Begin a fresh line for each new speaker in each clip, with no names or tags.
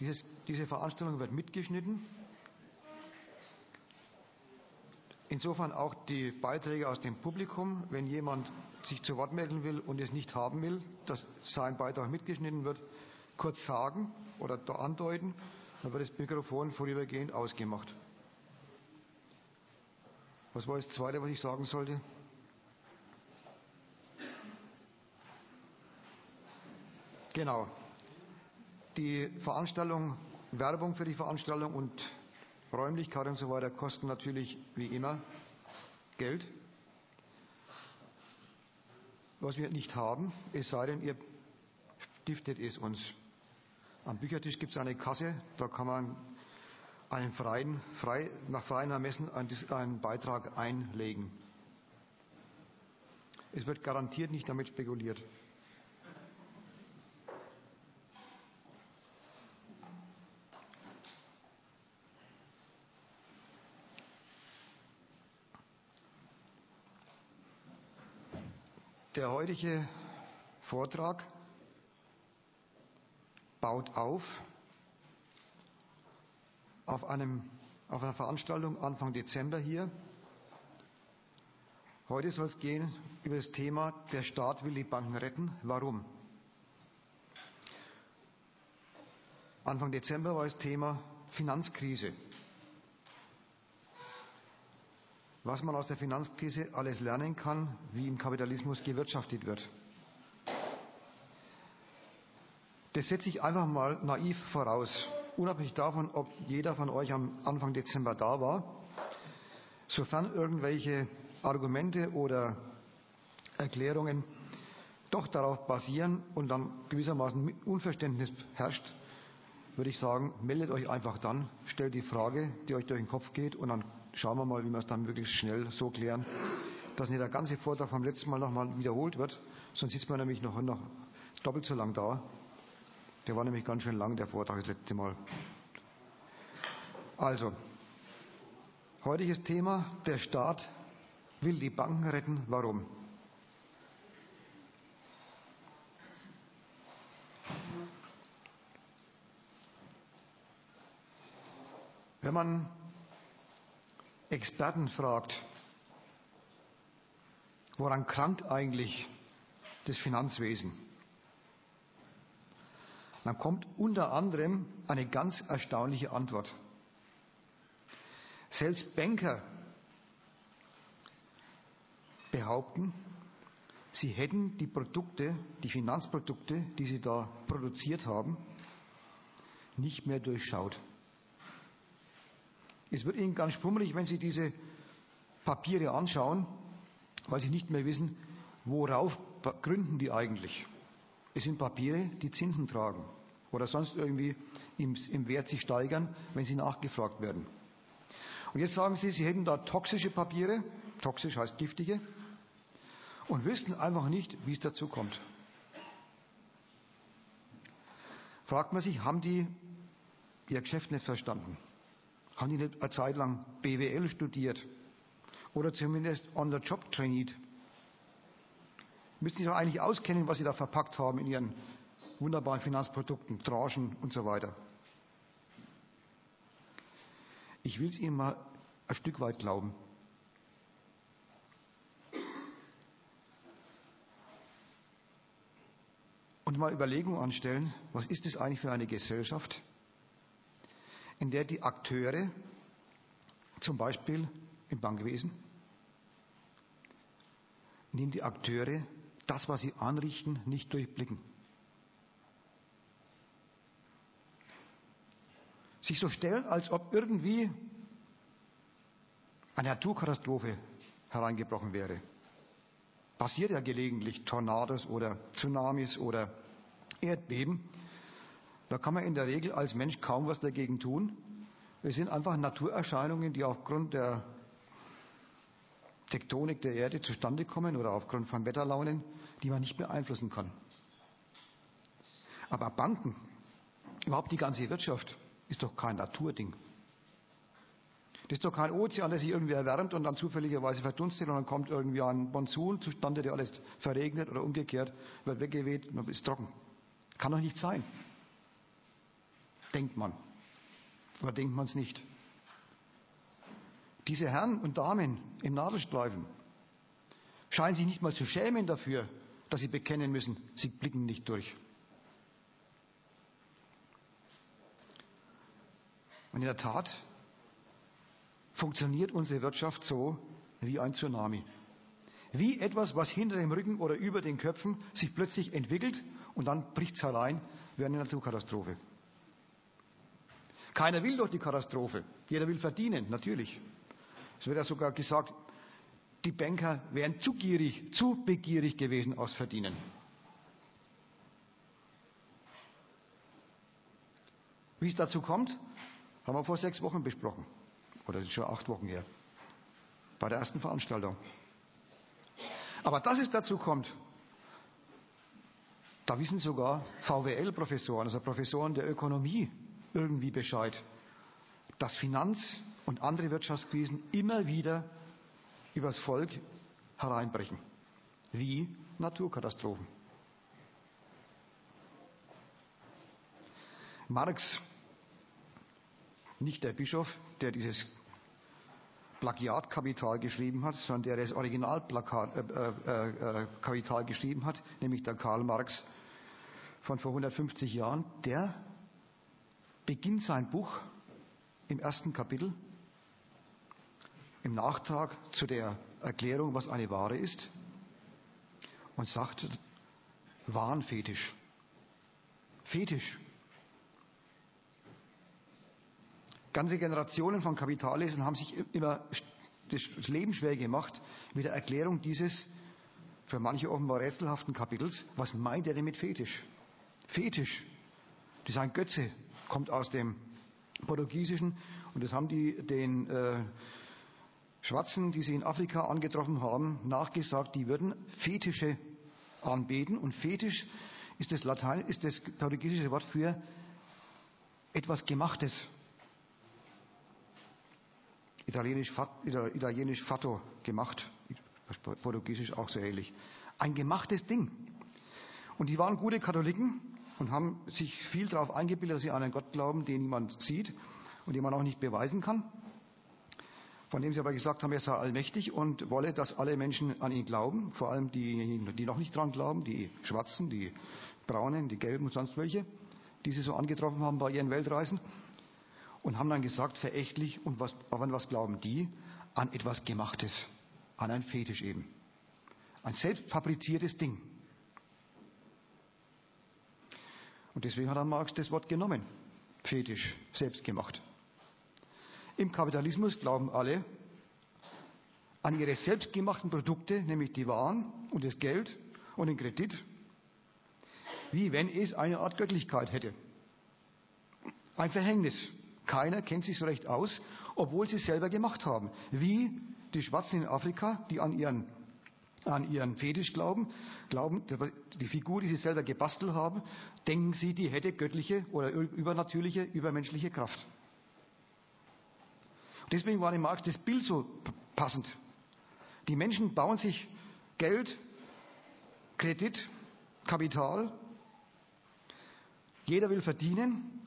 Dieses, diese Veranstaltung wird mitgeschnitten. Insofern auch die Beiträge aus dem Publikum. Wenn jemand sich zu Wort melden will und es nicht haben will, dass sein Beitrag mitgeschnitten wird, kurz sagen oder da andeuten, dann wird das Mikrofon vorübergehend ausgemacht. Was war das Zweite, was ich sagen sollte? Genau. Die Veranstaltung, Werbung für die Veranstaltung und Räumlichkeit und so weiter kosten natürlich wie immer Geld. Was wir nicht haben, es sei denn, ihr stiftet es uns. Am Büchertisch gibt es eine Kasse, da kann man einen freien, frei, nach freien Ermessen einen Beitrag einlegen. Es wird garantiert nicht damit spekuliert. Der heutige Vortrag baut auf auf, einem, auf einer Veranstaltung Anfang Dezember hier. Heute soll es gehen über das Thema, der Staat will die Banken retten. Warum? Anfang Dezember war das Thema Finanzkrise. Was man aus der Finanzkrise alles lernen kann, wie im Kapitalismus gewirtschaftet wird. Das setze ich einfach mal naiv voraus, unabhängig davon, ob jeder von euch am Anfang Dezember da war. Sofern irgendwelche Argumente oder Erklärungen doch darauf basieren und dann gewissermaßen Unverständnis herrscht, würde ich sagen, meldet euch einfach dann, stellt die Frage, die euch durch den Kopf geht und dann schauen wir mal, wie wir es dann wirklich schnell so klären, dass nicht der ganze Vortrag vom letzten Mal nochmal wiederholt wird, sonst sitzt man nämlich noch, noch doppelt so lang da. Der war nämlich ganz schön lang, der Vortrag das letzte Mal. Also, heutiges Thema, der Staat will die Banken retten. Warum? Wenn man Experten fragt, woran krankt eigentlich das Finanzwesen, dann kommt unter anderem eine ganz erstaunliche Antwort. Selbst Banker behaupten, sie hätten die Produkte, die Finanzprodukte, die sie da produziert haben, nicht mehr durchschaut. Es wird Ihnen ganz schwummelig, wenn Sie diese Papiere anschauen, weil Sie nicht mehr wissen, worauf gründen die eigentlich. Es sind Papiere, die Zinsen tragen oder sonst irgendwie im, im Wert sich steigern, wenn sie nachgefragt werden. Und jetzt sagen Sie, Sie hätten da toxische Papiere, toxisch heißt giftige, und wüssten einfach nicht, wie es dazu kommt. Fragt man sich, haben die ihr Geschäft nicht verstanden? Haben die nicht eine Zeit lang BWL studiert? Oder zumindest on the job trainiert? Müssen sich doch eigentlich auskennen, was sie da verpackt haben in ihren wunderbaren Finanzprodukten, Tranchen und so weiter. Ich will es Ihnen mal ein Stück weit glauben. Und mal Überlegungen anstellen, was ist das eigentlich für eine Gesellschaft, in der die Akteure, zum Beispiel im Bankwesen, dem die Akteure das, was sie anrichten, nicht durchblicken. Sich so stellen, als ob irgendwie eine Naturkatastrophe hereingebrochen wäre. Passiert ja gelegentlich Tornados oder Tsunamis oder Erdbeben. Da kann man in der Regel als Mensch kaum was dagegen tun. Es sind einfach Naturerscheinungen, die aufgrund der Tektonik der Erde zustande kommen oder aufgrund von Wetterlaunen, die man nicht beeinflussen kann. Aber Banken, überhaupt die ganze Wirtschaft, ist doch kein Naturding. Das ist doch kein Ozean, der sich irgendwie erwärmt und dann zufälligerweise verdunstet und dann kommt irgendwie ein Monsun zustande, der alles verregnet oder umgekehrt, wird weggeweht und ist trocken. Kann doch nicht sein. Denkt man. Oder denkt man es nicht? Diese Herren und Damen im Nadelstreifen scheinen sich nicht mal zu schämen dafür, dass sie bekennen müssen, sie blicken nicht durch. Und in der Tat funktioniert unsere Wirtschaft so wie ein Tsunami. Wie etwas, was hinter dem Rücken oder über den Köpfen sich plötzlich entwickelt und dann bricht es herein wie eine Naturkatastrophe. Keiner will doch die Katastrophe. Jeder will verdienen, natürlich. Es wird ja sogar gesagt, die Banker wären zu gierig, zu begierig gewesen aus Verdienen. Wie es dazu kommt, haben wir vor sechs Wochen besprochen. Oder schon acht Wochen her. Bei der ersten Veranstaltung. Aber dass es dazu kommt, da wissen sogar VWL-Professoren, also Professoren der Ökonomie, irgendwie Bescheid, dass Finanz- und andere Wirtschaftskrisen immer wieder übers Volk hereinbrechen, wie Naturkatastrophen. Marx, nicht der Bischof, der dieses Plagiatkapital geschrieben hat, sondern der das Originalkapital äh, äh, äh, geschrieben hat, nämlich der Karl Marx von vor 150 Jahren, der beginnt sein Buch im ersten Kapitel im Nachtrag zu der Erklärung, was eine Ware ist, und sagt, Warenfetisch. Fetisch. Ganze Generationen von Kapitallesern haben sich immer das Leben schwer gemacht mit der Erklärung dieses für manche offenbar rätselhaften Kapitels. Was meint er denn mit Fetisch? Fetisch, das ist ein Götze, kommt aus dem Portugiesischen und das haben die den äh, Schwarzen, die sie in Afrika angetroffen haben, nachgesagt, die würden Fetische anbeten. Und Fetisch ist das, Latein, ist das portugiesische Wort für etwas Gemachtes. Italienisch, Italienisch fatto, gemacht. Portugiesisch auch so ähnlich. Ein gemachtes Ding. Und die waren gute Katholiken und haben sich viel darauf eingebildet, dass sie an einen Gott glauben, den niemand sieht und den man auch nicht beweisen kann von dem sie aber gesagt haben, er sei allmächtig und wolle, dass alle Menschen an ihn glauben, vor allem die, die noch nicht dran glauben, die Schwarzen, die Braunen, die Gelben und sonst welche, die sie so angetroffen haben bei ihren Weltreisen. Und haben dann gesagt, verächtlich, und was, an was glauben die? An etwas Gemachtes, an ein Fetisch eben. Ein selbst fabriziertes Ding. Und deswegen hat dann Marx das Wort genommen. Fetisch, selbst gemacht. Im Kapitalismus glauben alle an ihre selbstgemachten Produkte, nämlich die Waren und das Geld und den Kredit, wie wenn es eine Art Göttlichkeit hätte. Ein Verhängnis. Keiner kennt sich so recht aus, obwohl sie es selber gemacht haben. Wie die Schwarzen in Afrika, die an ihren, an ihren Fetisch glauben, glauben, die Figur, die sie selber gebastelt haben, denken sie, die hätte göttliche oder übernatürliche, übermenschliche Kraft. Deswegen war dem Marx das Bild so passend. Die Menschen bauen sich Geld, Kredit, Kapital. Jeder will verdienen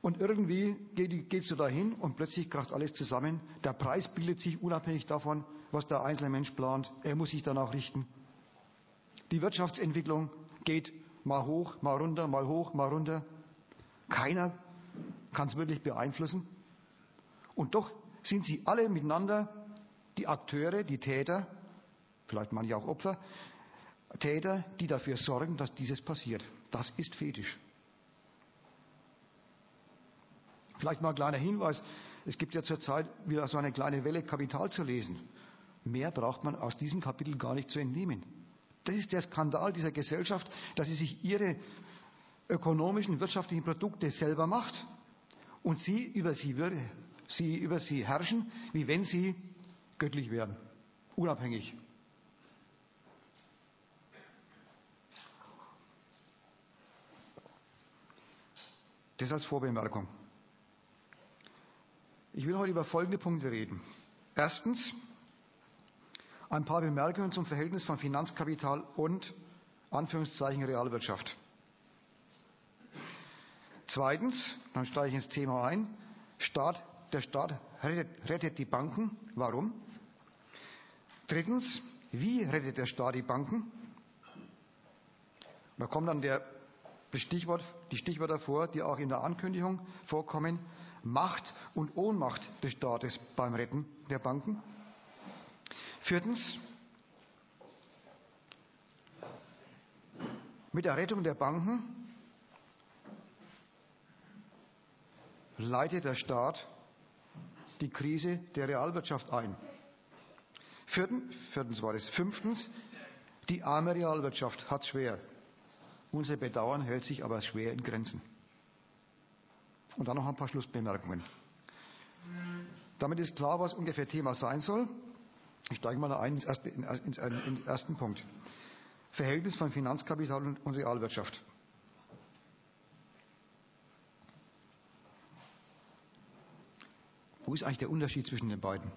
und irgendwie geht es so dahin und plötzlich kracht alles zusammen. Der Preis bildet sich unabhängig davon, was der einzelne Mensch plant. Er muss sich danach richten. Die Wirtschaftsentwicklung geht mal hoch, mal runter, mal hoch, mal runter. Keiner kann es wirklich beeinflussen. Und doch sind sie alle miteinander die Akteure, die Täter, vielleicht manche auch Opfer, Täter, die dafür sorgen, dass dieses passiert. Das ist Fetisch. Vielleicht mal ein kleiner Hinweis. Es gibt ja zurzeit wieder so eine kleine Welle Kapital zu lesen. Mehr braucht man aus diesem Kapitel gar nicht zu entnehmen. Das ist der Skandal dieser Gesellschaft, dass sie sich ihre ökonomischen, wirtschaftlichen Produkte selber macht und sie über sie sie über sie herrschen, wie wenn sie göttlich wären, unabhängig. Das als Vorbemerkung. Ich will heute über folgende Punkte reden. Erstens ein paar Bemerkungen zum Verhältnis von Finanzkapital und Anführungszeichen Realwirtschaft. Zweitens, dann steige ich ins Thema ein, Staat, der Staat rettet, rettet die Banken. Warum? Drittens, wie rettet der Staat die Banken? Da kommt dann der Stichwort, die Stichwörter vor, die auch in der Ankündigung vorkommen. Macht und Ohnmacht des Staates beim Retten der Banken. Viertens, mit der Rettung der Banken leitet der Staat die Krise der Realwirtschaft ein. Viertens, viertens war es. Fünftens, die arme Realwirtschaft hat schwer. Unser Bedauern hält sich aber schwer in Grenzen. Und dann noch ein paar Schlussbemerkungen. Damit ist klar, was ungefähr Thema sein soll. Ich steige mal ein ins erste, in, in, in den ersten Punkt. Verhältnis von Finanzkapital und Realwirtschaft. Wo ist eigentlich der Unterschied zwischen den beiden?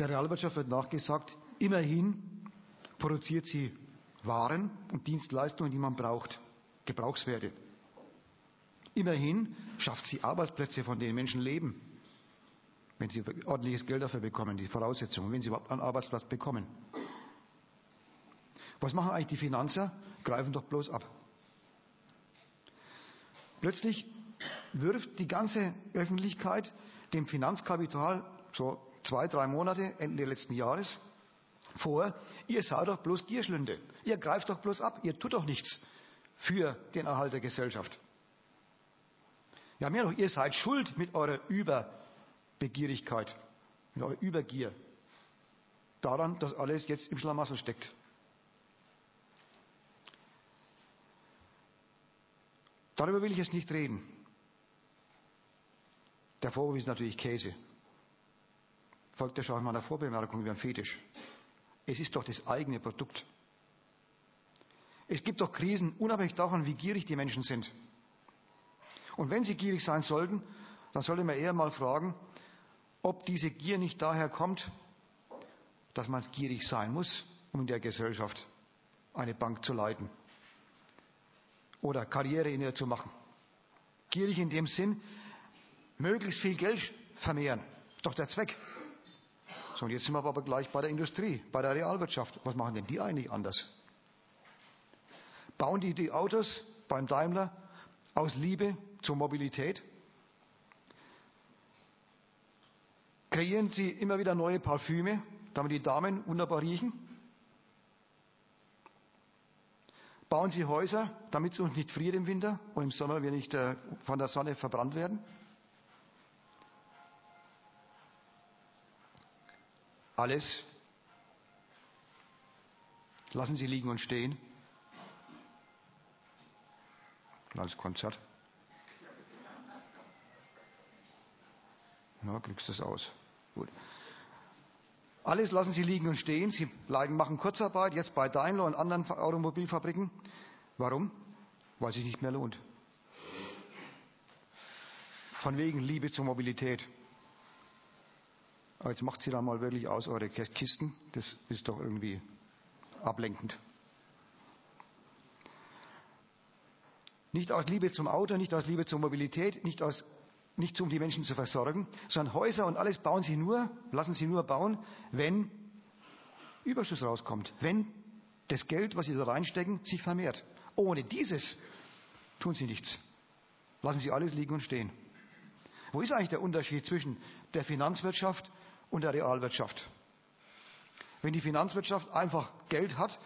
Der Realwirtschaft wird nachgesagt, immerhin produziert sie Waren und Dienstleistungen, die man braucht, Gebrauchswerte. Immerhin schafft sie Arbeitsplätze, von denen Menschen leben, wenn sie ordentliches Geld dafür bekommen, die Voraussetzungen, wenn sie überhaupt einen Arbeitsplatz bekommen. Was machen eigentlich die Finanzer? Greifen doch bloß ab. Plötzlich wirft die ganze Öffentlichkeit dem Finanzkapital so zwei, drei Monate, Ende letzten Jahres, vor, ihr seid doch bloß Gierschlünde. Ihr greift doch bloß ab. Ihr tut doch nichts für den Erhalt der Gesellschaft. Ja, mehr noch, ihr seid schuld mit eurer Überbegierigkeit, mit eurer Übergier. Daran, dass alles jetzt im Schlamassel steckt. Darüber will ich jetzt nicht reden. Der Vorwurf ist natürlich Käse. Folgt ja schon meiner Vorbemerkung wie ein Fetisch. Es ist doch das eigene Produkt. Es gibt doch Krisen, unabhängig davon, wie gierig die Menschen sind. Und wenn sie gierig sein sollten, dann sollte man eher mal fragen, ob diese Gier nicht daher kommt, dass man gierig sein muss, um in der Gesellschaft eine Bank zu leiten oder Karriere in ihr zu machen. Gierig in dem Sinn, möglichst viel Geld vermehren. Doch der Zweck. So, und jetzt sind wir aber gleich bei der Industrie, bei der Realwirtschaft. Was machen denn die eigentlich anders? Bauen die die Autos beim Daimler aus Liebe zur Mobilität? Kreieren sie immer wieder neue Parfüme, damit die Damen wunderbar riechen? Bauen sie Häuser, damit es uns nicht friert im Winter und im Sommer wir nicht äh, von der Sonne verbrannt werden? Alles lassen Sie liegen und stehen. Als Konzert. Ja, kriegst du das aus. Gut. Alles lassen Sie liegen und stehen. Sie machen Kurzarbeit, jetzt bei Daimler und anderen Automobilfabriken. Warum? Weil es sich nicht mehr lohnt. Von wegen Liebe zur Mobilität. Aber jetzt macht sie da mal wirklich aus, eure Kisten. Das ist doch irgendwie ablenkend. Nicht aus Liebe zum Auto, nicht aus Liebe zur Mobilität, nicht, aus, nicht um die Menschen zu versorgen, sondern Häuser und alles bauen sie nur, lassen sie nur bauen, wenn Überschuss rauskommt, wenn das Geld, was sie da reinstecken, sich vermehrt. Ohne dieses tun sie nichts. Lassen sie alles liegen und stehen. Wo ist eigentlich der Unterschied zwischen der Finanzwirtschaft und der Realwirtschaft. Wenn die Finanzwirtschaft einfach Geld hat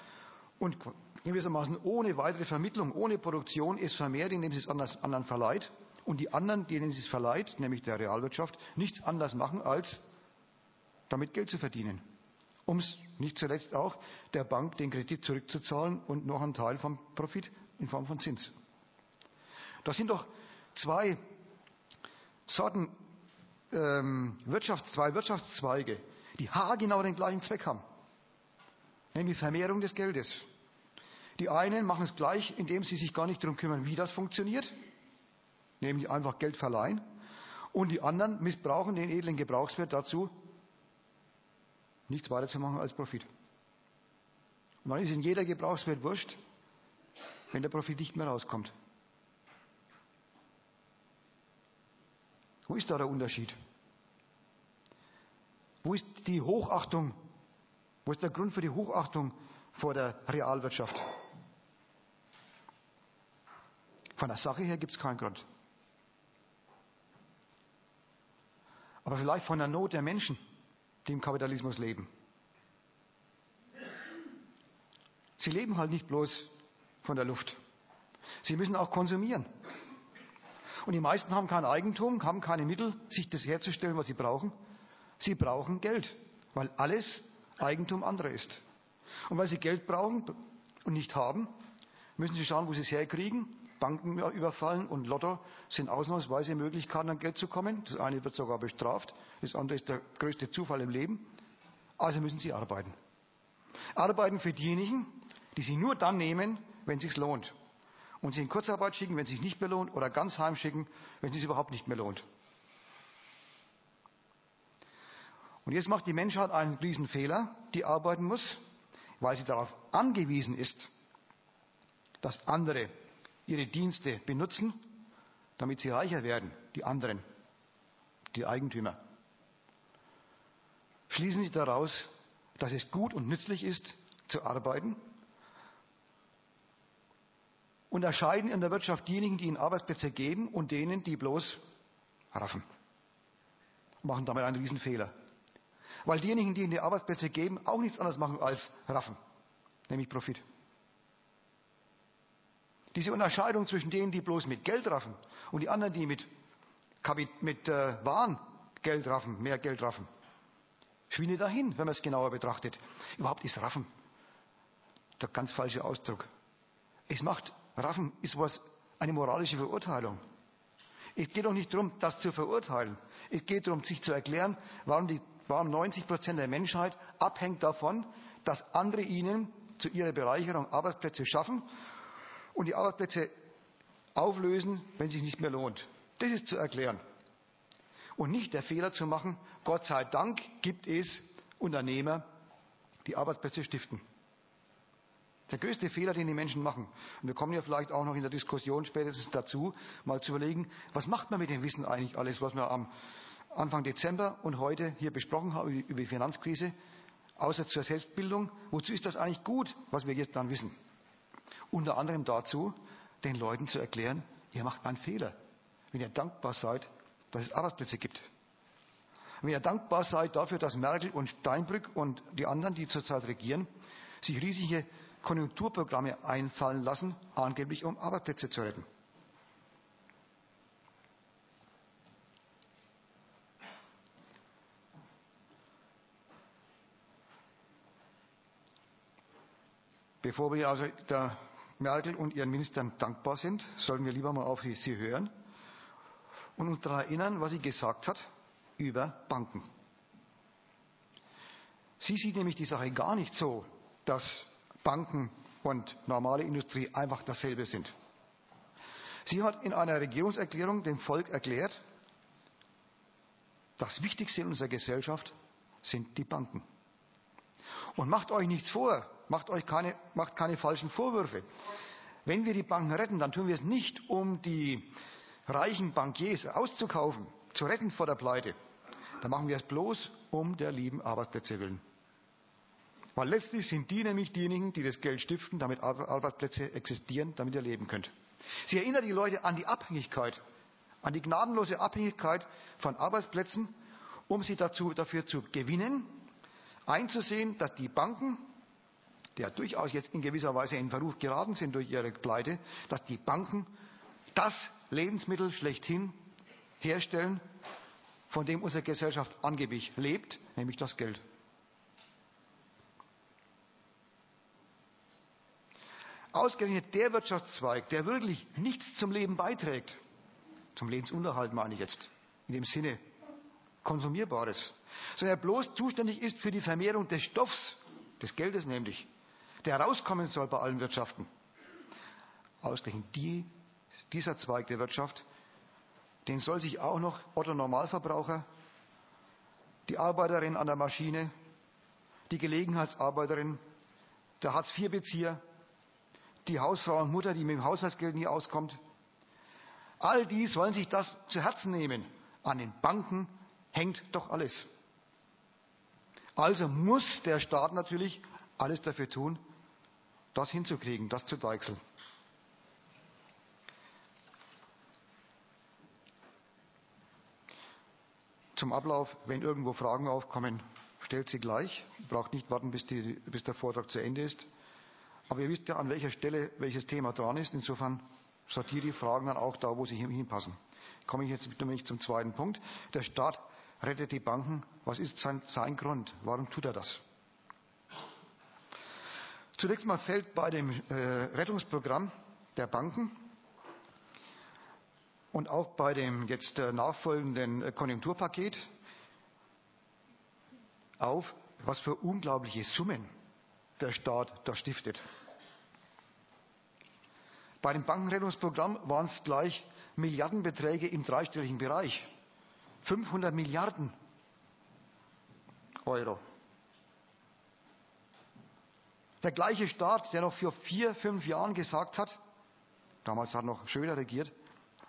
und gewissermaßen ohne weitere Vermittlung, ohne Produktion es vermehrt, indem sie es anderen verleiht und die anderen, denen sie es verleiht, nämlich der Realwirtschaft, nichts anders machen, als damit Geld zu verdienen. Um es nicht zuletzt auch der Bank den Kredit zurückzuzahlen und noch einen Teil vom Profit in Form von Zins. Das sind doch zwei Sorten ähm, Wirtschafts-, zwei Wirtschaftszweige, die haargenau den gleichen Zweck haben, nämlich Vermehrung des Geldes. Die einen machen es gleich, indem sie sich gar nicht darum kümmern, wie das funktioniert, nämlich einfach Geld verleihen, und die anderen missbrauchen den edlen Gebrauchswert dazu, nichts weiter zu machen als Profit. Und dann ist in jeder Gebrauchswert wurscht, wenn der Profit nicht mehr rauskommt. Wo ist da der Unterschied? Wo ist die Hochachtung? Wo ist der Grund für die Hochachtung vor der Realwirtschaft? Von der Sache her gibt es keinen Grund. Aber vielleicht von der Not der Menschen, die im Kapitalismus leben. Sie leben halt nicht bloß von der Luft. Sie müssen auch konsumieren. Und die meisten haben kein Eigentum, haben keine Mittel, sich das herzustellen, was sie brauchen. Sie brauchen Geld, weil alles Eigentum anderer ist. Und weil sie Geld brauchen und nicht haben, müssen sie schauen, wo sie es herkriegen. Banken überfallen und Lotto sind ausnahmsweise Möglichkeiten, an Geld zu kommen. Das eine wird sogar bestraft, das andere ist der größte Zufall im Leben. Also müssen sie arbeiten. Arbeiten für diejenigen, die sie nur dann nehmen, wenn es sich lohnt. Und sie in Kurzarbeit schicken, wenn es sich nicht mehr lohnt, oder ganz heimschicken, wenn es sich überhaupt nicht mehr lohnt. Und jetzt macht die Menschheit einen Riesenfehler, die arbeiten muss, weil sie darauf angewiesen ist, dass andere ihre Dienste benutzen, damit sie reicher werden, die anderen, die Eigentümer. Schließen Sie daraus, dass es gut und nützlich ist, zu arbeiten? Unterscheiden in der Wirtschaft diejenigen, die ihnen Arbeitsplätze geben und denen, die bloß raffen. Machen damit einen Riesenfehler. Weil diejenigen, die ihnen die Arbeitsplätze geben, auch nichts anderes machen als raffen, nämlich Profit. Diese Unterscheidung zwischen denen, die bloß mit Geld raffen und die anderen, die mit, mit äh, Waren Geld raffen, mehr Geld raffen, schwindet dahin, wenn man es genauer betrachtet. Überhaupt ist Raffen der ganz falsche Ausdruck. Es macht, Raffen ist was, eine moralische Verurteilung. Es geht doch nicht darum, das zu verurteilen. Es geht darum, sich zu erklären, warum die warum 90 Prozent der Menschheit abhängt davon, dass andere ihnen zu ihrer Bereicherung Arbeitsplätze schaffen und die Arbeitsplätze auflösen, wenn es sich nicht mehr lohnt. Das ist zu erklären. Und nicht der Fehler zu machen, Gott sei Dank gibt es Unternehmer, die Arbeitsplätze stiften. Der größte Fehler, den die Menschen machen, und wir kommen ja vielleicht auch noch in der Diskussion spätestens dazu, mal zu überlegen, was macht man mit dem Wissen eigentlich alles, was wir am Anfang Dezember und heute hier besprochen haben über die Finanzkrise, außer zur Selbstbildung. Wozu ist das eigentlich gut, was wir jetzt dann wissen? Unter anderem dazu, den Leuten zu erklären, ihr macht einen Fehler, wenn ihr dankbar seid, dass es Arbeitsplätze gibt. Wenn ihr dankbar seid dafür, dass Merkel und Steinbrück und die anderen, die zurzeit regieren, sich riesige Konjunkturprogramme einfallen lassen, angeblich um Arbeitsplätze zu retten. Bevor wir also der Merkel und ihren Ministern dankbar sind, sollten wir lieber mal auf sie hören und uns daran erinnern, was sie gesagt hat über Banken. Sie sieht nämlich die Sache gar nicht so, dass Banken und normale Industrie einfach dasselbe sind. Sie hat in einer Regierungserklärung dem Volk erklärt, das Wichtigste in unserer Gesellschaft sind die Banken. Und macht euch nichts vor, Macht euch keine, macht keine falschen Vorwürfe. Wenn wir die Banken retten, dann tun wir es nicht, um die reichen Bankiers auszukaufen, zu retten vor der Pleite. Dann machen wir es bloß um der lieben Arbeitsplätze willen. Weil letztlich sind die nämlich diejenigen, die das Geld stiften, damit Arbeitsplätze existieren, damit ihr leben könnt. Sie erinnert die Leute an die Abhängigkeit, an die gnadenlose Abhängigkeit von Arbeitsplätzen, um sie dazu, dafür zu gewinnen, einzusehen, dass die Banken der durchaus jetzt in gewisser Weise in Verruf geraten sind durch ihre Pleite, dass die Banken das Lebensmittel schlechthin herstellen, von dem unsere Gesellschaft angeblich lebt, nämlich das Geld. Ausgerechnet der Wirtschaftszweig, der wirklich nichts zum Leben beiträgt, zum Lebensunterhalt meine ich jetzt, in dem Sinne Konsumierbares, sondern er bloß zuständig ist für die Vermehrung des Stoffs, des Geldes nämlich, der rauskommen soll bei allen Wirtschaften. Ausgerechnet die, dieser Zweig der Wirtschaft, den soll sich auch noch Otto Normalverbraucher, die Arbeiterin an der Maschine, die Gelegenheitsarbeiterin, der Hartz-IV-Bezieher, die Hausfrau und Mutter, die mit dem Haushaltsgeld nie auskommt. All die sollen sich das zu Herzen nehmen. An den Banken hängt doch alles. Also muss der Staat natürlich alles dafür tun, das hinzukriegen, das zu deichseln. Zum Ablauf, wenn irgendwo Fragen aufkommen, stellt sie gleich. Braucht nicht warten, bis, die, bis der Vortrag zu Ende ist. Aber ihr wisst ja, an welcher Stelle welches Thema dran ist. Insofern sortiere die Fragen dann auch da, wo sie hinpassen. Komme ich jetzt nämlich zum zweiten Punkt. Der Staat rettet die Banken. Was ist sein, sein Grund? Warum tut er das? Zunächst mal fällt bei dem äh, Rettungsprogramm der Banken und auch bei dem jetzt äh, nachfolgenden äh, Konjunkturpaket auf, was für unglaubliche Summen der Staat da stiftet. Bei dem Bankenrettungsprogramm waren es gleich Milliardenbeträge im dreistelligen Bereich. 500 Milliarden Euro. Der gleiche Staat, der noch vor vier, fünf Jahren gesagt hat, damals hat noch Schröder regiert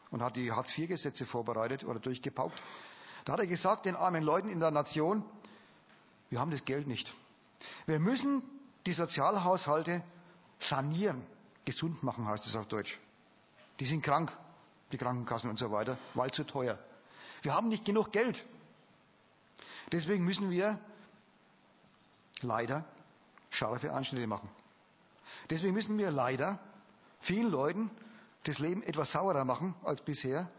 und hat die Hartz-IV-Gesetze vorbereitet oder durchgepaukt, da hat er gesagt den armen Leuten in der Nation, wir haben das Geld nicht. Wir müssen die Sozialhaushalte sanieren. Gesund machen heißt es auf Deutsch. Die sind krank, die Krankenkassen und so weiter, weil zu teuer. Wir haben nicht genug Geld. Deswegen müssen wir leider scharfe Anschnitte machen. Deswegen müssen wir leider vielen Leuten das Leben etwas sauerer machen als bisher.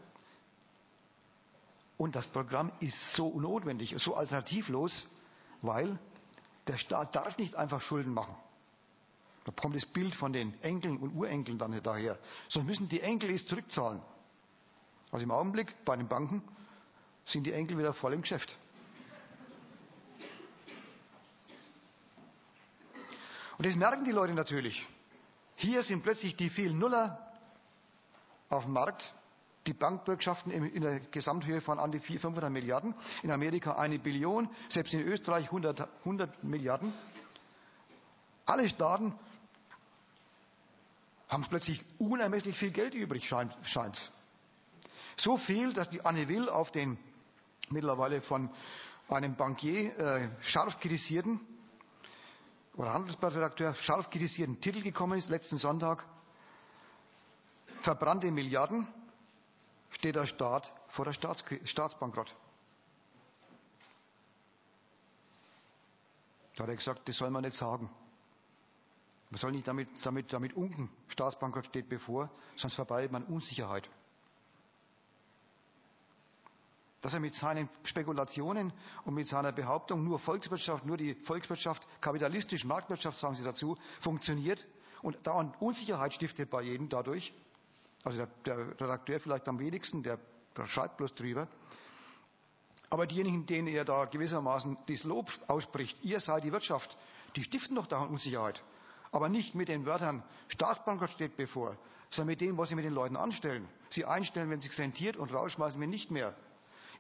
Und das Programm ist so notwendig, so alternativlos, weil der Staat darf nicht einfach Schulden machen. Da kommt das Bild von den Enkeln und Urenkeln dann daher. Sonst müssen die Enkel es zurückzahlen. Also im Augenblick bei den Banken sind die Enkel wieder voll im Geschäft. Und das merken die Leute natürlich. Hier sind plötzlich die vielen Nuller auf dem Markt, die Bankbürgschaften in der Gesamthöhe von an die 400, 500 Milliarden, in Amerika eine Billion, selbst in Österreich 100, 100 Milliarden. Alle Staaten haben plötzlich unermesslich viel Geld übrig, scheint es. So viel, dass die Anne Will auf den mittlerweile von einem Bankier äh, scharf kritisierten oder Handelsblattredakteur scharf kritisierten Titel gekommen ist, letzten Sonntag. Verbrannte Milliarden steht der Staat vor der Staats Staatsbankrott. Da hat er gesagt, das soll man nicht sagen. Man soll nicht damit, damit, damit unken. Staatsbankrott steht bevor, sonst verbreitet man Unsicherheit. Dass er mit seinen Spekulationen und mit seiner Behauptung nur Volkswirtschaft, nur die Volkswirtschaft, kapitalistisch, Marktwirtschaft, sagen Sie dazu, funktioniert und dauernd Unsicherheit stiftet bei jedem dadurch, also der, der Redakteur vielleicht am wenigsten, der, der schreibt bloß drüber. Aber diejenigen, denen er da gewissermaßen das Lob ausspricht, ihr seid die Wirtschaft, die stiften doch da Unsicherheit. Aber nicht mit den Wörtern, Staatsbankrott steht bevor, sondern mit dem, was sie mit den Leuten anstellen. Sie einstellen, wenn es sich rentiert und rausschmeißen, wenn nicht mehr.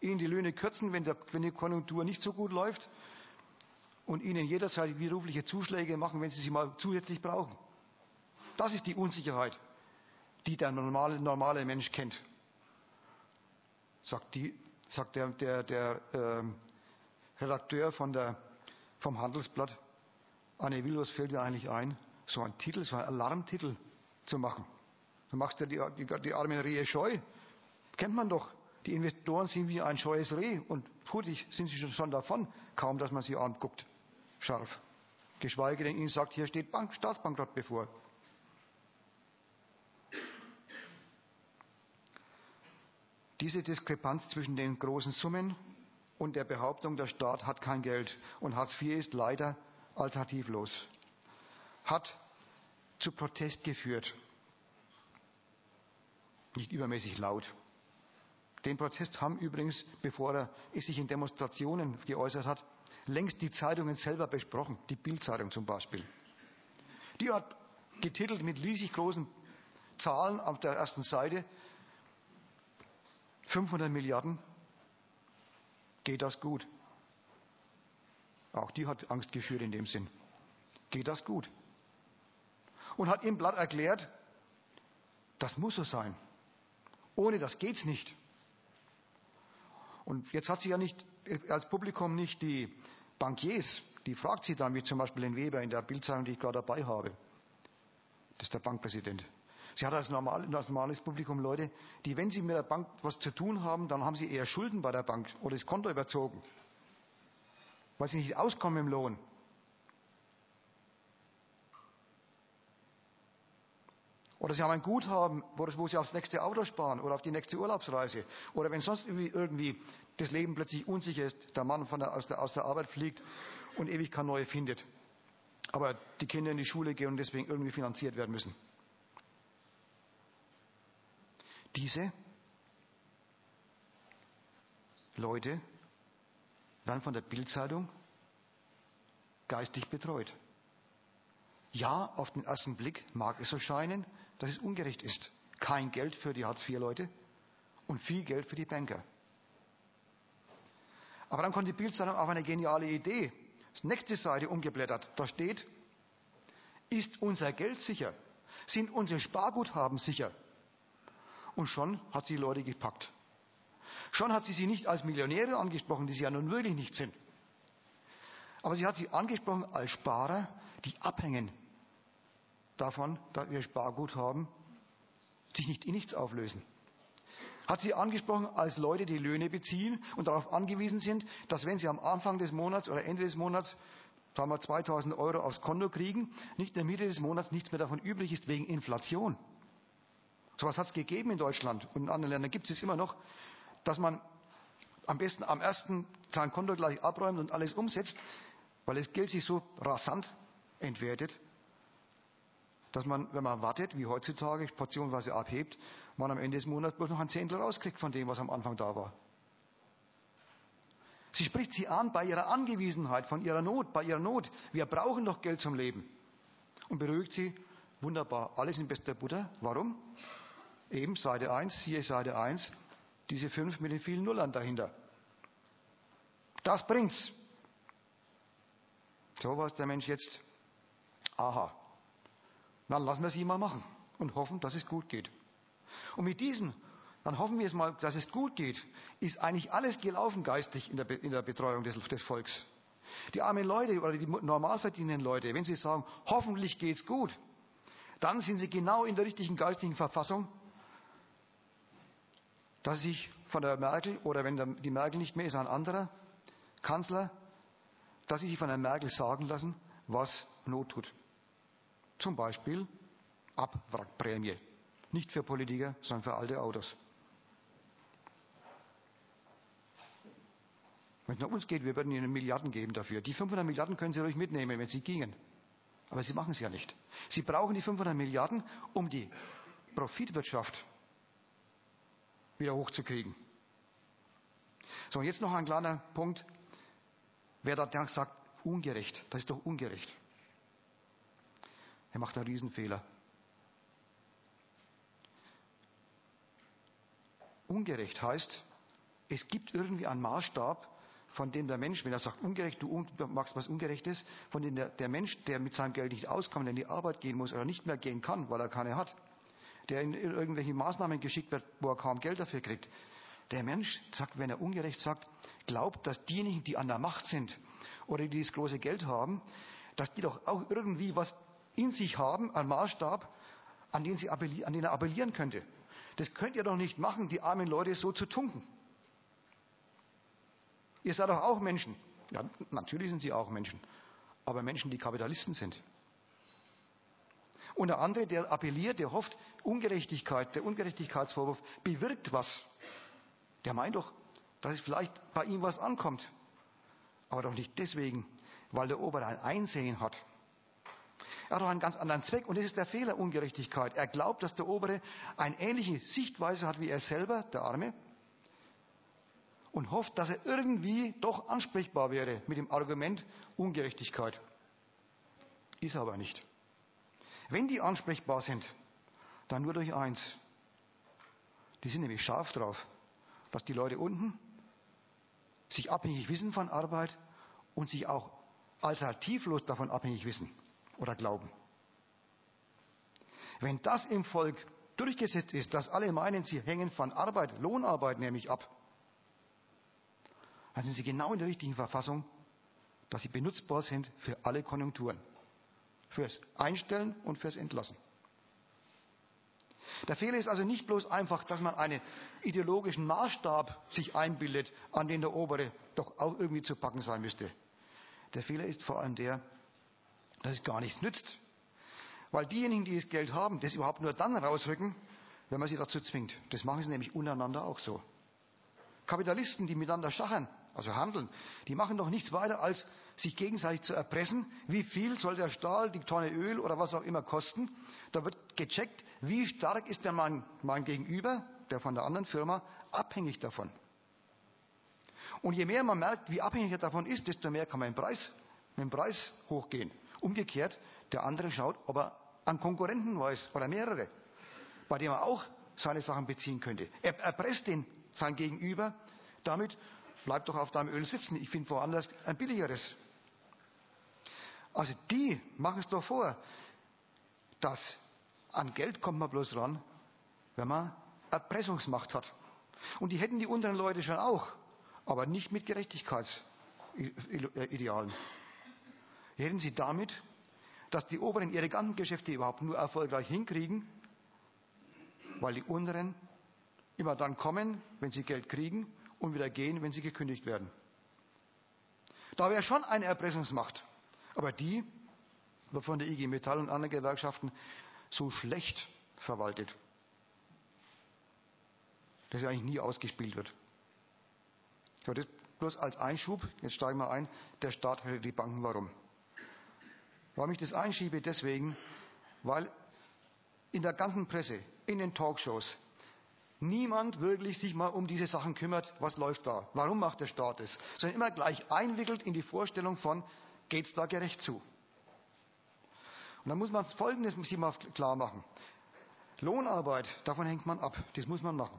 Ihnen die Löhne kürzen, wenn, der, wenn die Konjunktur nicht so gut läuft und Ihnen jederzeit widerrufliche Zuschläge machen, wenn Sie sie mal zusätzlich brauchen. Das ist die Unsicherheit, die der normale, normale Mensch kennt. Sagt, die, sagt der, der, der äh, Redakteur von der, vom Handelsblatt, Anne Will, was fällt dir eigentlich ein, so einen Titel, so einen Alarmtitel zu machen? Du machst ja die, die, die arme Rehe scheu. Kennt man doch. Die Investoren sind wie ein scheues Reh und hurtig sind sie schon davon, kaum dass man sie anguckt. Scharf. Geschweige denn ihnen sagt, hier steht Bank, Staatsbankrott bevor. Diese Diskrepanz zwischen den großen Summen und der Behauptung, der Staat hat kein Geld und Hartz IV ist leider alternativlos, hat zu Protest geführt. Nicht übermäßig laut. Den Protest haben übrigens, bevor er sich in Demonstrationen geäußert hat, längst die Zeitungen selber besprochen, die Bildzeitung zum Beispiel. Die hat getitelt mit riesig großen Zahlen auf der ersten Seite, 500 Milliarden, geht das gut? Auch die hat Angst geschürt in dem Sinn. Geht das gut? und hat im Blatt erklärt, das muss so sein. Ohne das geht's nicht. Und jetzt hat sie ja nicht als Publikum nicht die Bankiers, die fragt sie dann, wie zum Beispiel den Weber in der Bildzeitung, die ich gerade dabei habe. Das ist der Bankpräsident. Sie hat als, normal, als normales Publikum Leute, die, wenn sie mit der Bank was zu tun haben, dann haben sie eher Schulden bei der Bank oder das Konto überzogen, weil sie nicht auskommen im Lohn. Oder sie haben ein Guthaben, wo sie aufs nächste Auto sparen oder auf die nächste Urlaubsreise. Oder wenn sonst irgendwie, das Leben plötzlich unsicher ist, der Mann der, aus, der, aus der Arbeit fliegt und ewig keine neue findet. Aber die Kinder in die Schule gehen und deswegen irgendwie finanziert werden müssen. Diese Leute werden von der Bildzeitung geistig betreut. Ja, auf den ersten Blick mag es so scheinen, dass es ungerecht ist. Kein Geld für die Hartz-IV-Leute und viel Geld für die Banker. Aber dann kommt die Bildzeitung auf eine geniale Idee. Das nächste Seite umgeblättert. Da steht, ist unser Geld sicher? Sind unsere Sparguthaben sicher? Und schon hat sie die Leute gepackt. Schon hat sie sie nicht als Millionäre angesprochen, die sie ja nun wirklich nicht sind. Aber sie hat sie angesprochen als Sparer, die abhängen davon, dass ihr Sparguthaben sich nicht in nichts auflösen. Hat sie angesprochen als Leute, die Löhne beziehen und darauf angewiesen sind, dass wenn sie am Anfang des Monats oder Ende des Monats sagen wir 2000 Euro aufs Konto kriegen, nicht in der Mitte des Monats nichts mehr davon übrig ist wegen Inflation. So etwas hat es gegeben in Deutschland und in anderen Ländern gibt es immer noch, dass man am besten am ersten sein Konto gleich abräumt und alles umsetzt, weil das Geld sich so rasant entwertet, dass man, wenn man wartet, wie heutzutage, portionweise abhebt, man am Ende des Monats bloß noch ein Zehntel rauskriegt von dem, was am Anfang da war. Sie spricht sie an bei ihrer Angewiesenheit, von ihrer Not, bei ihrer Not. Wir brauchen doch Geld zum Leben. Und beruhigt sie, wunderbar, alles in bester Butter. Warum? Eben Seite 1, hier Seite 1, diese 5 mit den vielen Nullern dahinter. Das bringt's. So was der Mensch jetzt. Aha. Dann lassen wir sie mal machen und hoffen, dass es gut geht. Und mit diesem, dann hoffen wir es mal, dass es gut geht, ist eigentlich alles gelaufen geistig in der, in der Betreuung des, des Volks. Die armen Leute oder die normal verdienenden Leute, wenn sie sagen, hoffentlich geht's gut, dann sind sie genau in der richtigen geistigen Verfassung, dass sie sich von der Merkel oder wenn die Merkel nicht mehr ist, ein anderer Kanzler, dass sie sich von der Merkel sagen lassen, was Not tut. Zum Beispiel Abwrackprämie. Nicht für Politiker, sondern für alte Autos. Wenn es nach uns geht, wir würden Ihnen Milliarden geben dafür. Die 500 Milliarden können Sie ruhig mitnehmen, wenn Sie gingen. Aber Sie machen es ja nicht. Sie brauchen die 500 Milliarden, um die Profitwirtschaft wieder hochzukriegen. So, und jetzt noch ein kleiner Punkt. Wer da sagt, ungerecht, das ist doch ungerecht. Er macht einen Riesenfehler. Ungerecht heißt, es gibt irgendwie einen Maßstab, von dem der Mensch, wenn er sagt ungerecht, du machst was Ungerechtes, von dem der, der, Mensch, der mit seinem Geld nicht auskommt, der in die Arbeit gehen muss oder nicht mehr gehen kann, weil er keine hat, der in irgendwelche Maßnahmen geschickt wird, wo er kaum Geld dafür kriegt. Der Mensch sagt, wenn er ungerecht sagt, glaubt, dass diejenigen, die an der Macht sind oder die das große Geld haben, dass die doch auch irgendwie was in sich haben, einen Maßstab, an den, sie an den er appellieren könnte. Das könnt ihr doch nicht machen, die armen Leute so zu tunken. Ihr seid doch auch Menschen. Ja, natürlich sind sie auch Menschen. Aber Menschen, die Kapitalisten sind. Und der andere, der appelliert, der hofft, Ungerechtigkeit, der Ungerechtigkeitsvorwurf bewirkt was. Der meint doch, dass es vielleicht bei ihm was ankommt. Aber doch nicht deswegen, weil der Ober ein Einsehen hat er hat doch einen ganz anderen Zweck und das ist der Fehler Ungerechtigkeit. Er glaubt, dass der Obere eine ähnliche Sichtweise hat wie er selber, der Arme, und hofft, dass er irgendwie doch ansprechbar wäre mit dem Argument Ungerechtigkeit. Ist aber nicht. Wenn die ansprechbar sind, dann nur durch eins. Die sind nämlich scharf drauf, dass die Leute unten sich abhängig wissen von Arbeit und sich auch alternativlos davon abhängig wissen oder glauben. Wenn das im Volk durchgesetzt ist, dass alle meinen, sie hängen von Arbeit, Lohnarbeit nämlich ab, dann sind sie genau in der richtigen Verfassung, dass sie benutzbar sind für alle Konjunkturen. Fürs Einstellen und fürs Entlassen. Der Fehler ist also nicht bloß einfach, dass man einen ideologischen Maßstab sich einbildet, an den der obere doch auch irgendwie zu packen sein müsste. Der Fehler ist vor allem der, dass es gar nichts nützt. Weil diejenigen, die das Geld haben, das überhaupt nur dann rausrücken, wenn man sie dazu zwingt. Das machen sie nämlich untereinander auch so. Kapitalisten, die miteinander schachern, also handeln, die machen doch nichts weiter, als sich gegenseitig zu erpressen, wie viel soll der Stahl, die Tonne Öl oder was auch immer kosten. Da wird gecheckt, wie stark ist der mein, mein Gegenüber, der von der anderen Firma, abhängig davon. Und je mehr man merkt, wie abhängig er davon ist, desto mehr kann man im Preis, mit dem Preis hochgehen. Umgekehrt, der andere schaut, ob er an Konkurrenten weiß oder mehrere, bei denen er auch seine Sachen beziehen könnte. Er erpresst den, sein Gegenüber damit, bleib doch auf deinem Öl sitzen, ich finde woanders ein billigeres. Also die machen es doch vor, dass an Geld kommt man bloß ran, wenn man Erpressungsmacht hat. Und die hätten die unteren Leute schon auch, aber nicht mit Gerechtigkeitsidealen. Hätten sie damit, dass die Oberen ihre ganzen Geschäfte überhaupt nur erfolgreich hinkriegen, weil die Unteren immer dann kommen, wenn sie Geld kriegen und wieder gehen, wenn sie gekündigt werden. Da wäre schon eine Erpressungsmacht. Aber die wird von der IG Metall und anderen Gewerkschaften so schlecht verwaltet, dass sie eigentlich nie ausgespielt wird. Aber das bloß als Einschub, jetzt steigen wir ein, der Staat hält die Banken. Warum? Warum ich das einschiebe? Deswegen, weil in der ganzen Presse, in den Talkshows, niemand wirklich sich mal um diese Sachen kümmert, was läuft da, warum macht der Staat es, sondern immer gleich einwickelt in die Vorstellung von, geht es da gerecht zu. Und dann muss man Folgendes sich mal klar machen. Lohnarbeit, davon hängt man ab, das muss man machen.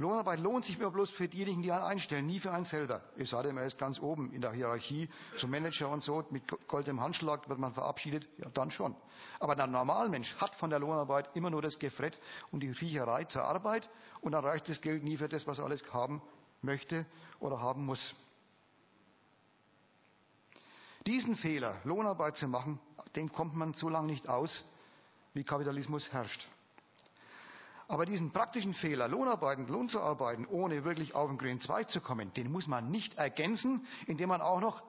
Lohnarbeit lohnt sich immer bloß für diejenigen, die einen einstellen, nie für einen selber. Es sei denn, er ist ganz oben in der Hierarchie, so Manager und so, mit goldem Handschlag wird man verabschiedet, ja dann schon. Aber der Normalmensch hat von der Lohnarbeit immer nur das Gefrett und die Riecherei zur Arbeit und dann reicht das Geld nie für das, was er alles haben möchte oder haben muss. Diesen Fehler, Lohnarbeit zu machen, den kommt man so lange nicht aus, wie Kapitalismus herrscht. Aber diesen praktischen Fehler, Lohnarbeiten, Lohn zu arbeiten, ohne wirklich auf den grünen Zweig zu kommen, den muss man nicht ergänzen, indem man auch noch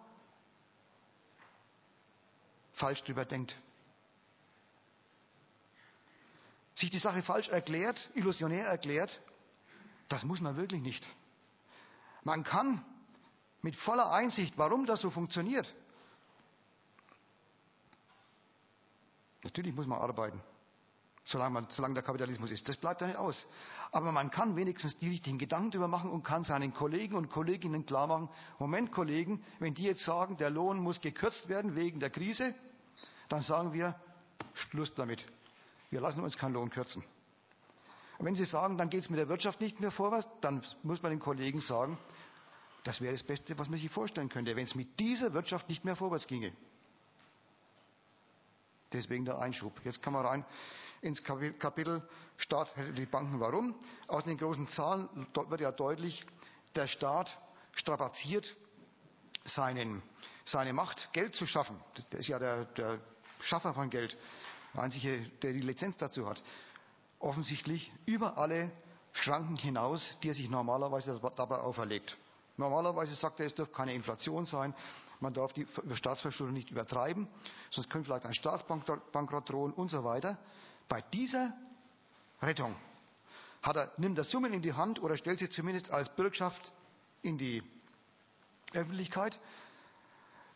falsch drüber denkt. Sich die Sache falsch erklärt, illusionär erklärt, das muss man wirklich nicht. Man kann mit voller Einsicht, warum das so funktioniert, natürlich muss man arbeiten solange, man, solange der Kapitalismus ist. Das bleibt ja nicht aus. Aber man kann wenigstens die richtigen Gedanken darüber machen und kann seinen Kollegen und Kolleginnen klar machen, Moment Kollegen, wenn die jetzt sagen, der Lohn muss gekürzt werden wegen der Krise, dann sagen wir, Schluss damit. Wir lassen uns keinen Lohn kürzen. Und wenn Sie sagen, dann geht es mit der Wirtschaft nicht mehr vorwärts, dann muss man den Kollegen sagen, das wäre das Beste, was man sich vorstellen könnte, wenn es mit dieser Wirtschaft nicht mehr vorwärts ginge. Deswegen der Einschub. Jetzt kann man rein ins Kapitel Staat hätte die Banken. Warum? Aus den großen Zahlen wird ja deutlich, der Staat strapaziert seinen, seine Macht, Geld zu schaffen. Der ist ja der, der Schaffer von Geld, der einzige, der die Lizenz dazu hat. Offensichtlich über alle Schranken hinaus, die er sich normalerweise dabei auferlegt. Normalerweise sagt er, es dürfte keine Inflation sein, man darf die Staatsverschuldung nicht übertreiben, sonst könnte vielleicht ein Staatsbankrott drohen und so weiter. Bei dieser Rettung hat er, nimmt er Summen in die Hand oder stellt sie zumindest als Bürgschaft in die Öffentlichkeit,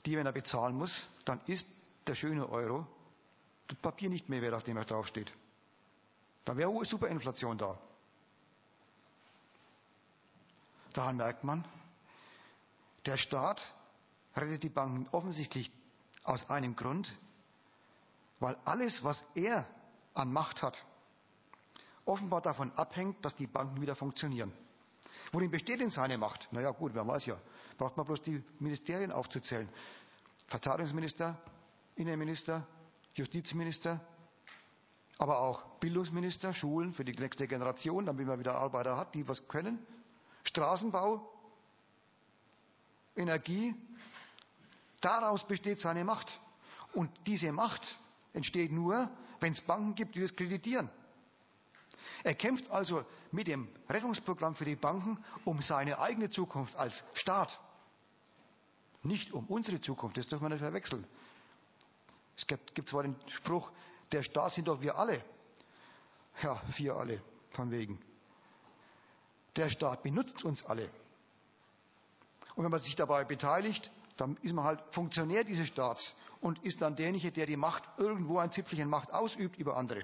die, wenn er bezahlen muss, dann ist der schöne Euro das Papier nicht mehr wert, auf dem er draufsteht. Dann wäre Superinflation da. Daran merkt man, der Staat rettet die Banken offensichtlich aus einem Grund, weil alles, was er an Macht hat, offenbar davon abhängt, dass die Banken wieder funktionieren. Worin besteht denn seine Macht? Naja gut, wer weiß ja. Braucht man bloß die Ministerien aufzuzählen. Verteidigungsminister, Innenminister, Justizminister, aber auch Bildungsminister, Schulen für die nächste Generation, damit man wieder Arbeiter hat, die was können, Straßenbau, Energie. Daraus besteht seine Macht. Und diese Macht entsteht nur, wenn es Banken gibt, die das kreditieren. Er kämpft also mit dem Rettungsprogramm für die Banken um seine eigene Zukunft als Staat. Nicht um unsere Zukunft, das dürfen wir nicht verwechseln. Es gibt, gibt zwar den Spruch, der Staat sind doch wir alle. Ja, wir alle, von wegen. Der Staat benutzt uns alle. Und wenn man sich dabei beteiligt, dann ist man halt Funktionär dieses Staats und ist dann derjenige, der die Macht irgendwo ein Zipfelchen Macht ausübt über andere.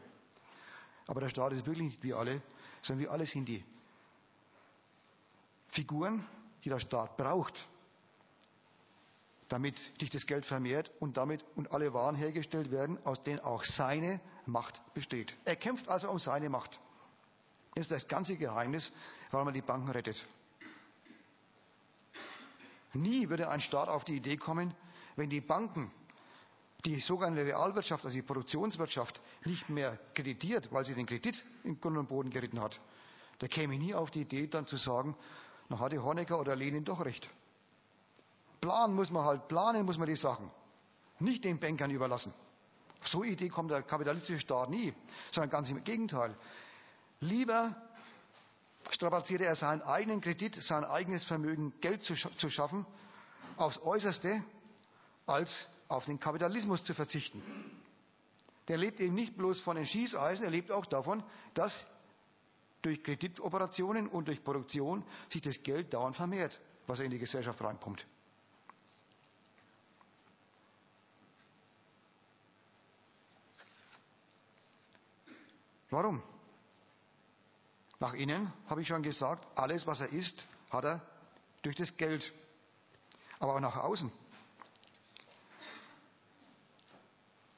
Aber der Staat ist wirklich nicht wir alle, sondern wir alle sind die Figuren, die der Staat braucht, damit sich das Geld vermehrt und damit und alle Waren hergestellt werden, aus denen auch seine Macht besteht. Er kämpft also um seine Macht. Das ist das ganze Geheimnis, warum er die Banken rettet. Nie würde ein Staat auf die Idee kommen, wenn die Banken die sogenannte Realwirtschaft, also die Produktionswirtschaft, nicht mehr kreditiert, weil sie den Kredit in Grund und Boden geritten hat. Der käme nie auf die Idee, dann zu sagen, na hatte Honecker oder Lenin doch recht. Planen muss man halt, planen muss man die Sachen. Nicht den Bankern überlassen. Auf so eine Idee kommt der kapitalistische Staat nie, sondern ganz im Gegenteil. Lieber strapaziert er seinen eigenen Kredit, sein eigenes Vermögen, Geld zu, zu schaffen, aufs Äußerste, als auf den Kapitalismus zu verzichten. Der lebt eben nicht bloß von den Schießeisen, er lebt auch davon, dass durch Kreditoperationen und durch Produktion sich das Geld dauernd vermehrt, was in die Gesellschaft reinkommt. Warum? Nach innen habe ich schon gesagt, alles, was er ist, hat er durch das Geld. Aber auch nach außen.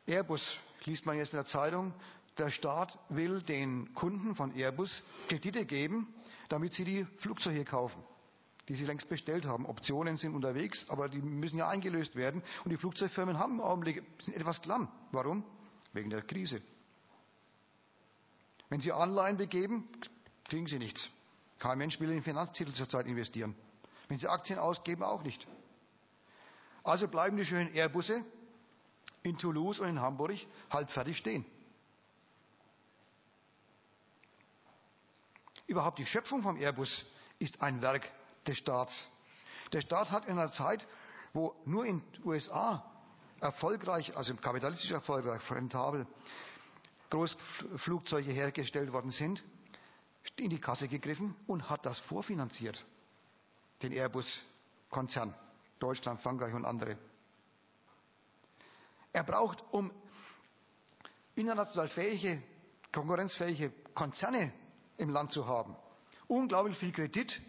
Airbus liest man jetzt in der Zeitung, der Staat will den Kunden von Airbus Kredite geben, damit sie die Flugzeuge kaufen, die sie längst bestellt haben. Optionen sind unterwegs, aber die müssen ja eingelöst werden. Und die Flugzeugfirmen haben im Augenblick, sind etwas klamm. Warum? Wegen der Krise. Wenn sie Anleihen begeben, kriegen sie nichts. Kein Mensch will in Finanztitel zurzeit investieren. Wenn sie Aktien ausgeben, auch nicht. Also bleiben die schönen Airbusse in Toulouse und in Hamburg halbfertig stehen. Überhaupt die Schöpfung vom Airbus ist ein Werk des Staats. Der Staat hat in einer Zeit, wo nur in den USA erfolgreich, also kapitalistisch erfolgreich, rentabel, Großflugzeuge hergestellt worden sind, in die Kasse gegriffen und hat das vorfinanziert. Den Airbus-Konzern. Deutschland, Frankreich und andere. Er braucht, um international fähige, konkurrenzfähige Konzerne im Land zu haben, unglaublich viel Kredit,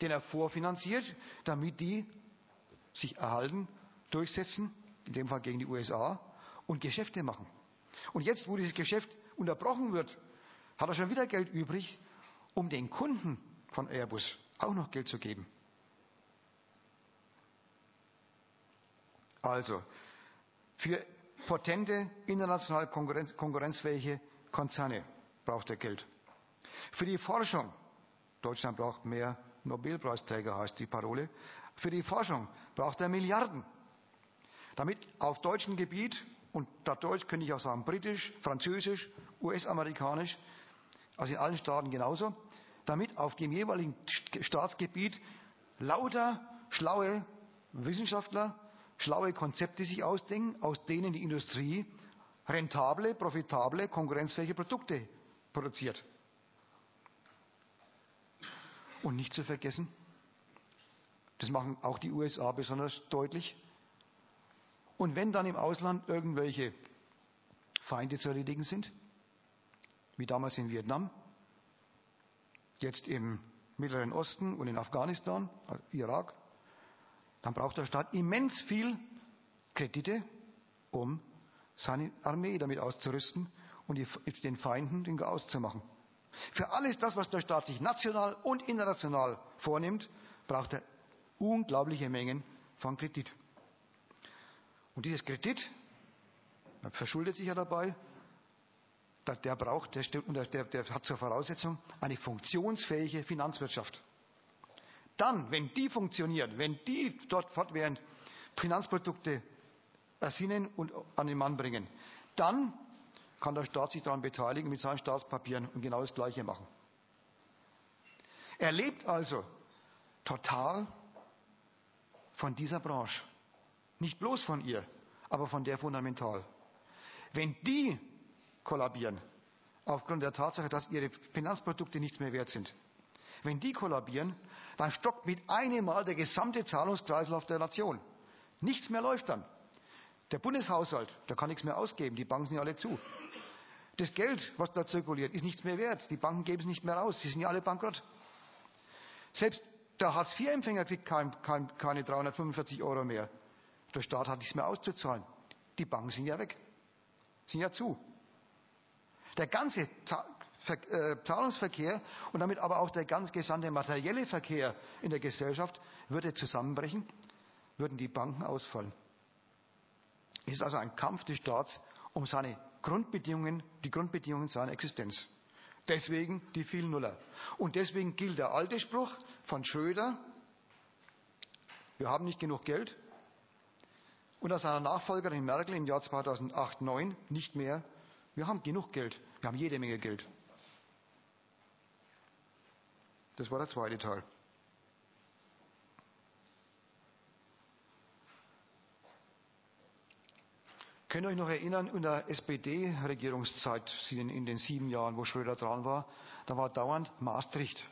den er vorfinanziert, damit die sich erhalten, durchsetzen, in dem Fall gegen die USA, und Geschäfte machen. Und jetzt, wo dieses Geschäft unterbrochen wird, hat er schon wieder Geld übrig, um den Kunden von Airbus auch noch Geld zu geben. Also, für potente, international konkurrenz konkurrenzfähige Konzerne braucht er Geld. Für die Forschung, Deutschland braucht mehr Nobelpreisträger, heißt die Parole, für die Forschung braucht er Milliarden, damit auf deutschem Gebiet, und da Deutsch könnte ich auch sagen britisch, französisch, US-amerikanisch, also in allen Staaten genauso, damit auf dem jeweiligen Staatsgebiet lauter schlaue Wissenschaftler schlaue Konzepte sich ausdenken, aus denen die Industrie rentable, profitable, konkurrenzfähige Produkte produziert. Und nicht zu vergessen, das machen auch die USA besonders deutlich, und wenn dann im Ausland irgendwelche Feinde zu erledigen sind, wie damals in Vietnam, jetzt im Mittleren Osten und in Afghanistan, Irak, dann braucht der Staat immens viel Kredite, um seine Armee damit auszurüsten und den Feinden den Chaos zu machen. Für alles das, was der Staat sich national und international vornimmt, braucht er unglaubliche Mengen von Kredit. Und dieses Kredit, man verschuldet sich ja dabei, der braucht, der, der, der hat zur Voraussetzung eine funktionsfähige Finanzwirtschaft. Dann, wenn die funktioniert, wenn die dort fortwährend Finanzprodukte ersinnen und an den Mann bringen, dann kann der Staat sich daran beteiligen mit seinen Staatspapieren und genau das Gleiche machen. Er lebt also total von dieser Branche. Nicht bloß von ihr, aber von der fundamental. Wenn die kollabieren, aufgrund der Tatsache, dass ihre Finanzprodukte nichts mehr wert sind, wenn die kollabieren, dann stockt mit einem Mal der gesamte Zahlungskreislauf der Nation. Nichts mehr läuft dann. Der Bundeshaushalt, der kann nichts mehr ausgeben, die Banken sind ja alle zu. Das Geld, was da zirkuliert, ist nichts mehr wert. Die Banken geben es nicht mehr aus, sie sind ja alle bankrott. Selbst der Hartz-IV-Empfänger kriegt kein, kein, keine 345 Euro mehr. Der Staat hat nichts mehr auszuzahlen. Die Banken sind ja weg, sind ja zu. Der ganze äh, Zahlungsverkehr und damit aber auch der ganz gesamte materielle Verkehr in der Gesellschaft würde zusammenbrechen, würden die Banken ausfallen. Es ist also ein Kampf des Staats um seine Grundbedingungen, die Grundbedingungen seiner Existenz. Deswegen die vielen Nuller. Und deswegen gilt der alte Spruch von Schröder, wir haben nicht genug Geld. Und aus seiner Nachfolgerin Merkel im Jahr 2008-2009 nicht mehr, wir haben genug Geld, wir haben jede Menge Geld. Das war der zweite Teil. Könnt ihr euch noch erinnern, in der SPD-Regierungszeit, in den sieben Jahren, wo Schröder dran war, da war dauernd Maastricht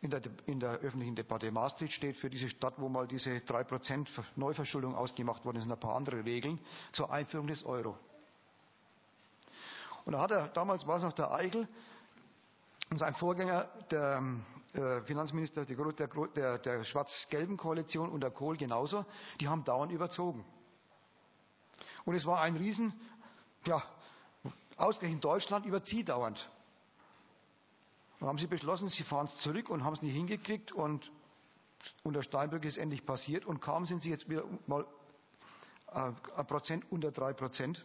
in der, in der öffentlichen Debatte. Maastricht steht für diese Stadt, wo mal diese 3% Neuverschuldung ausgemacht worden ist und ein paar andere Regeln zur Einführung des Euro. Und da hat er, damals war es noch der Eichel, und sein Vorgänger, der äh, Finanzminister der, der, der schwarz-gelben Koalition und der Kohl genauso, die haben dauernd überzogen. Und es war ein Riesen, ja, ausgerechnet Deutschland überzieht dauernd. Dann haben sie beschlossen, sie fahren es zurück und haben es nicht hingekriegt und unter Steinbrück ist endlich passiert und kaum sind sie jetzt wieder mal äh, ein Prozent unter drei Prozent,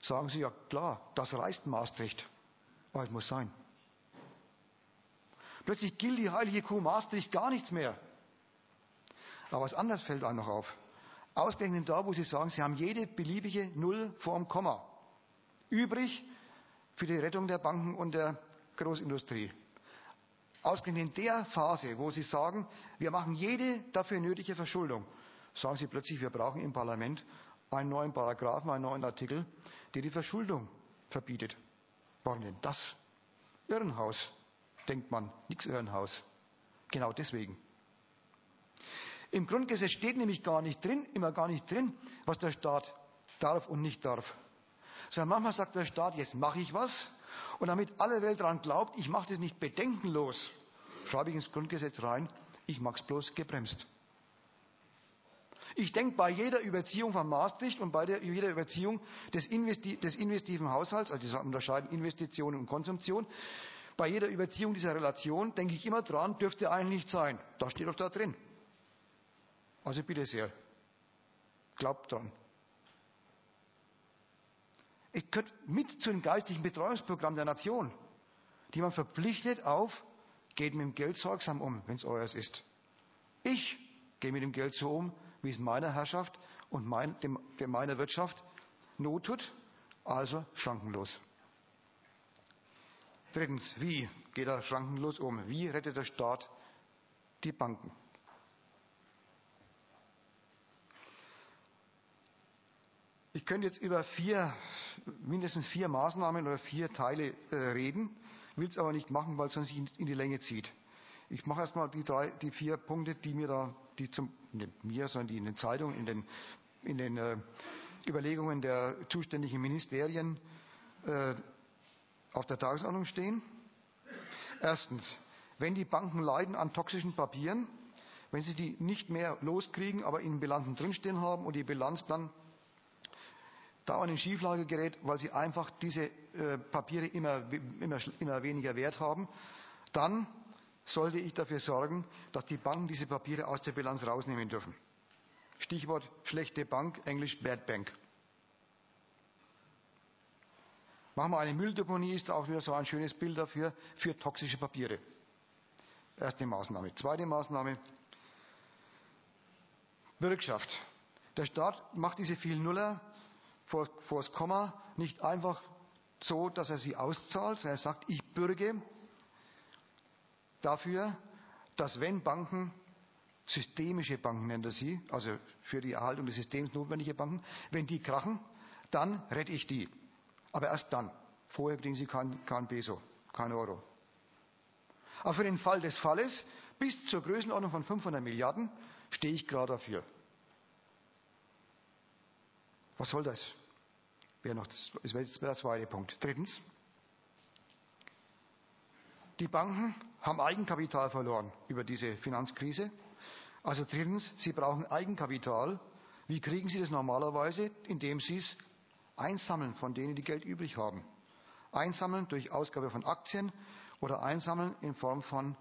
sagen sie ja klar, das reißt Maastricht, aber es muss sein. Plötzlich gilt die heilige Kuh Maastricht gar nichts mehr. Aber was anderes fällt einem noch auf. Ausgerechnet da, wo Sie sagen, Sie haben jede beliebige Null vorm Komma übrig für die Rettung der Banken und der Großindustrie. Ausgerechnet in der Phase, wo Sie sagen, wir machen jede dafür nötige Verschuldung, sagen Sie plötzlich, wir brauchen im Parlament einen neuen Paragraphen, einen neuen Artikel, der die Verschuldung verbietet. Warum denn das? Irrenhaus, denkt man, nichts Irrenhaus. Genau deswegen. Im Grundgesetz steht nämlich gar nicht drin, immer gar nicht drin, was der Staat darf und nicht darf. Sondern manchmal sagt der Staat, jetzt mache ich was und damit alle Welt daran glaubt, ich mache das nicht bedenkenlos, schreibe ich ins Grundgesetz rein, ich mache es bloß gebremst. Ich denke bei jeder Überziehung von Maastricht und bei der, jeder Überziehung des, Investi des investiven Haushalts, also die unterscheiden Investitionen und Konsumtion, bei jeder Überziehung dieser Relation denke ich immer dran, dürfte eigentlich nicht sein. Das steht doch da drin. Also bitte sehr, glaubt dran. Es gehört mit zu dem geistlichen Betreuungsprogramm der Nation, die man verpflichtet auf, geht mit dem Geld sorgsam um, wenn es euers ist. Ich gehe mit dem Geld so um, wie es meiner Herrschaft und mein, dem, dem meiner Wirtschaft Not tut, also schrankenlos. Drittens, wie geht er schrankenlos um? Wie rettet der Staat die Banken? Ich könnte jetzt über vier, mindestens vier Maßnahmen oder vier Teile äh, reden, will es aber nicht machen, weil es sonst in, die Länge zieht. Ich mache erstmal die drei, die vier Punkte, die mir da, die zum, nicht mir, sondern die in den Zeitungen, in den, in den äh, Überlegungen der zuständigen Ministerien äh, auf der Tagesordnung stehen. Erstens, wenn die Banken leiden an toxischen Papieren, wenn sie die nicht mehr loskriegen, aber in Bilanzen drinstehen haben und die Bilanz dann dauernd in Schieflage gerät, weil sie einfach diese äh, Papiere immer, immer, immer weniger Wert haben, dann sollte ich dafür sorgen, dass die Banken diese Papiere aus der Bilanz rausnehmen dürfen. Stichwort schlechte Bank, englisch Bad Bank. Machen wir eine Mülldeponie, ist auch wieder so ein schönes Bild dafür, für toxische Papiere. Erste Maßnahme. Zweite Maßnahme, Bürgschaft. Der Staat macht diese vielen Nuller vor, vor das Komma nicht einfach so, dass er sie auszahlt, sondern er sagt, ich bürge dafür, dass wenn Banken, systemische Banken nennt er sie, also für die Erhaltung des Systems notwendige Banken, wenn die krachen, dann rette ich die. Aber erst dann. Vorher kriegen sie kein, kein Peso, kein Euro. Aber für den Fall des Falles, bis zur Größenordnung von 500 Milliarden, stehe ich gerade dafür. Was soll das? Wäre noch, das wäre der zweite Punkt. Drittens. Die Banken haben Eigenkapital verloren über diese Finanzkrise. Also drittens, sie brauchen Eigenkapital. Wie kriegen sie das normalerweise? Indem sie es einsammeln von denen, die Geld übrig haben. Einsammeln durch Ausgabe von Aktien oder einsammeln in Form von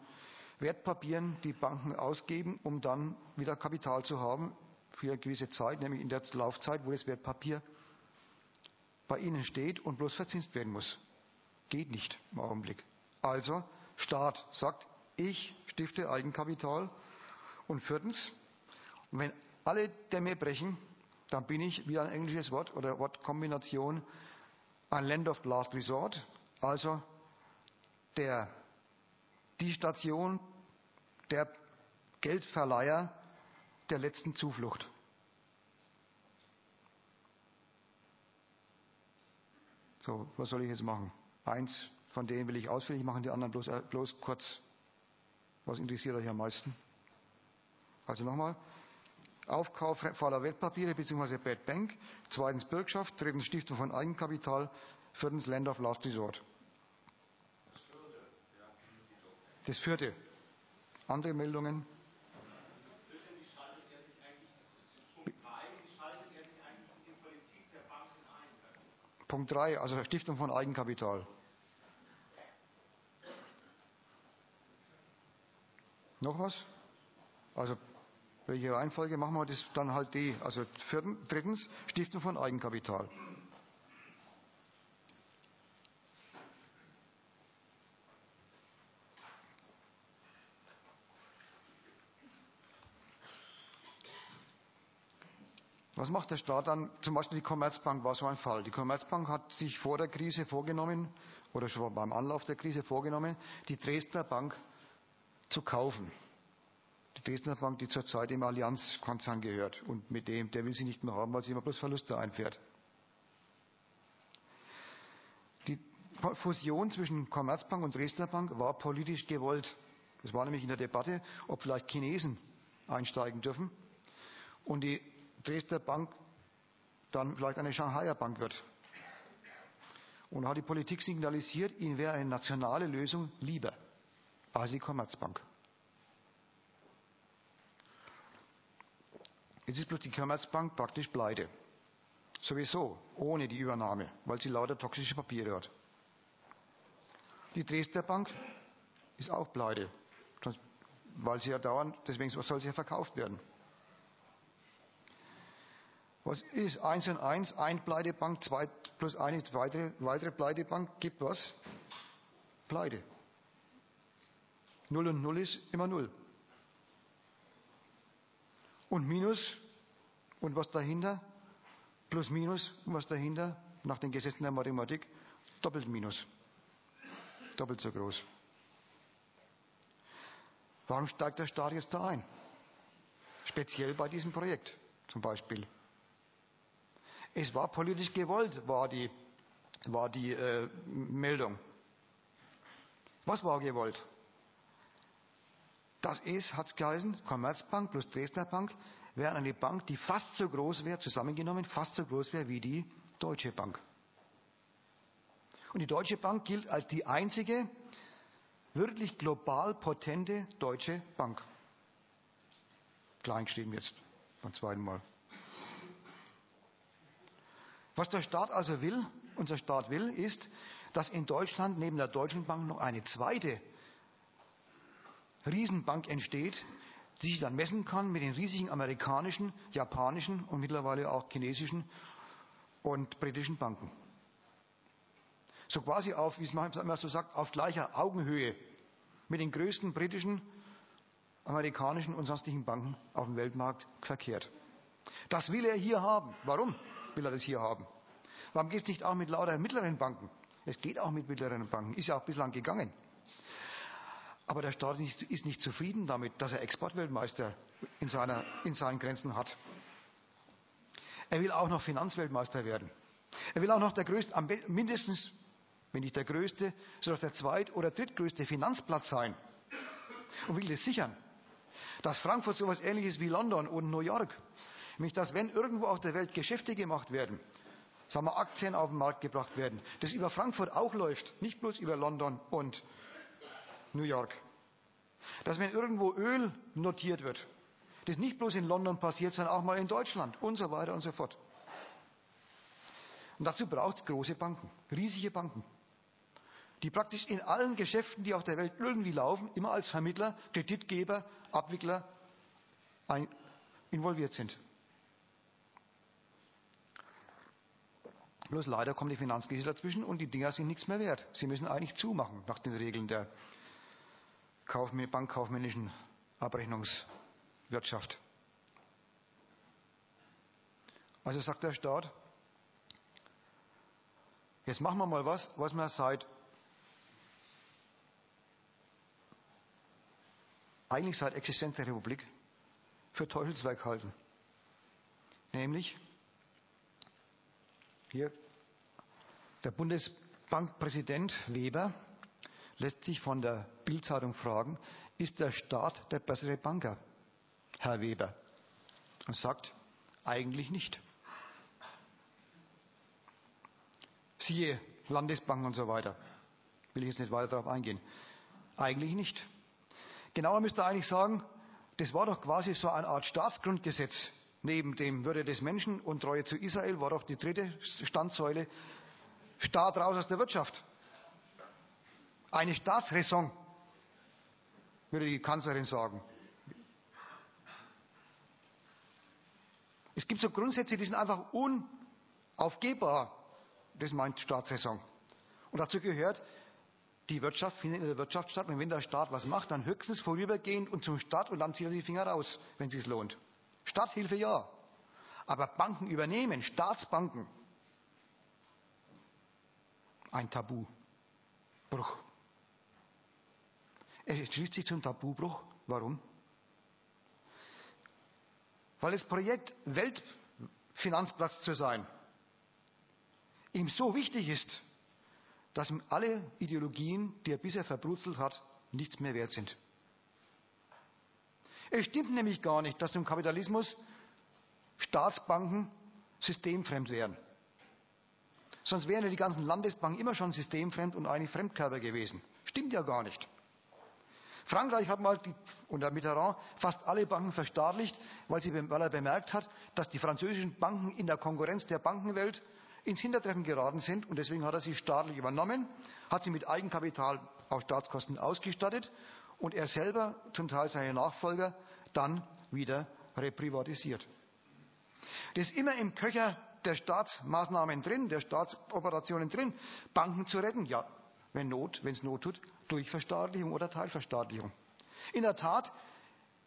Wertpapieren, die Banken ausgeben, um dann wieder Kapital zu haben für eine gewisse Zeit, nämlich in der Laufzeit, wo das Wertpapier bei Ihnen steht und bloß verzinst werden muss. Geht nicht im Augenblick. Also, Staat sagt, ich stifte Eigenkapital. Und viertens, wenn alle Dämme brechen, dann bin ich, wieder ein englisches Wort oder Wortkombination, ein Land of Last Resort, also der, die Station, der Geldverleiher der letzten Zuflucht. So, was soll ich jetzt machen? Eins von denen will ich ausführlich machen, die anderen bloß, äh, bloß kurz. Was interessiert euch am meisten? Also nochmal. Aufkauf fauler Wertpapiere bzw. Bad Bank. Zweitens Bürgschaft. Drittens Stiftung von Eigenkapital. Viertens Land of Last Resort. Das vierte. Andere Meldungen? Punkt 3, also Stiftung von Eigenkapital. Noch was? Also welche Reihenfolge machen wir das dann halt die? Also drittens Stiftung von Eigenkapital. Was macht der Staat dann? Zum Beispiel die Commerzbank war so ein Fall. Die Commerzbank hat sich vor der Krise vorgenommen, oder schon beim Anlauf der Krise vorgenommen, die Dresdner Bank zu kaufen. Die Dresdner Bank, die zurzeit im Allianz-Konzern gehört. Und mit dem, der will sie nicht mehr haben, weil sie immer bloß Verluste einfährt. Die Fusion zwischen Commerzbank und Dresdner Bank war politisch gewollt. Es war nämlich in der Debatte, ob vielleicht Chinesen einsteigen dürfen. Und die Dresdner Bank dann vielleicht eine Shanghaier Bank wird. Und hat die Politik signalisiert, ihnen wäre eine nationale Lösung lieber als die Commerzbank. Jetzt ist bloß die Commerzbank praktisch pleite. Sowieso, ohne die Übernahme, weil sie lauter toxische Papiere hat. Die Dresdner Bank ist auch pleite, weil sie ja dauernd, deswegen soll sie ja verkauft werden. Was ist 1 und 1? Ein Pleitebank zwei, plus eine weitere, weitere Pleitebank gibt was? Pleite. 0 und 0 ist immer 0. Und Minus und was dahinter? Plus Minus und was dahinter? Nach den Gesetzen der Mathematik doppelt Minus. Doppelt so groß. Warum steigt der Staat jetzt da ein? Speziell bei diesem Projekt zum Beispiel. Es war politisch gewollt, war die, war die äh, Meldung. Was war gewollt? Das ist, hat es geheißen, Commerzbank plus Dresdner Bank wäre eine Bank, die fast so groß wäre, zusammengenommen, fast so groß wäre wie die Deutsche Bank. Und die Deutsche Bank gilt als die einzige wirklich global potente deutsche Bank. Kleingeschrieben jetzt, beim zweiten Mal. Was der Staat also will, unser Staat will, ist, dass in Deutschland neben der Deutschen Bank noch eine zweite Riesenbank entsteht, die sich dann messen kann mit den riesigen amerikanischen, japanischen und mittlerweile auch chinesischen und britischen Banken. so quasi auf, wie man immer so sagt, auf gleicher Augenhöhe mit den größten britischen, amerikanischen und sonstigen Banken auf dem Weltmarkt verkehrt. Das will er hier haben. Warum will er das hier haben? Warum geht es nicht auch mit lauter mittleren Banken? Es geht auch mit mittleren Banken, ist ja auch bislang gegangen. Aber der Staat ist nicht zufrieden damit, dass er Exportweltmeister in, seiner, in seinen Grenzen hat. Er will auch noch Finanzweltmeister werden. Er will auch noch der größte, mindestens, wenn nicht der größte, so doch der zweit- oder drittgrößte Finanzplatz sein. Und will das sichern. Dass Frankfurt so etwas ähnliches wie London und New York, nämlich dass wenn irgendwo auf der Welt Geschäfte gemacht werden, sagen wir Aktien auf den Markt gebracht werden, das über Frankfurt auch läuft, nicht bloß über London und New York. Dass wenn irgendwo Öl notiert wird, das nicht bloß in London passiert, sondern auch mal in Deutschland und so weiter und so fort. Und dazu braucht es große Banken, riesige Banken, die praktisch in allen Geschäften, die auf der Welt irgendwie laufen, immer als Vermittler, Kreditgeber, Abwickler involviert sind. Bloß leider kommt die Finanzkrise dazwischen und die Dinger sind nichts mehr wert. Sie müssen eigentlich zumachen nach den Regeln der bankkaufmännischen Abrechnungswirtschaft. Also sagt der Staat, jetzt machen wir mal was, was wir seit eigentlich seit Existenz der Republik für Teufelswerk halten. Nämlich hier der Bundesbankpräsident Weber lässt sich von der Bildzeitung fragen, ist der Staat der bessere Banker, Herr Weber? Und sagt, eigentlich nicht. Siehe Landesbanken und so weiter. Will ich jetzt nicht weiter darauf eingehen. Eigentlich nicht. Genauer müsste eigentlich sagen, das war doch quasi so eine Art Staatsgrundgesetz. Neben dem Würde des Menschen und Treue zu Israel war doch die dritte Standsäule Staat raus aus der Wirtschaft. Eine Staatsräson, würde die Kanzlerin sagen. Es gibt so Grundsätze, die sind einfach unaufgehbar. Das meint Staatsräson. Und dazu gehört, die Wirtschaft findet in der Wirtschaft statt. Und wenn der Staat was macht, dann höchstens vorübergehend und zum Staat und dann zieht er die Finger raus, wenn es sich lohnt. Staatshilfe ja. Aber Banken übernehmen, Staatsbanken, ein Tabubruch. Es schließt sich zum Tabubruch. Warum? Weil das Projekt Weltfinanzplatz zu sein ihm so wichtig ist, dass ihm alle Ideologien, die er bisher verbrutzelt hat, nichts mehr wert sind. Es stimmt nämlich gar nicht, dass im Kapitalismus Staatsbanken systemfremd wären. Sonst wären ja die ganzen Landesbanken immer schon systemfremd und eigentlich Fremdkörper gewesen. Stimmt ja gar nicht. Frankreich hat mal die, unter Mitterrand fast alle Banken verstaatlicht, weil, sie, weil er bemerkt hat, dass die französischen Banken in der Konkurrenz der Bankenwelt ins Hintertreffen geraten sind und deswegen hat er sie staatlich übernommen, hat sie mit Eigenkapital auf Staatskosten ausgestattet und er selber, zum Teil seine Nachfolger, dann wieder reprivatisiert. Das ist immer im Köcher der Staatsmaßnahmen drin, der Staatsoperationen drin, Banken zu retten. Ja, wenn Not, es Not tut, durch Verstaatlichung oder Teilverstaatlichung. In der Tat,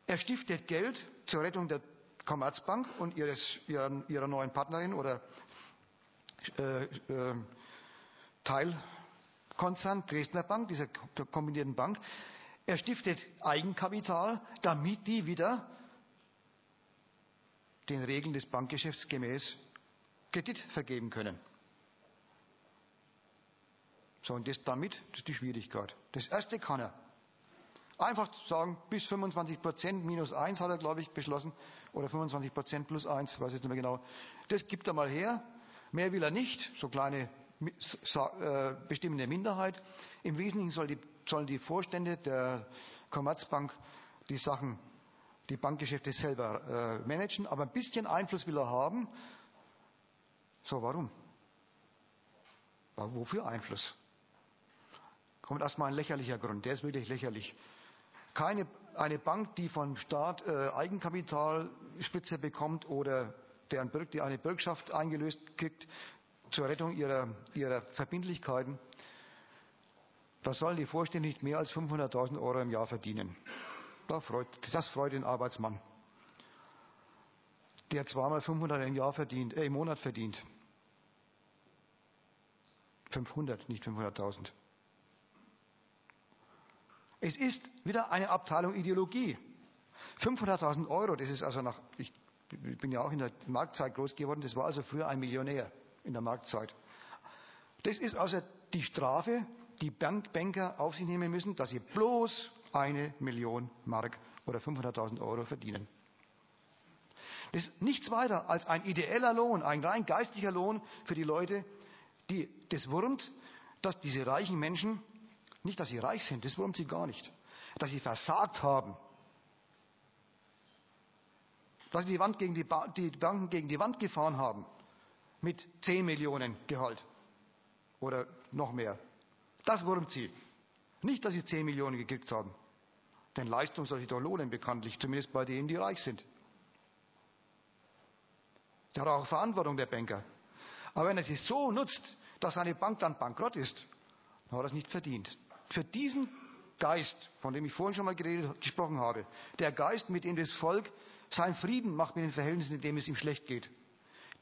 er stiftet Geld zur Rettung der Commerzbank und ihres, ihrer, ihrer neuen Partnerin oder äh, äh, Teilkonzern Dresdner Bank, dieser kombinierten Bank. Er stiftet Eigenkapital, damit die wieder den Regeln des Bankgeschäfts gemäß Kredit vergeben können. So, und das damit, das ist die Schwierigkeit. Das erste kann er. Einfach sagen, bis 25 Prozent minus 1 hat er, glaube ich, beschlossen. Oder 25 Prozent plus 1, weiß jetzt nicht mehr genau. Das gibt er mal her. Mehr will er nicht. So kleine äh, bestimmende Minderheit. Im Wesentlichen soll die, sollen die Vorstände der Commerzbank die Sachen, die Bankgeschäfte selber äh, managen. Aber ein bisschen Einfluss will er haben. So, warum? Wofür Einfluss? Kommt erstmal ein lächerlicher Grund, der ist wirklich lächerlich. Keine, eine Bank, die vom Staat äh, Eigenkapitalspitze bekommt oder der die eine Bürgschaft eingelöst kriegt zur Rettung ihrer, ihrer Verbindlichkeiten, Da sollen die Vorstände nicht mehr als 500.000 Euro im Jahr verdienen. Das freut, das freut den Arbeitsmann, der zweimal 500 im Jahr verdient, äh, im Monat verdient. 500, nicht 500.000. Es ist wieder eine Abteilung Ideologie. 500.000 Euro, das ist also nach, ich bin ja auch in der Marktzeit groß geworden, das war also früher ein Millionär in der Marktzeit. Das ist also die Strafe, die Banker auf sich nehmen müssen, dass sie bloß eine Million Mark oder 500.000 Euro verdienen. Das ist nichts weiter als ein ideeller Lohn, ein rein geistlicher Lohn für die Leute, die, das wurmt, dass diese reichen Menschen, nicht dass sie reich sind, das wurmt sie gar nicht, dass sie versagt haben. Dass sie die, Wand gegen die, die Banken gegen die Wand gefahren haben mit 10 Millionen Gehalt oder noch mehr. Das wurmt sie. Nicht, dass sie 10 Millionen gekriegt haben. Denn Leistung soll sich doch lohnen, bekanntlich, zumindest bei denen, die reich sind. Der hat auch Verantwortung, der Banker. Aber wenn er sich so nutzt, dass seine Bank dann bankrott ist, dann hat er es nicht verdient. Für diesen Geist, von dem ich vorhin schon mal geredet, gesprochen habe, der Geist, mit dem das Volk seinen Frieden macht mit den Verhältnissen, in denen es ihm schlecht geht,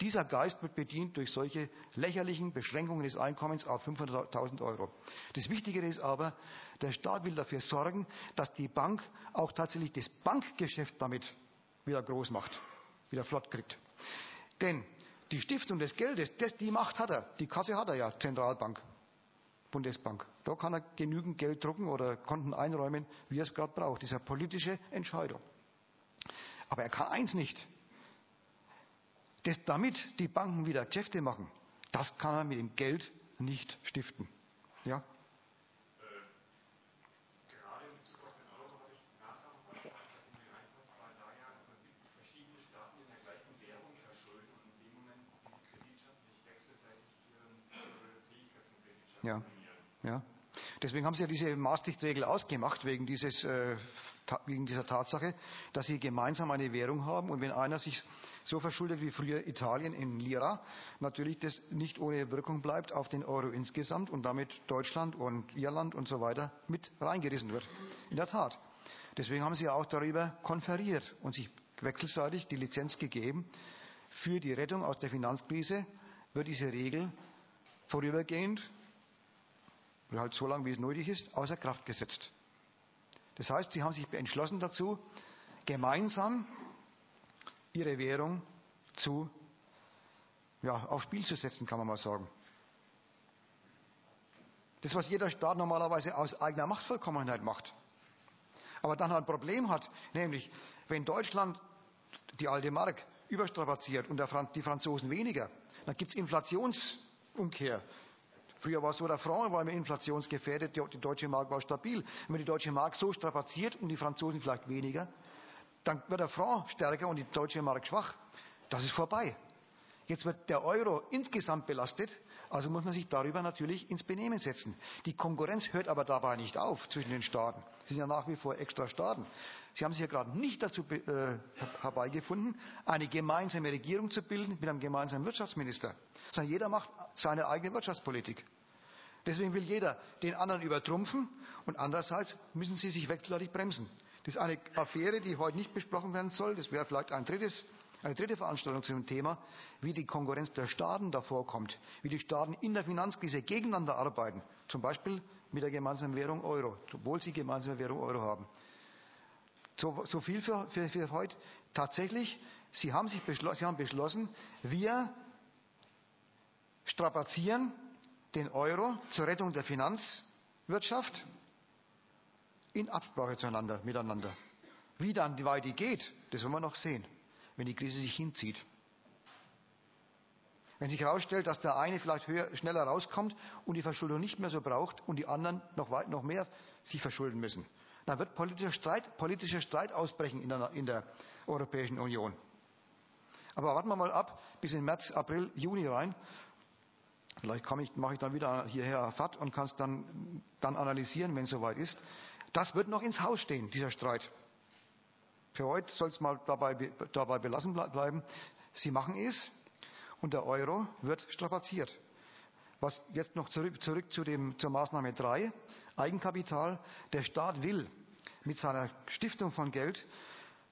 dieser Geist wird bedient durch solche lächerlichen Beschränkungen des Einkommens auf 500.000 Euro. Das Wichtige ist aber, der Staat will dafür sorgen, dass die Bank auch tatsächlich das Bankgeschäft damit wieder groß macht, wieder flott kriegt. Denn die Stiftung des Geldes, das, die Macht hat er, die Kasse hat er ja, Zentralbank, Bundesbank. Da kann er genügend Geld drucken oder Konten einräumen, wie er es gerade braucht. Das ist eine politische Entscheidung. Aber er kann eins nicht, das, damit die Banken wieder Geschäfte machen, das kann er mit dem Geld nicht stiften. Ja? Ja, ja. Deswegen haben Sie ja diese Maastricht-Regel ausgemacht, wegen, dieses, äh, wegen dieser Tatsache, dass Sie gemeinsam eine Währung haben und wenn einer sich so verschuldet wie früher Italien in Lira, natürlich das nicht ohne Wirkung bleibt auf den Euro insgesamt und damit Deutschland und Irland und so weiter mit reingerissen wird. In der Tat. Deswegen haben sie auch darüber konferiert und sich wechselseitig die Lizenz gegeben. Für die Rettung aus der Finanzkrise wird diese Regel vorübergehend, halt so lange wie es nötig ist, außer Kraft gesetzt. Das heißt, sie haben sich entschlossen dazu, gemeinsam ihre Währung zu, ja, aufs Spiel zu setzen, kann man mal sagen. Das, was jeder Staat normalerweise aus eigener Machtvollkommenheit macht. Aber dann ein Problem hat, nämlich, wenn Deutschland die alte Mark überstrapaziert und die Franzosen weniger, dann gibt es Inflationsumkehr. Früher war es so, der Franc war immer inflationsgefährdet, die deutsche Mark war stabil. Wenn die deutsche Mark so strapaziert und die Franzosen vielleicht weniger, dann wird der Franc stärker und die deutsche Mark schwach. Das ist vorbei. Jetzt wird der Euro insgesamt belastet, also muss man sich darüber natürlich ins Benehmen setzen. Die Konkurrenz hört aber dabei nicht auf zwischen den Staaten. Sie sind ja nach wie vor extra Staaten. Sie haben sich ja gerade nicht dazu äh, herbeigefunden, eine gemeinsame Regierung zu bilden mit einem gemeinsamen Wirtschaftsminister, sondern jeder macht seine eigene Wirtschaftspolitik. Deswegen will jeder den anderen übertrumpfen und andererseits müssen sie sich wechselseitig bremsen. Das ist eine Affäre, die heute nicht besprochen werden soll. Das wäre vielleicht ein drittes, eine dritte Veranstaltung zu dem Thema, wie die Konkurrenz der Staaten davor kommt, wie die Staaten in der Finanzkrise gegeneinander arbeiten, zum Beispiel mit der gemeinsamen Währung Euro, obwohl sie gemeinsame Währung Euro haben. So, so viel für, für, für heute. Tatsächlich, sie haben, sich beschlossen, sie haben beschlossen, wir strapazieren den Euro zur Rettung der Finanzwirtschaft in Absprache zueinander, miteinander. Wie dann die geht, das wollen wir noch sehen, wenn die Krise sich hinzieht. Wenn sich herausstellt, dass der eine vielleicht höher, schneller rauskommt und die Verschuldung nicht mehr so braucht und die anderen noch, weit, noch mehr sich verschulden müssen, dann wird politischer Streit, politischer Streit ausbrechen in der, in der Europäischen Union. Aber warten wir mal ab bis in März, April, Juni rein. Vielleicht ich, mache ich dann wieder hierher FAT und kann es dann, dann analysieren, wenn es soweit ist. Das wird noch ins Haus stehen, dieser Streit. Für heute soll es mal dabei, dabei belassen bleiben. Sie machen es und der Euro wird strapaziert. Was jetzt noch zurück, zurück zu dem, zur Maßnahme 3, Eigenkapital. Der Staat will mit seiner Stiftung von Geld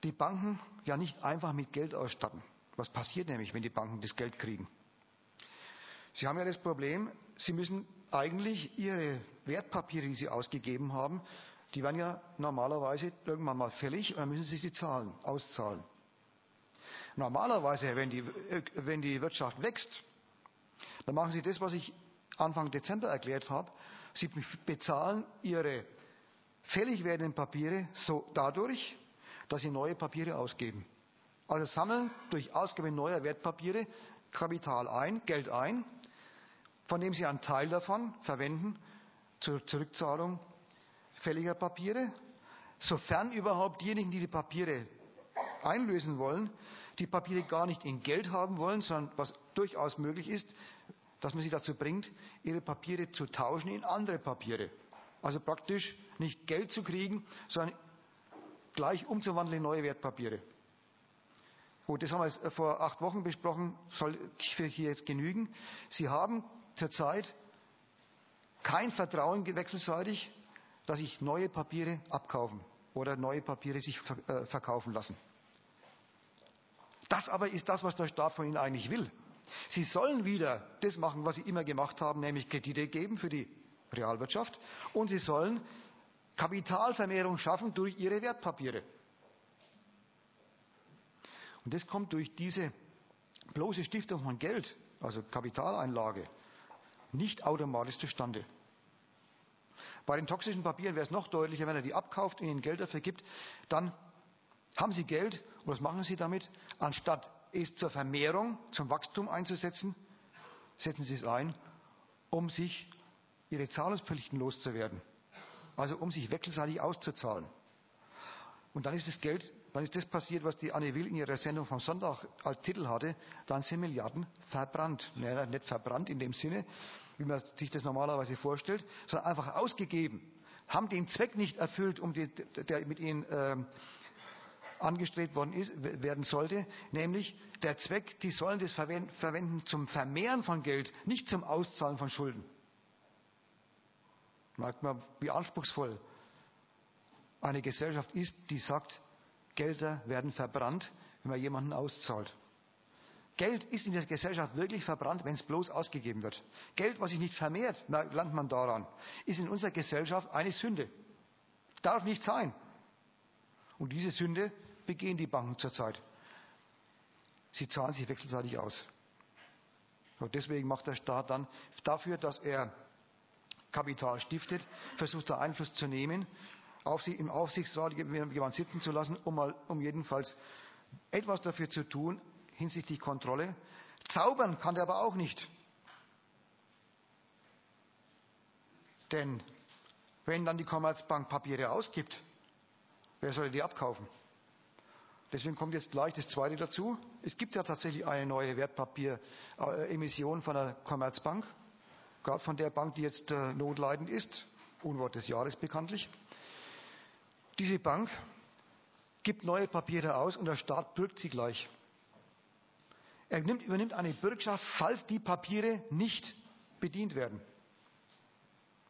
die Banken ja nicht einfach mit Geld ausstatten. Was passiert nämlich, wenn die Banken das Geld kriegen? Sie haben ja das Problem, Sie müssen eigentlich Ihre Wertpapiere, die Sie ausgegeben haben, die werden ja normalerweise irgendwann mal fällig und dann müssen Sie sie zahlen, auszahlen. Normalerweise, wenn die, wenn die Wirtschaft wächst, dann machen Sie das, was ich Anfang Dezember erklärt habe. Sie bezahlen Ihre fällig werdenden Papiere so dadurch, dass Sie neue Papiere ausgeben. Also sammeln durch Ausgabe neuer Wertpapiere Kapital ein, Geld ein, von dem Sie einen Teil davon verwenden zur Zurückzahlung fälliger Papiere, sofern überhaupt diejenigen, die die Papiere einlösen wollen, die Papiere gar nicht in Geld haben wollen, sondern was durchaus möglich ist, dass man sie dazu bringt, ihre Papiere zu tauschen in andere Papiere. Also praktisch nicht Geld zu kriegen, sondern gleich umzuwandeln in neue Wertpapiere. Gut, das haben wir vor acht Wochen besprochen, soll für hier jetzt genügen. Sie haben zurzeit kein Vertrauen wechselseitig, dass sich neue Papiere abkaufen oder neue Papiere sich äh, verkaufen lassen. Das aber ist das, was der Staat von ihnen eigentlich will. Sie sollen wieder das machen, was sie immer gemacht haben, nämlich Kredite geben für die Realwirtschaft und sie sollen Kapitalvermehrung schaffen durch ihre Wertpapiere. Und das kommt durch diese bloße Stiftung von Geld, also Kapitaleinlage, nicht automatisch zustande. Bei den toxischen Papieren wäre es noch deutlicher, wenn er die abkauft und ihnen Geld dafür gibt, dann haben sie Geld und was machen sie damit? Anstatt es zur Vermehrung, zum Wachstum einzusetzen, setzen sie es ein, um sich ihre Zahlungspflichten loszuwerden. Also um sich wechselseitig auszuzahlen. Und dann ist das Geld, dann ist das passiert, was die Anne Will in ihrer Sendung vom Sonntag als Titel hatte, dann sind Milliarden verbrannt. Naja, nicht verbrannt in dem Sinne, wie man sich das normalerweise vorstellt, sondern einfach ausgegeben. Haben den Zweck nicht erfüllt, um die, der mit ihnen äh, angestrebt worden ist, werden sollte, nämlich der Zweck, die sollen das verwenden zum Vermehren von Geld, nicht zum Auszahlen von Schulden. Merkt man, wie anspruchsvoll eine Gesellschaft ist, die sagt, Gelder werden verbrannt, wenn man jemanden auszahlt. Geld ist in der Gesellschaft wirklich verbrannt, wenn es bloß ausgegeben wird. Geld, was sich nicht vermehrt, landet man daran, ist in unserer Gesellschaft eine Sünde. Darf nicht sein. Und diese Sünde begehen die Banken zurzeit. Sie zahlen sich wechselseitig aus. Und deswegen macht der Staat dann dafür, dass er Kapital stiftet, versucht er Einfluss zu nehmen, auf sie im Aufsichtsrat jemanden sitzen zu lassen, um, mal, um jedenfalls etwas dafür zu tun hinsichtlich Kontrolle. Zaubern kann der aber auch nicht. Denn wenn dann die Commerzbank Papiere ausgibt, wer soll die abkaufen? Deswegen kommt jetzt gleich das Zweite dazu. Es gibt ja tatsächlich eine neue Wertpapieremission von der Commerzbank, gerade von der Bank, die jetzt äh, notleidend ist, Unwort des Jahres bekanntlich. Diese Bank gibt neue Papiere aus und der Staat bürgt sie gleich. Er nimmt, übernimmt eine Bürgschaft, falls die Papiere nicht bedient werden.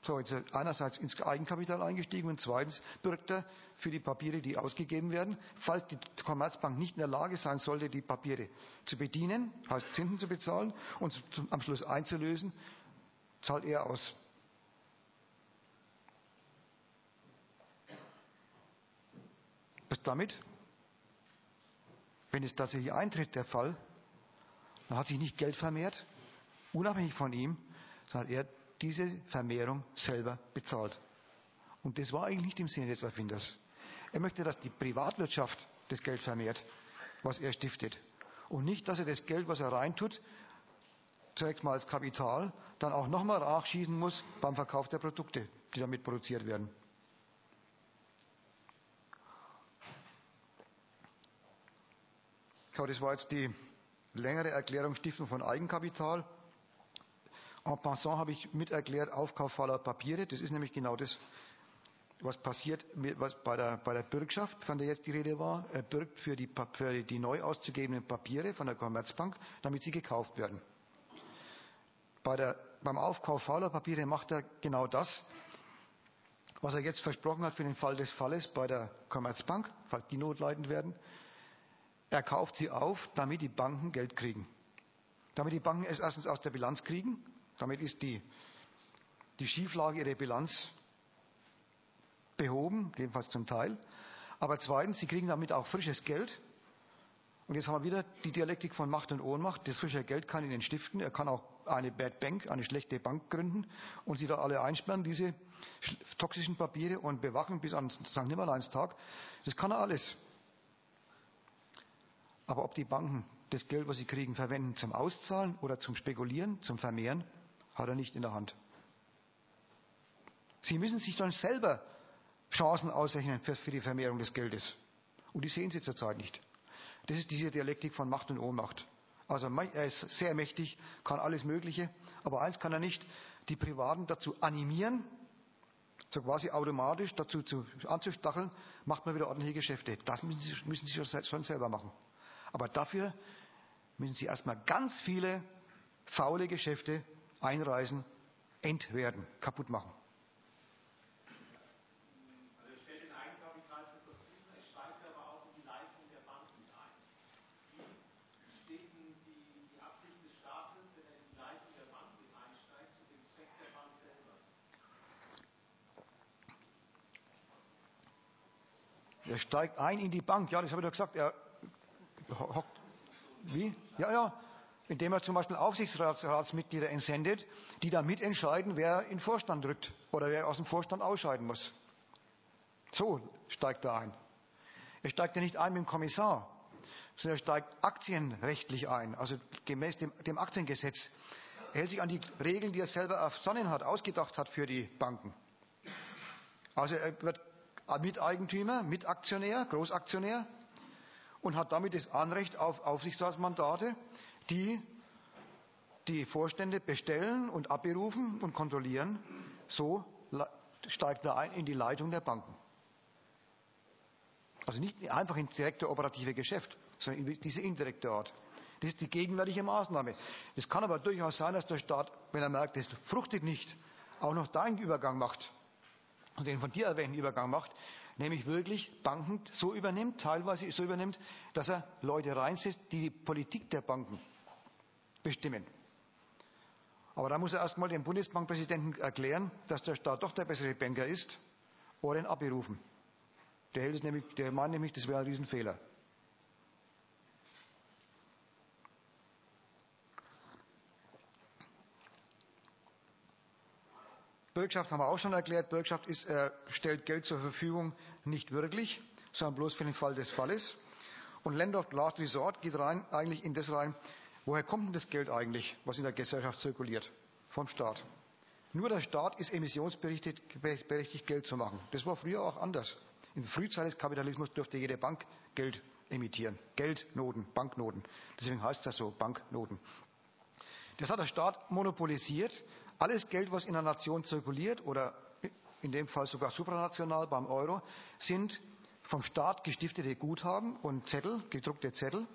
So, jetzt einerseits ins Eigenkapital eingestiegen und zweitens bürgt er für die Papiere, die ausgegeben werden. Falls die Commerzbank nicht in der Lage sein sollte, die Papiere zu bedienen, heißt Zinsen zu bezahlen und am Schluss einzulösen, zahlt er aus. Was damit? Wenn es tatsächlich eintritt, der Fall, dann hat sich nicht Geld vermehrt, unabhängig von ihm, sondern er diese Vermehrung selber bezahlt. Und das war eigentlich nicht im Sinne des Erfinders. Er möchte, dass die Privatwirtschaft das Geld vermehrt, was er stiftet. Und nicht, dass er das Geld, was er reintut, zunächst mal als Kapital, dann auch nochmal nachschießen muss beim Verkauf der Produkte, die damit produziert werden. Ja, das war jetzt die längere Erklärung Stiftung von Eigenkapital. En passant habe ich mit erklärt, Aufkauf voller Papiere. Das ist nämlich genau das, was passiert, was bei der, bei der Bürgschaft, von der jetzt die Rede war. Er bürgt für die, für die neu auszugebenden Papiere von der Commerzbank, damit sie gekauft werden. Bei der beim Aufkauf fauler Papiere macht er genau das, was er jetzt versprochen hat für den Fall des Falles bei der Commerzbank, falls die notleidend werden. Er kauft sie auf, damit die Banken Geld kriegen. Damit die Banken es erstens aus der Bilanz kriegen. Damit ist die, die Schieflage ihrer Bilanz behoben, jedenfalls zum Teil. Aber zweitens, sie kriegen damit auch frisches Geld. Und jetzt haben wir wieder die Dialektik von Macht und Ohnmacht. Das frische Geld kann ihnen stiften. Er kann auch eine Bad Bank, eine schlechte Bank gründen und sie da alle einsperren, diese toxischen Papiere und bewachen bis an St. Nimmerleinstag. Das kann er alles. Aber ob die Banken das Geld, was sie kriegen, verwenden zum Auszahlen oder zum Spekulieren, zum Vermehren, hat er nicht in der Hand. Sie müssen sich dann selber Chancen ausrechnen für, für die Vermehrung des Geldes. Und die sehen sie zurzeit nicht. Das ist diese Dialektik von Macht und Ohnmacht. Also er ist sehr mächtig, kann alles Mögliche, aber eins kann er nicht, die Privaten dazu animieren, so quasi automatisch dazu zu, anzustacheln, macht man wieder ordentliche Geschäfte. Das müssen sie, müssen sie schon selber machen. Aber dafür müssen sie erstmal ganz viele faule Geschäfte einreisen, entwerten, kaputt machen. Er steigt ein in die Bank. Ja, das habe ich doch gesagt. Er hockt. Wie? Ja, ja. Indem er zum Beispiel Aufsichtsratsmitglieder entsendet, die dann mitentscheiden, wer in den Vorstand rückt oder wer aus dem Vorstand ausscheiden muss. So steigt er ein. Er steigt ja nicht ein mit dem Kommissar, sondern er steigt aktienrechtlich ein, also gemäß dem, dem Aktiengesetz. Er hält sich an die Regeln, die er selber ersonnen hat, ausgedacht hat für die Banken. Also er wird Miteigentümer, Mitaktionär, Großaktionär und hat damit das Anrecht auf Aufsichtsratsmandate, die die Vorstände bestellen und abberufen und kontrollieren. So steigt er ein in die Leitung der Banken. Also nicht einfach ins direkte operative Geschäft, sondern in diese indirekte Art. Das ist die gegenwärtige Maßnahme. Es kann aber durchaus sein, dass der Staat, wenn er merkt, es fruchtet nicht, auch noch da einen Übergang macht und den von dir erwähnten Übergang macht, nämlich wirklich Banken so übernimmt, teilweise so übernimmt, dass er Leute reinsetzt, die die Politik der Banken bestimmen. Aber da muss er erstmal dem Bundesbankpräsidenten erklären, dass der Staat doch der bessere Banker ist, oder ihn abberufen. Der, hält es nämlich, der meint nämlich, das wäre ein Riesenfehler. Bürgschaft haben wir auch schon erklärt. Bürgschaft ist, äh, stellt Geld zur Verfügung nicht wirklich, sondern bloß für den Fall des Falles. Und Land of Last Resort geht rein, eigentlich in das rein, woher kommt denn das Geld eigentlich, was in der Gesellschaft zirkuliert? Vom Staat. Nur der Staat ist emissionsberechtigt, Geld zu machen. Das war früher auch anders. In der Frühzeit des Kapitalismus durfte jede Bank Geld emittieren. Geldnoten, Banknoten. Deswegen heißt das so, Banknoten. Das hat der Staat monopolisiert. Alles Geld, was in der Nation zirkuliert oder in dem Fall sogar supranational beim Euro, sind vom Staat gestiftete Guthaben und Zettel, gedruckte Zettel,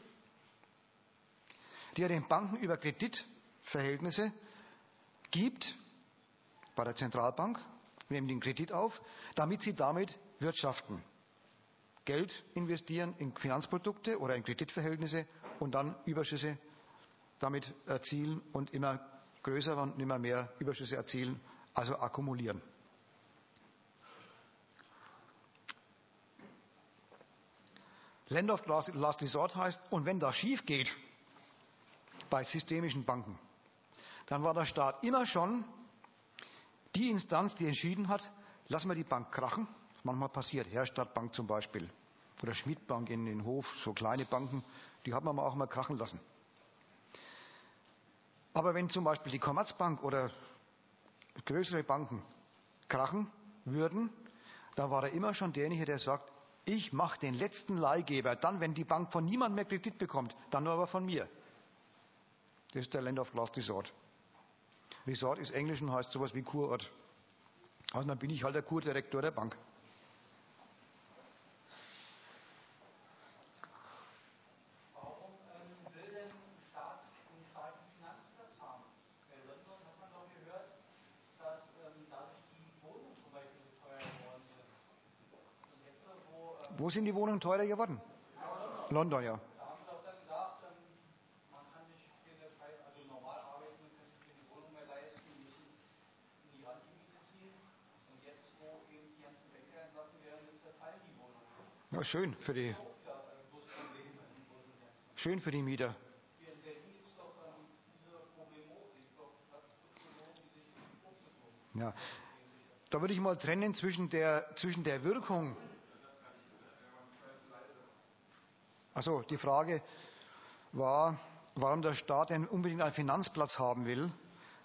die er den Banken über Kreditverhältnisse gibt bei der Zentralbank, nehmen den Kredit auf, damit sie damit wirtschaften. Geld investieren in Finanzprodukte oder in Kreditverhältnisse und dann Überschüsse damit erzielen und immer größer und immer mehr Überschüsse erzielen, also akkumulieren. Land of Last Resort heißt, und wenn das schief geht bei systemischen Banken, dann war der Staat immer schon die Instanz, die entschieden hat, lassen wir die Bank krachen. Manchmal passiert, Herstadtbank zum Beispiel oder Schmidtbank in den Hof, so kleine Banken, die hat man auch mal krachen lassen. Aber wenn zum Beispiel die Commerzbank oder größere Banken krachen würden, dann war er immer schon derjenige, der sagt, ich mache den letzten Leihgeber, dann, wenn die Bank von niemandem mehr Kredit bekommt, dann nur aber von mir. Das ist der Land of Last Resort. Resort ist Englisch und heißt sowas wie Kurort. Also dann bin ich halt der Kurdirektor der Bank. Wo sind die Wohnungen teurer geworden? London, ja. Ja, schön für die, schön für die Mieter. Ja. Da würde ich mal trennen zwischen der, zwischen der Wirkung. Also die Frage war, warum der Staat denn unbedingt einen Finanzplatz haben will,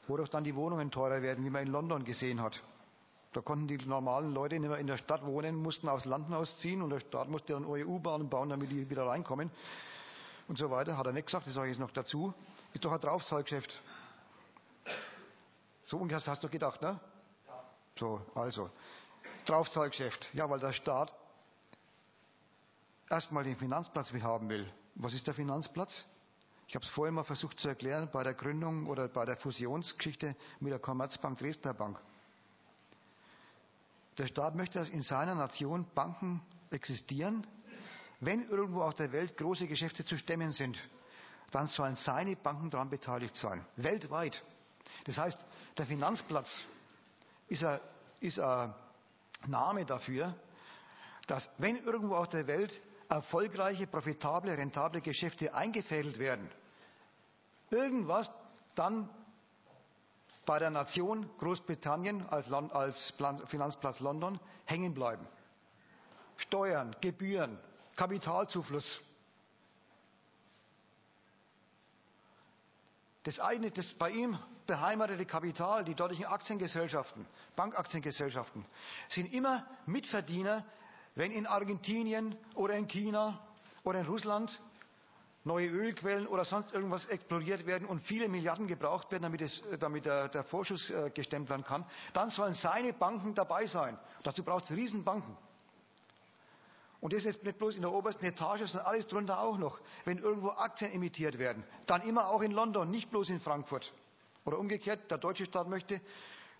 wodurch dann die Wohnungen teurer werden, wie man in London gesehen hat. Da konnten die normalen Leute nicht mehr in der Stadt wohnen, mussten aus Landen ausziehen und der Staat musste dann EU-Bahnen bauen, damit die wieder reinkommen und so weiter. Hat er nicht gesagt, das sage ich jetzt noch dazu. Ist doch ein Draufzahlgeschäft. So ungefähr hast du gedacht, ne? So, also. Draufzahlgeschäft. Ja, weil der Staat erstmal den Finanzplatz haben will. Was ist der Finanzplatz? Ich habe es vorhin mal versucht zu erklären bei der Gründung oder bei der Fusionsgeschichte mit der Commerzbank Dresdner Bank. Der Staat möchte, dass in seiner Nation Banken existieren. Wenn irgendwo auf der Welt große Geschäfte zu stemmen sind, dann sollen seine Banken daran beteiligt sein. Weltweit. Das heißt, der Finanzplatz ist ein, ist ein Name dafür, dass wenn irgendwo auf der Welt erfolgreiche, profitable, rentable Geschäfte eingefädelt werden, irgendwas dann bei der Nation Großbritannien als, Land, als Finanzplatz London hängen bleiben. Steuern, Gebühren, Kapitalzufluss. Das eigene, das bei ihm beheimatete Kapital, die dortigen Aktiengesellschaften, Bankaktiengesellschaften, sind immer Mitverdiener, wenn in Argentinien oder in China oder in Russland neue Ölquellen oder sonst irgendwas explodiert werden und viele Milliarden gebraucht werden, damit, es, damit der, der, Vorschuss äh, gestemmt werden kann, dann sollen seine Banken dabei sein. Dazu braucht es Riesenbanken. Und das ist nicht bloß in der obersten Etage, sondern alles drunter auch noch. Wenn irgendwo Aktien emittiert werden, dann immer auch in London, nicht bloß in Frankfurt. Oder umgekehrt, der deutsche Staat möchte,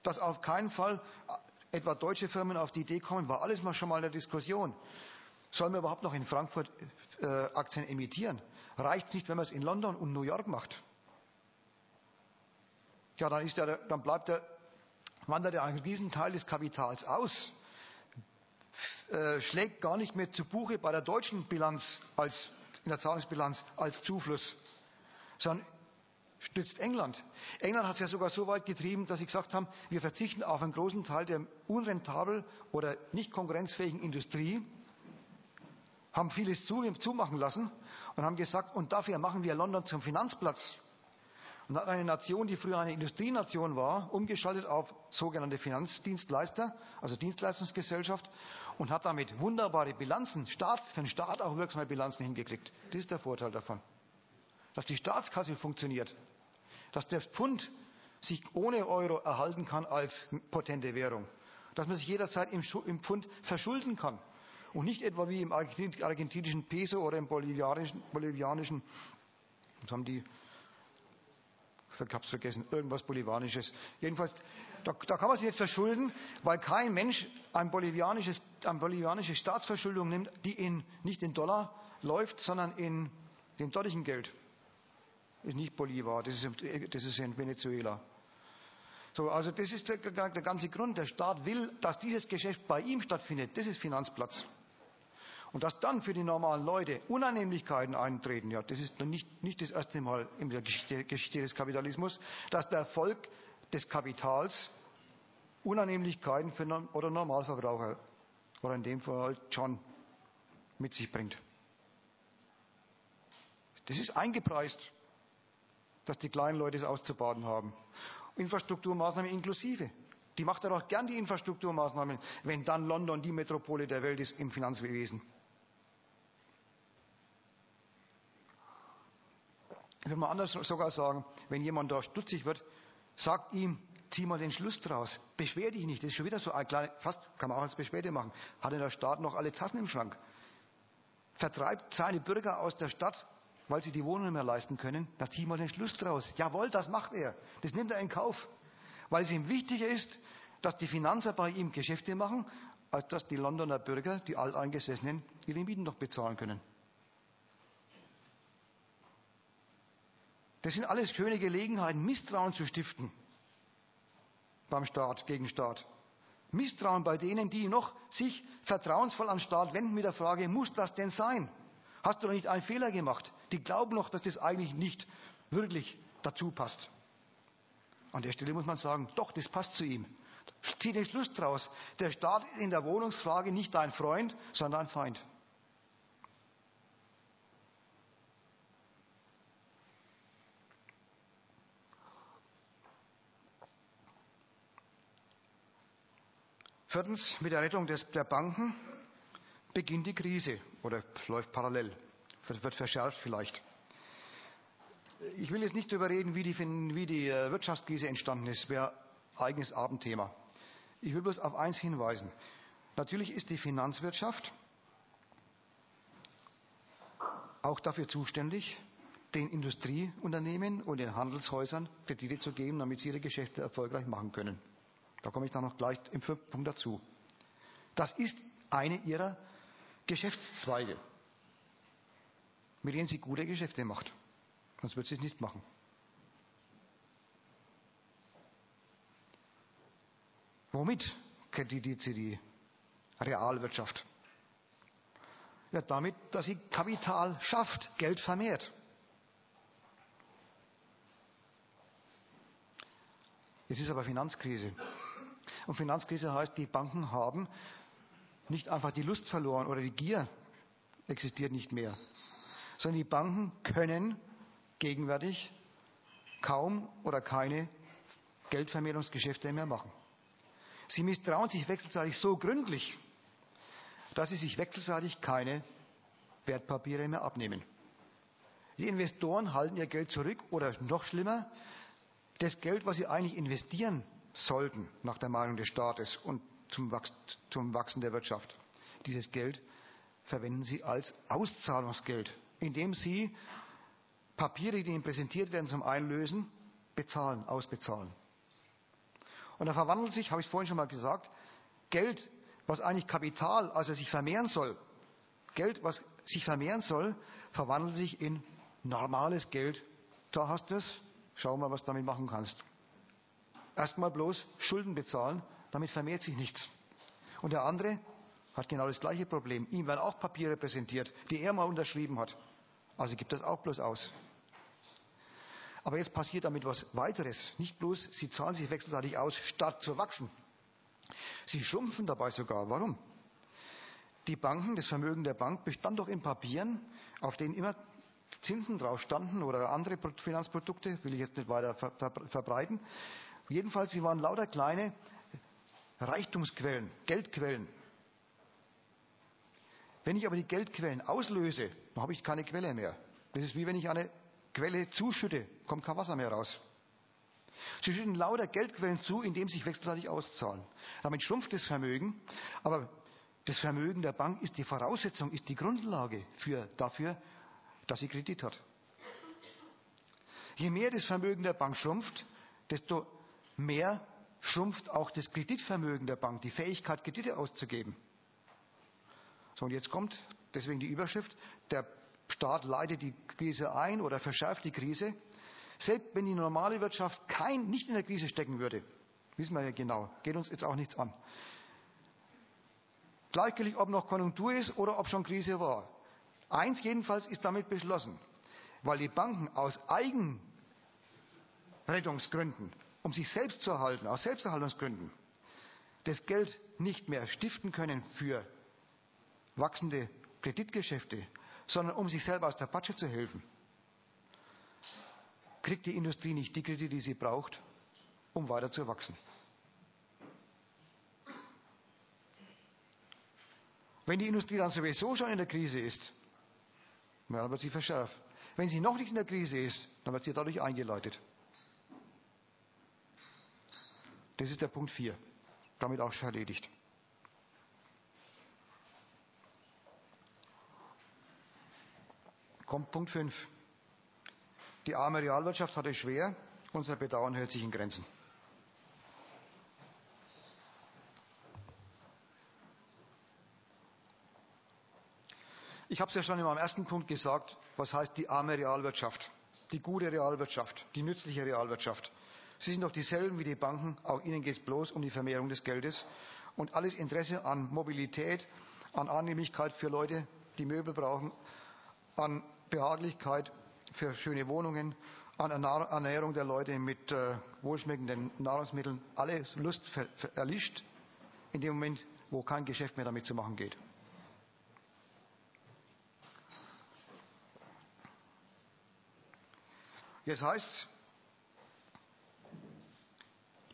dass auf keinen Fall etwa deutsche Firmen auf die Idee kommen, war alles mal schon mal in der Diskussion. Sollen wir überhaupt noch in Frankfurt äh, Aktien emittieren? Reicht es nicht, wenn man es in London und New York macht? Ja, dann, ist der, dann bleibt der, wandert er einen Riesenteil des Kapitals aus, äh, schlägt gar nicht mehr zu Buche bei der deutschen Bilanz als, in der Zahlungsbilanz als Zufluss, sondern stützt England. England hat es ja sogar so weit getrieben, dass sie gesagt haben, wir verzichten auf einen großen Teil der unrentabel oder nicht konkurrenzfähigen Industrie, haben vieles zu, zumachen lassen und haben gesagt, und dafür machen wir London zum Finanzplatz. Und hat eine Nation, die früher eine Industrienation war, umgeschaltet auf sogenannte Finanzdienstleister, also Dienstleistungsgesellschaft, und hat damit wunderbare Bilanzen, Staats, für den Staat auch wirksame Bilanzen hingekriegt. Das ist der Vorteil davon. Dass die Staatskasse funktioniert, dass der Pfund sich ohne Euro erhalten kann als potente Währung, dass man sich jederzeit im, Pfund verschulden kann und nicht etwa wie im argentinischen Peso oder im bolivianischen, bolivianischen was haben die, ich hab's vergessen, irgendwas Bolivanisches. Jedenfalls, da, da, kann man sich nicht verschulden, weil kein Mensch ein bolivianisches, eine bolivianische Staatsverschuldung nimmt, die in, nicht in Dollar läuft, sondern in dem dortigen Geld. Ist nicht Bolivar, das ist, das ist in Venezuela. So, also das ist der, der ganze Grund. Der Staat will, dass dieses Geschäft bei ihm stattfindet. Das ist Finanzplatz. Und dass dann für die normalen Leute Unannehmlichkeiten eintreten, ja, das ist nicht, nicht das erste Mal in der Geschichte, Geschichte des Kapitalismus, dass der Erfolg des Kapitals Unannehmlichkeiten für oder Normalverbraucher oder in dem Fall halt John mit sich bringt. Das ist eingepreist, dass die kleinen Leute es auszubaden haben. Infrastrukturmaßnahmen inklusive. Die macht er doch gern, die Infrastrukturmaßnahmen, wenn dann London die Metropole der Welt ist im Finanzwesen. Ich würde mal anders sogar sagen, wenn jemand da stutzig wird, sagt ihm, zieh mal den Schluss draus. Beschwer dich nicht. Das ist schon wieder so ein kleiner, fast kann man auch als Beschwerde machen. Hat der Staat noch alle Tassen im Schrank? Vertreibt seine Bürger aus der Stadt, weil sie die Wohnung nicht mehr leisten können. Da zieh mal den Schluss draus. Jawohl, das macht er. Das nimmt er in Kauf. Weil es ihm wichtiger ist, dass die Finanzer bei ihm Geschäfte machen, als dass die Londoner Bürger, die Alteingesessenen, ihre Mieten noch bezahlen können. Das sind alles schöne Gelegenheiten, Misstrauen zu stiften beim Staat, gegen Staat. Misstrauen bei denen, die noch sich vertrauensvoll an Staat wenden mit der Frage, muss das denn sein? Hast du doch nicht einen Fehler gemacht? Die glauben noch, dass das eigentlich nicht wirklich dazu passt. An der Stelle muss man sagen, doch, das passt zu ihm. Zieh den Schluss draus. Der Staat ist in der Wohnungsfrage nicht dein Freund, sondern ein Feind. Viertens, mit der Rettung des, der Banken beginnt die Krise oder läuft parallel, wird verschärft vielleicht. Ich will jetzt nicht darüber reden, wie die, wie die äh, Wirtschaftskrise entstanden ist, wäre eigenes Abendthema. Ich will bloß auf eins hinweisen. Natürlich ist die Finanzwirtschaft auch dafür zuständig, den Industrieunternehmen und den Handelshäusern Kredite zu geben, damit sie ihre Geschäfte erfolgreich machen können. Da komme ich dann noch gleich im fünften Punkt dazu. Das ist eine ihrer Geschäftszweige, mit denen sie gute Geschäfte macht. Sonst wird sie es nicht machen. Womit kreditiert sie die Realwirtschaft? Ja, damit, dass sie Kapital schafft, Geld vermehrt. Es ist aber Finanzkrise. Und Finanzkrise heißt, die Banken haben nicht einfach die Lust verloren oder die Gier existiert nicht mehr, sondern die Banken können gegenwärtig kaum oder keine Geldvermehrungsgeschäfte mehr machen. Sie misstrauen sich wechselseitig so gründlich, dass sie sich wechselseitig keine Wertpapiere mehr abnehmen. Die Investoren halten ihr Geld zurück oder noch schlimmer, das Geld, was sie eigentlich investieren sollten, nach der Meinung des Staates und zum, Wachs zum Wachsen der Wirtschaft. Dieses Geld verwenden sie als Auszahlungsgeld, indem sie Papiere, die ihnen präsentiert werden zum Einlösen, bezahlen, ausbezahlen. Und da verwandelt sich, habe ich vorhin schon mal gesagt, Geld, was eigentlich Kapital, also sich vermehren soll, Geld, was sich vermehren soll, verwandelt sich in normales Geld. Da hast du es, schau mal, was du damit machen kannst. Erstmal bloß Schulden bezahlen, damit vermehrt sich nichts. Und der andere hat genau das gleiche Problem. Ihm werden auch Papiere präsentiert, die er mal unterschrieben hat. Also gibt das auch bloß aus. Aber jetzt passiert damit was weiteres. Nicht bloß, sie zahlen sich wechselseitig aus, statt zu wachsen. Sie schrumpfen dabei sogar. Warum? Die Banken, das Vermögen der Bank bestand doch in Papieren, auf denen immer Zinsen drauf standen oder andere Finanzprodukte, will ich jetzt nicht weiter ver ver verbreiten. Jedenfalls, sie waren lauter kleine Reichtumsquellen, Geldquellen. Wenn ich aber die Geldquellen auslöse, dann habe ich keine Quelle mehr. Das ist wie wenn ich eine Quelle zuschütte, kommt kein Wasser mehr raus. Sie schütten lauter Geldquellen zu, indem sie sich wechselseitig auszahlen. Damit schrumpft das Vermögen, aber das Vermögen der Bank ist die Voraussetzung, ist die Grundlage für, dafür, dass sie Kredit hat. Je mehr das Vermögen der Bank schrumpft, desto mehr schrumpft auch das Kreditvermögen der Bank, die Fähigkeit, Kredite auszugeben. So, und jetzt kommt deswegen die Überschrift, der Staat leitet die Krise ein oder verschärft die Krise. Selbst wenn die normale Wirtschaft kein, nicht in der Krise stecken würde, wissen wir ja genau, geht uns jetzt auch nichts an. Gleichgültig, ob noch Konjunktur ist oder ob schon Krise war. Eins jedenfalls ist damit beschlossen, weil die Banken aus Eigenrettungsgründen um sich selbst zu erhalten, aus Selbsterhaltungsgründen, das Geld nicht mehr stiften können für wachsende Kreditgeschäfte, sondern um sich selber aus der Patsche zu helfen, kriegt die Industrie nicht die Kredite, die sie braucht, um weiter zu wachsen. Wenn die Industrie dann sowieso schon in der Krise ist, dann wird sie verschärft. Wenn sie noch nicht in der Krise ist, dann wird sie dadurch eingeleitet. Das ist der Punkt 4. Damit auch schon erledigt. kommt Punkt 5. Die arme Realwirtschaft hat es schwer, unser Bedauern hört sich in Grenzen. Ich habe es ja schon in meinem ersten Punkt gesagt, was heißt die arme Realwirtschaft, die gute Realwirtschaft, die nützliche Realwirtschaft. Sie sind doch dieselben wie die Banken, auch ihnen geht es bloß um die Vermehrung des Geldes und alles Interesse an Mobilität, an Annehmlichkeit für Leute, die Möbel brauchen, an Behaglichkeit für schöne Wohnungen, an Ernährung der Leute mit äh, wohlschmeckenden Nahrungsmitteln, alles Lust erlischt in dem Moment, wo kein Geschäft mehr damit zu machen geht. Jetzt heißt es,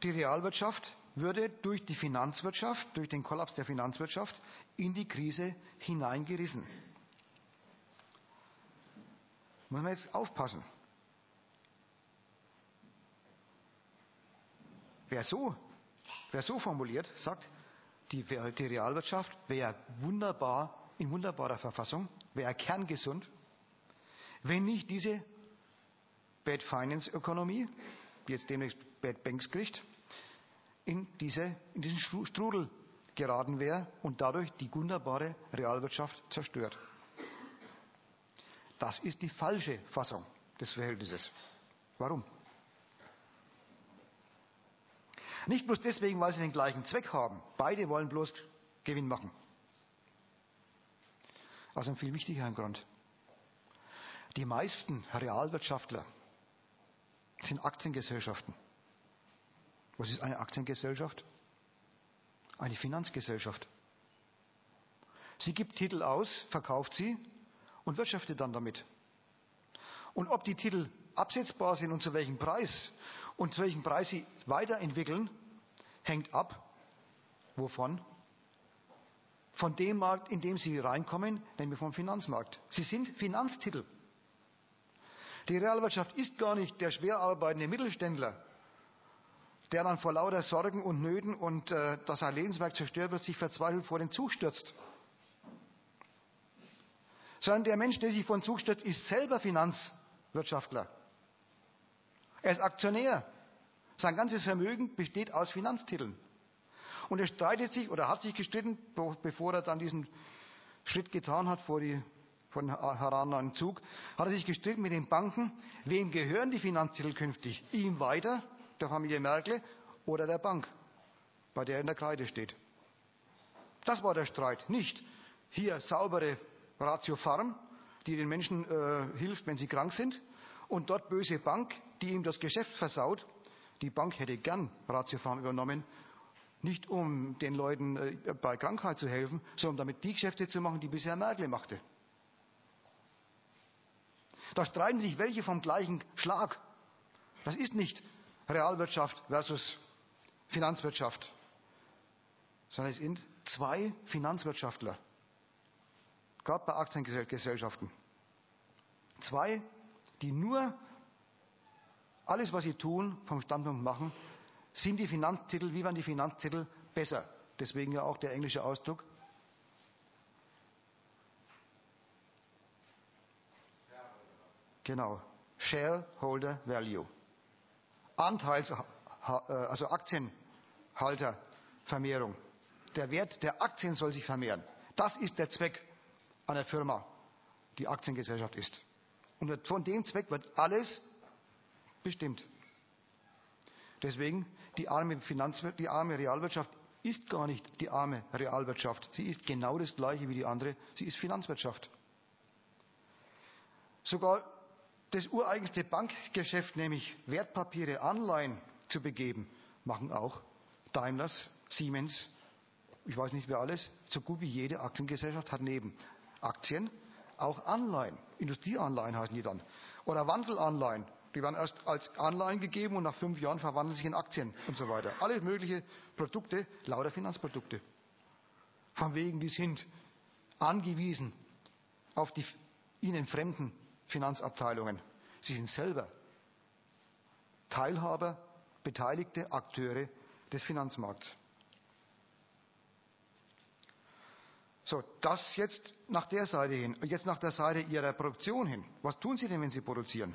die Realwirtschaft würde durch die Finanzwirtschaft, durch den Kollaps der Finanzwirtschaft in die Krise hineingerissen. Muss man jetzt aufpassen. Wer so, wer so formuliert, sagt, die, die Realwirtschaft wäre wunderbar, in wunderbarer Verfassung, wäre kerngesund, wenn nicht diese Bad Finance Ökonomie, die jetzt demnächst Bad Banks kriegt, in, diese, in diesen Strudel geraten wäre und dadurch die wunderbare Realwirtschaft zerstört. Das ist die falsche Fassung des Verhältnisses. Warum? Nicht bloß deswegen, weil sie den gleichen Zweck haben. Beide wollen bloß Gewinn machen. Aus einem viel wichtigeren Grund. Die meisten Realwirtschaftler sind Aktiengesellschaften. Was ist eine Aktiengesellschaft? Eine Finanzgesellschaft. Sie gibt Titel aus, verkauft sie und wirtschaftet dann damit. Und ob die Titel absetzbar sind und zu welchem Preis und zu welchem Preis sie weiterentwickeln, hängt ab. Wovon? Von dem Markt, in dem sie reinkommen, nämlich vom Finanzmarkt. Sie sind Finanztitel. Die Realwirtschaft ist gar nicht der schwer arbeitende Mittelständler, der dann vor lauter Sorgen und Nöten und äh, dass sein Lebenswerk zerstört wird, sich verzweifelt vor den Zug stürzt. Sondern der Mensch, der sich vor den Zug stürzt, ist selber Finanzwirtschaftler. Er ist Aktionär. Sein ganzes Vermögen besteht aus Finanztiteln. Und er streitet sich oder hat sich gestritten, bevor er dann diesen Schritt getan hat vor die, von Haran an Zug, hat er sich gestritten mit den Banken. Wem gehören die Finanztitel künftig? Ihm weiter der Familie Merkel oder der Bank, bei der er in der Kreide steht. Das war der Streit. Nicht hier saubere Ratio Farm, die den Menschen äh, hilft, wenn sie krank sind, und dort böse Bank, die ihm das Geschäft versaut. Die Bank hätte gern Ratio Farm übernommen, nicht um den Leuten äh, bei Krankheit zu helfen, sondern damit die Geschäfte zu machen, die bisher Merkel machte. Da streiten sich welche vom gleichen Schlag. Das ist nicht Realwirtschaft versus Finanzwirtschaft, sondern es sind zwei Finanzwirtschaftler, gerade bei Aktiengesellschaften. Zwei, die nur alles, was sie tun, vom Standpunkt machen, sind die Finanztitel, wie waren die Finanztitel besser? Deswegen ja auch der englische Ausdruck. Genau. Shareholder Value. Anteils, äh, also Aktienhaltervermehrung. Der Wert der Aktien soll sich vermehren. Das ist der Zweck einer Firma, die Aktiengesellschaft ist. Und von dem Zweck wird alles bestimmt. Deswegen, die arme, Finanzwir die arme Realwirtschaft ist gar nicht die arme Realwirtschaft. Sie ist genau das gleiche wie die andere. Sie ist Finanzwirtschaft. Sogar das ureigenste Bankgeschäft, nämlich Wertpapiere, Anleihen zu begeben, machen auch Daimlers, Siemens, ich weiß nicht wer alles, so gut wie jede Aktiengesellschaft hat neben Aktien auch Anleihen. Industrieanleihen heißen die dann. Oder Wandelanleihen. Die werden erst als Anleihen gegeben und nach fünf Jahren verwandeln sich in Aktien und so weiter. Alle möglichen Produkte, lauter Finanzprodukte. Von wegen, die sind angewiesen auf die ihnen fremden Finanzabteilungen. Sie sind selber Teilhaber, beteiligte Akteure des Finanzmarkts. So, das jetzt nach der Seite hin. Und jetzt nach der Seite Ihrer Produktion hin. Was tun Sie denn, wenn Sie produzieren?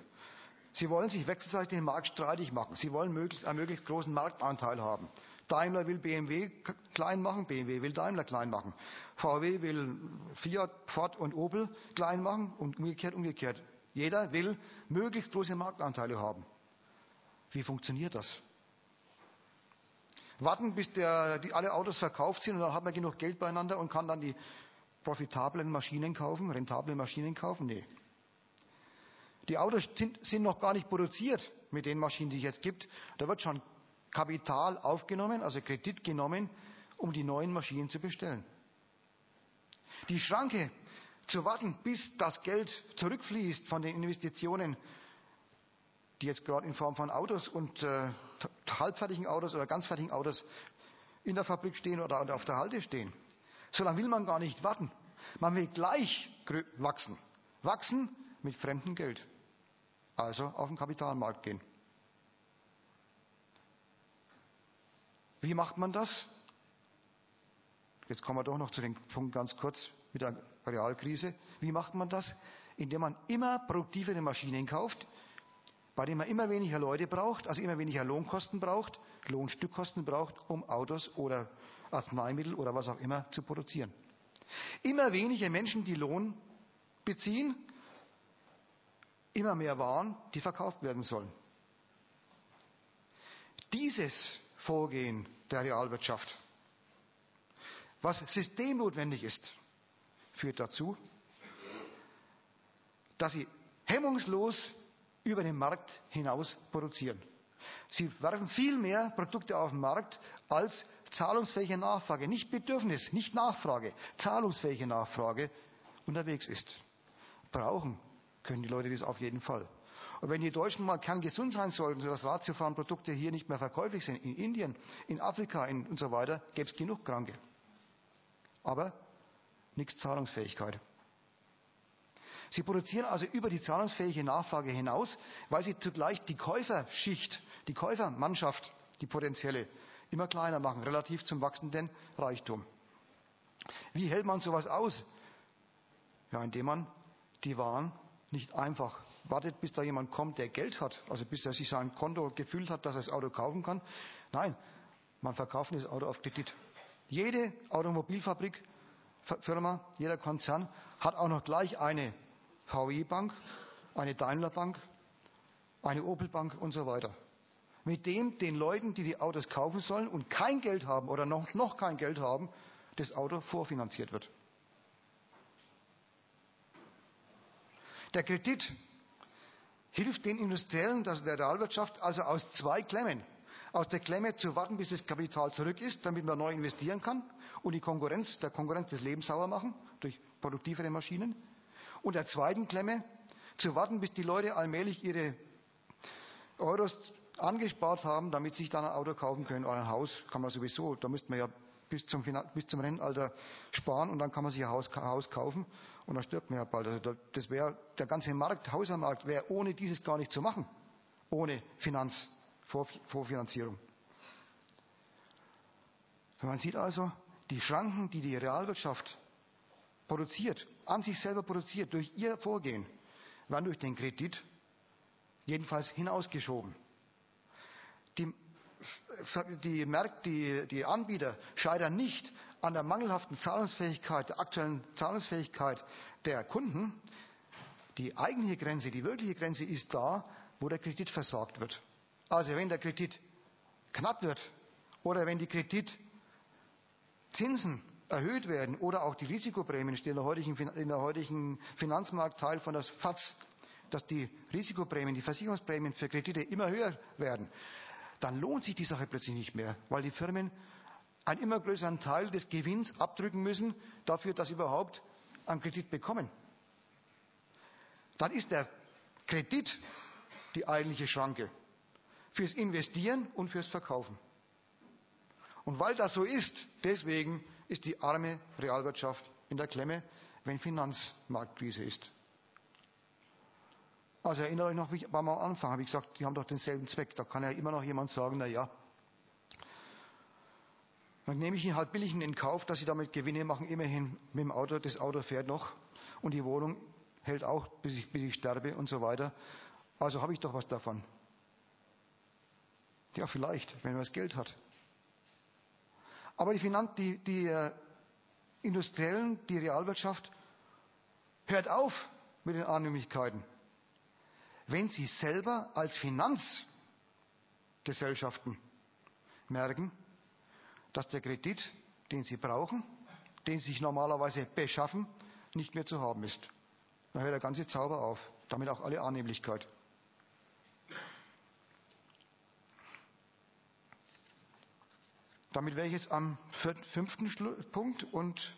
Sie wollen sich wechselseitig den Markt streitig machen. Sie wollen möglichst einen möglichst großen Marktanteil haben. Daimler will BMW klein machen, BMW will Daimler klein machen. VW will Fiat, Ford und Opel klein machen und umgekehrt, umgekehrt. Jeder will möglichst große Marktanteile haben. Wie funktioniert das? Warten, bis der, die, alle Autos verkauft sind und dann hat man genug Geld beieinander und kann dann die profitablen Maschinen kaufen, rentable Maschinen kaufen? Nee. Die Autos sind, sind noch gar nicht produziert mit den Maschinen, die es jetzt gibt. Da wird schon Kapital aufgenommen, also Kredit genommen, um die neuen Maschinen zu bestellen. Die Schranke zu warten, bis das Geld zurückfließt von den Investitionen, die jetzt gerade in Form von Autos und äh, halbfertigen Autos oder ganzfertigen Autos in der Fabrik stehen oder auf der Halte stehen. So lange will man gar nicht warten. Man will gleich wachsen. Wachsen mit fremdem Geld. Also auf den Kapitalmarkt gehen. Wie macht man das? Jetzt kommen wir doch noch zu dem Punkt ganz kurz mit der Realkrise. Wie macht man das? Indem man immer produktivere Maschinen kauft, bei denen man immer weniger Leute braucht, also immer weniger Lohnkosten braucht, Lohnstückkosten braucht, um Autos oder Arzneimittel oder was auch immer zu produzieren. Immer weniger Menschen, die Lohn beziehen, immer mehr Waren, die verkauft werden sollen. Dieses Vorgehen der Realwirtschaft, was systemnotwendig ist, führt dazu, dass sie hemmungslos über den Markt hinaus produzieren. Sie werfen viel mehr Produkte auf den Markt als zahlungsfähige Nachfrage, nicht Bedürfnis, nicht Nachfrage, zahlungsfähige Nachfrage unterwegs ist. Brauchen können die Leute das auf jeden Fall. Und wenn die Deutschen mal kerngesund sein sollten, sodass Ratiofahrenprodukte hier nicht mehr verkäuflich sind, in Indien, in Afrika in, und so weiter, gäbe es genug Kranke. Aber nichts Zahlungsfähigkeit. Sie produzieren also über die zahlungsfähige Nachfrage hinaus, weil sie zugleich die Käuferschicht, die Käufermannschaft, die potenzielle, immer kleiner machen, relativ zum wachsenden Reichtum. Wie hält man sowas aus? Ja, indem man die Waren nicht einfach wartet, bis da jemand kommt, der Geld hat, also bis er sich sein Konto gefüllt hat, dass er das Auto kaufen kann. Nein, man verkauft das Auto auf Kredit. Jede Automobilfabrik, Firma, jeder Konzern hat auch noch gleich eine VW-Bank, eine Daimler-Bank, eine Opel-Bank und so weiter. Mit dem den Leuten, die die Autos kaufen sollen und kein Geld haben oder noch, noch kein Geld haben, das Auto vorfinanziert wird. Der Kredit hilft den Industriellen der Realwirtschaft also aus zwei Klemmen. Aus der Klemme zu warten, bis das Kapital zurück ist, damit man neu investieren kann und die Konkurrenz, der Konkurrenz das Leben sauer machen durch produktivere Maschinen. Und der zweiten Klemme zu warten, bis die Leute allmählich ihre Euros angespart haben, damit sie sich dann ein Auto kaufen können oder ein Haus, kann man sowieso, da müsste man ja bis zum, bis zum Rennalter sparen und dann kann man sich ein Haus, Haus kaufen und dann stirbt man ja bald. Also das wäre, der ganze Markt, Hausermarkt wäre ohne dieses gar nicht zu machen. Ohne Finanz, Vor, Vorfinanzierung. Man sieht also, die Schranken, die die Realwirtschaft produziert, an sich selber produziert, durch ihr Vorgehen, werden durch den Kredit jedenfalls hinausgeschoben. Die die, Märkte, die, die Anbieter scheitern nicht an der mangelhaften Zahlungsfähigkeit, der aktuellen Zahlungsfähigkeit der Kunden. Die eigentliche Grenze, die wirkliche Grenze ist da, wo der Kredit versorgt wird. Also wenn der Kredit knapp wird oder wenn die Kreditzinsen erhöht werden oder auch die Risikoprämien stehen in der heutigen, in der heutigen Finanzmarktteil von das FATS, dass die Risikoprämien, die Versicherungsprämien für Kredite immer höher werden, dann lohnt sich die Sache plötzlich nicht mehr, weil die Firmen einen immer größeren Teil des Gewinns abdrücken müssen dafür, dass sie überhaupt einen Kredit bekommen. Dann ist der Kredit die eigentliche Schranke fürs Investieren und fürs Verkaufen. Und weil das so ist, deswegen ist die arme Realwirtschaft in der Klemme, wenn Finanzmarktkrise ist. Also erinnert euch noch, wie beim Anfang habe ich gesagt, die haben doch denselben Zweck. Da kann ja immer noch jemand sagen, na ja, dann nehme ich ihn halt billig in Kauf, dass sie damit Gewinne machen, immerhin mit dem Auto, das Auto fährt noch und die Wohnung hält auch, bis ich, bis ich sterbe und so weiter. Also habe ich doch was davon. Ja, vielleicht, wenn man das Geld hat. Aber die, Finan die, die äh, Industriellen, die Realwirtschaft hört auf mit den Annehmlichkeiten. Wenn sie selber als Finanzgesellschaften merken, dass der Kredit, den sie brauchen, den sie sich normalerweise beschaffen, nicht mehr zu haben ist. Dann hört der ganze Zauber auf, damit auch alle Annehmlichkeit. Damit wäre ich jetzt am fünften Punkt und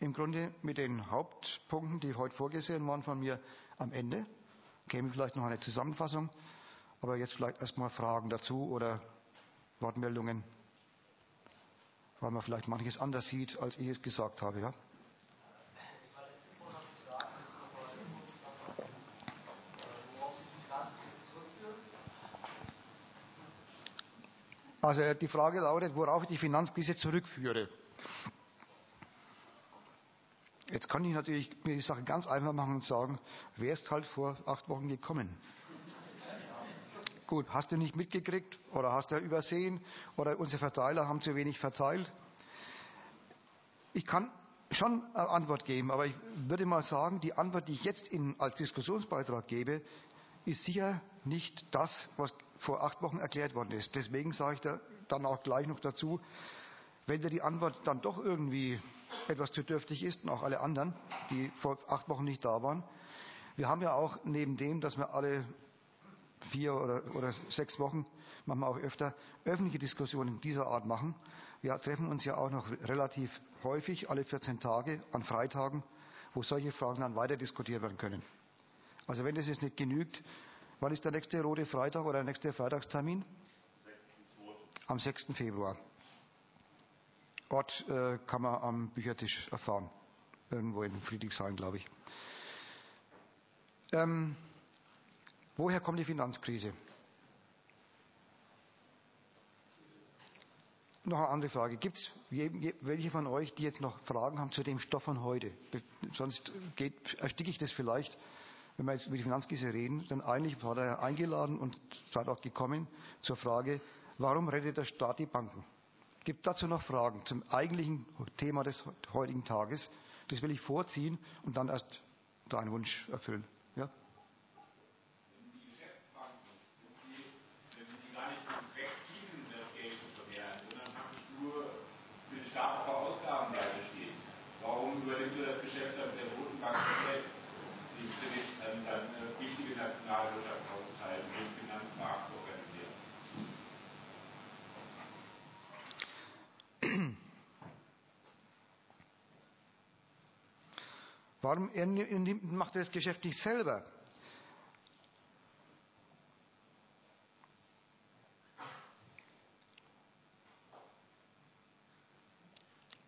im Grunde mit den Hauptpunkten, die heute vorgesehen waren von mir, am Ende. Käme vielleicht noch eine Zusammenfassung, aber jetzt vielleicht erstmal Fragen dazu oder Wortmeldungen, weil man vielleicht manches anders sieht, als ich es gesagt habe. Ja? Also die Frage lautet, worauf ich die Finanzkrise zurückführe. Jetzt kann ich natürlich mir die Sache ganz einfach machen und sagen, wärst halt vor acht Wochen gekommen. Gut, hast du nicht mitgekriegt oder hast du übersehen oder unsere Verteiler haben zu wenig verteilt. Ich kann schon eine Antwort geben, aber ich würde mal sagen, die Antwort, die ich jetzt in, als Diskussionsbeitrag gebe, ist sicher nicht das, was vor acht Wochen erklärt worden ist. Deswegen sage ich da dann auch gleich noch dazu, wenn dir die Antwort dann doch irgendwie etwas zu dürftig ist und auch alle anderen, die vor acht Wochen nicht da waren. Wir haben ja auch neben dem, dass wir alle vier oder, oder sechs Wochen, manchmal auch öfter, öffentliche Diskussionen dieser Art machen. Wir treffen uns ja auch noch relativ häufig, alle 14 Tage, an Freitagen, wo solche Fragen dann weiter diskutiert werden können. Also wenn das jetzt nicht genügt, Wann ist der nächste Rote Freitag oder der nächste Freitagstermin? Am 6. Februar. Ort äh, kann man am Büchertisch erfahren. Irgendwo in Friedrichshain, glaube ich. Ähm, woher kommt die Finanzkrise? Noch eine andere Frage. Gibt es welche von euch, die jetzt noch Fragen haben zu dem Stoff von heute? Sonst geht, ersticke ich das vielleicht wenn wir jetzt über die Finanzkrise reden, dann eigentlich war er eingeladen und seid auch gekommen zur Frage, warum rettet der Staat die Banken? Gibt dazu noch Fragen zum eigentlichen Thema des heutigen Tages? Das will ich vorziehen und dann erst deinen Wunsch erfüllen. Ja?
Staat auf der Ausgabenseite steht. Warum übernimmt ihr das Geschäft dann mit der Roten Bank selbst? die Kredit dann, dann äh, wichtige Nationalwirtschaftsteile im Finanzmarkt organisieren.
Warum er macht er das Geschäft nicht selber?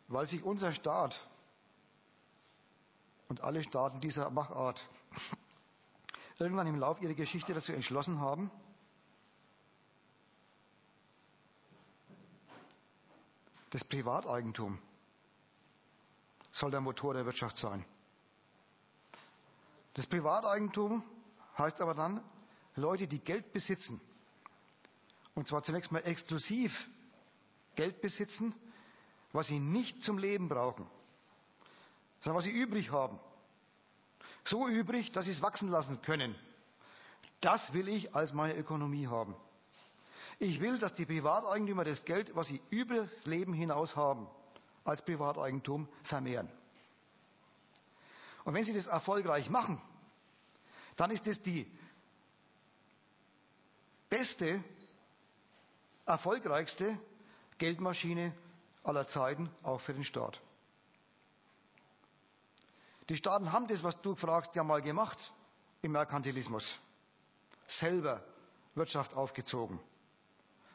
Weil sich unser Staat und alle Staaten dieser Machart irgendwann im Laufe ihrer Geschichte dazu entschlossen haben, das Privateigentum soll der Motor der Wirtschaft sein. Das Privateigentum heißt aber dann, Leute, die Geld besitzen, und zwar zunächst mal exklusiv Geld besitzen, was sie nicht zum Leben brauchen, sondern was sie übrig haben. So übrig, dass sie es wachsen lassen können. Das will ich als meine Ökonomie haben. Ich will, dass die Privateigentümer das Geld, was sie über das Leben hinaus haben, als Privateigentum vermehren. Und wenn sie das erfolgreich machen, dann ist es die beste, erfolgreichste Geldmaschine aller Zeiten, auch für den Staat. Die Staaten haben das, was du fragst, ja mal gemacht im Merkantilismus. Selber Wirtschaft aufgezogen.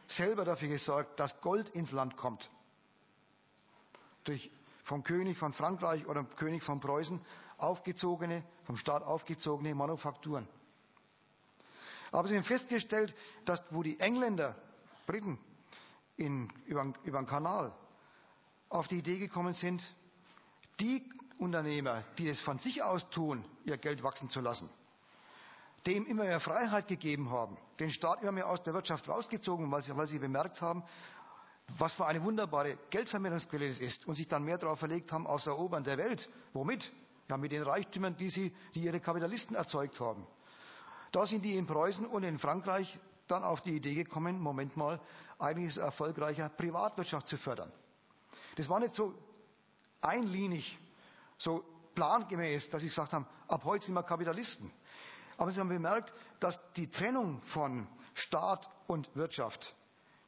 Selber dafür gesorgt, dass Gold ins Land kommt. Durch vom König von Frankreich oder König von Preußen aufgezogene, vom Staat aufgezogene Manufakturen. Aber sie haben festgestellt, dass wo die Engländer, Briten, in, über, über den Kanal auf die Idee gekommen sind, die Unternehmer, die es von sich aus tun, ihr Geld wachsen zu lassen, dem immer mehr Freiheit gegeben haben, den Staat immer mehr aus der Wirtschaft rausgezogen, weil sie, weil sie bemerkt haben, was für eine wunderbare Geldvermehrungsquelle es ist und sich dann mehr darauf verlegt haben, aufs Erobern der Welt. Womit? Ja, mit den Reichtümern, die, sie, die ihre Kapitalisten erzeugt haben. Da sind die in Preußen und in Frankreich dann auf die Idee gekommen, Moment mal, eigentlich ist erfolgreicher, Privatwirtschaft zu fördern. Das war nicht so einlinig, so plangemäß, dass sie gesagt haben, ab heute sind wir Kapitalisten. Aber sie haben bemerkt, dass die Trennung von Staat und Wirtschaft,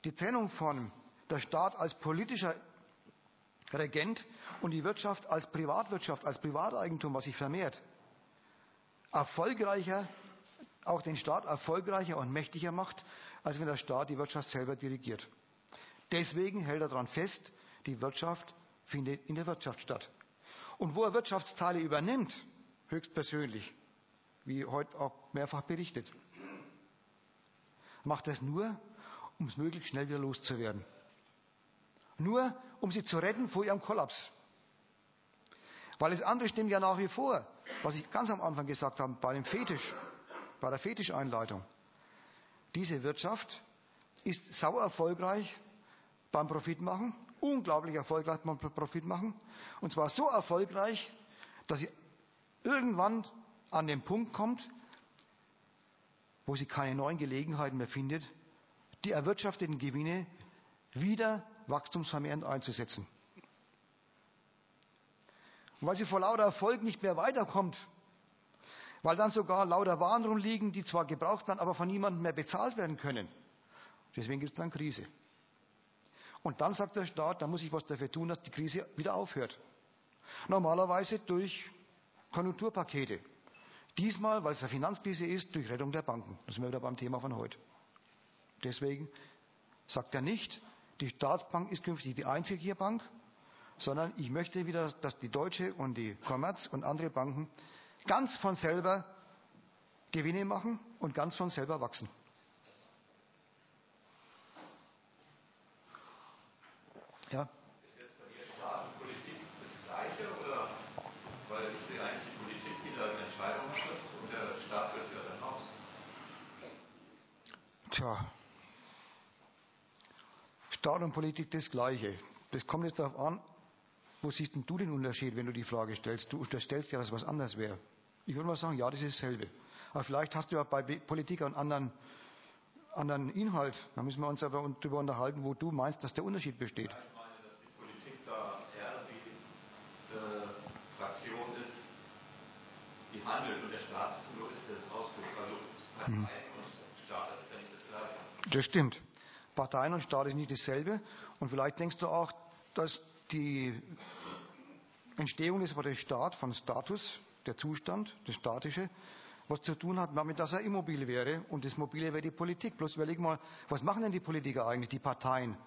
die Trennung von der Staat als politischer Regent und die Wirtschaft als Privatwirtschaft, als Privateigentum, was sich vermehrt, erfolgreicher, auch den Staat erfolgreicher und mächtiger macht, als wenn der Staat die Wirtschaft selber dirigiert. Deswegen hält er daran fest, die Wirtschaft findet in der Wirtschaft statt. Und wo er Wirtschaftsteile übernimmt, höchstpersönlich, wie heute auch mehrfach berichtet, macht er es nur, um es möglichst schnell wieder loszuwerden. Nur, um sie zu retten vor ihrem Kollaps. Weil das andere stimmt ja nach wie vor, was ich ganz am Anfang gesagt habe, bei dem Fetisch, bei der Fetischeinleitung. Diese Wirtschaft ist sau erfolgreich beim Profitmachen, unglaublich erfolgreich beim Profit machen. Und zwar so erfolgreich, dass sie irgendwann an den Punkt kommt, wo sie keine neuen Gelegenheiten mehr findet, die erwirtschafteten Gewinne wieder wachstumsvermehrend einzusetzen. Und weil sie vor lauter Erfolg nicht mehr weiterkommt, weil dann sogar lauter Waren rumliegen, die zwar gebraucht werden, aber von niemandem mehr bezahlt werden können. Deswegen gibt es dann Krise. Und dann sagt der Staat, da muss ich was dafür tun, dass die Krise wieder aufhört. Normalerweise durch Konjunkturpakete. Diesmal, weil es eine Finanzkrise ist, durch Rettung der Banken. Das sind wir wieder beim Thema von heute. Deswegen sagt er nicht, die Staatsbank ist künftig die einzige Bank, sondern ich möchte wieder, dass die Deutsche und die Commerz und andere Banken ganz von selber Gewinne machen und ganz von selber wachsen.
Ja. Ist jetzt bei dir Staat und Politik das Gleiche oder weil ich sehe eigentlich die Politik, die da eine Entscheidung trifft und der Staat wird ja dann aus?
Tja. Staat und Politik das Gleiche. Das kommt jetzt darauf an, wo siehst denn du den Unterschied, wenn du die Frage stellst? Du unterstellst ja, dass was anders wäre. Ich würde mal sagen, ja, das ist dasselbe. Aber vielleicht hast du ja bei Politik einen anderen, anderen Inhalt. Da müssen wir uns aber darüber unterhalten, wo du meinst, dass der Unterschied besteht.
die handelt und der Staat nur ist, der das ausführt. Also Parteien mhm. und Staat, das ist ja nicht das Gleiche.
Das stimmt. Parteien und Staat ist nicht dasselbe. Und vielleicht denkst du auch, dass die Entstehung des Wortes Staat von Status, der Zustand, das Statische, was zu tun hat damit, dass er immobil wäre und das Mobile wäre die Politik. Bloß überleg mal, was machen denn die Politiker eigentlich, die Parteien,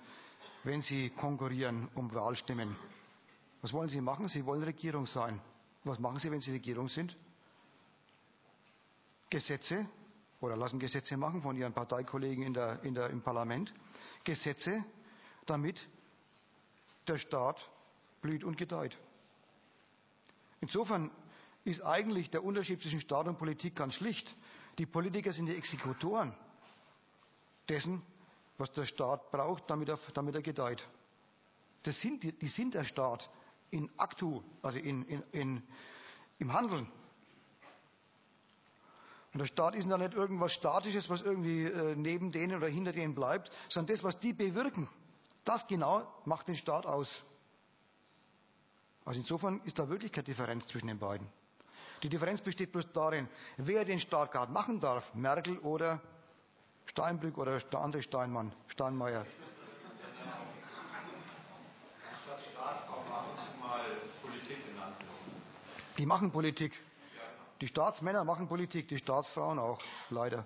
wenn sie konkurrieren um Wahlstimmen? Was wollen sie machen? Sie wollen Regierung sein. Was machen sie, wenn sie Regierung sind? Gesetze oder lassen Gesetze machen von ihren Parteikollegen in der, in der, im Parlament. Gesetze, damit der Staat blüht und gedeiht. Insofern ist eigentlich der Unterschied zwischen Staat und Politik ganz schlicht. Die Politiker sind die Exekutoren dessen, was der Staat braucht, damit er, damit er gedeiht. Das sind, die, sind der Staat in Aktu, also in, in, in, im Handeln. Und der Staat ist ja nicht irgendwas Statisches, was irgendwie äh, neben denen oder hinter denen bleibt, sondern das, was die bewirken, das genau macht den Staat aus. Also insofern ist da wirklich keine Differenz zwischen den beiden. Die Differenz besteht bloß darin, wer den Staat gerade machen darf, Merkel oder Steinbrück oder der andere Steinmann, Steinmeier. Die machen Politik. Die Staatsmänner machen Politik, die Staatsfrauen auch, leider.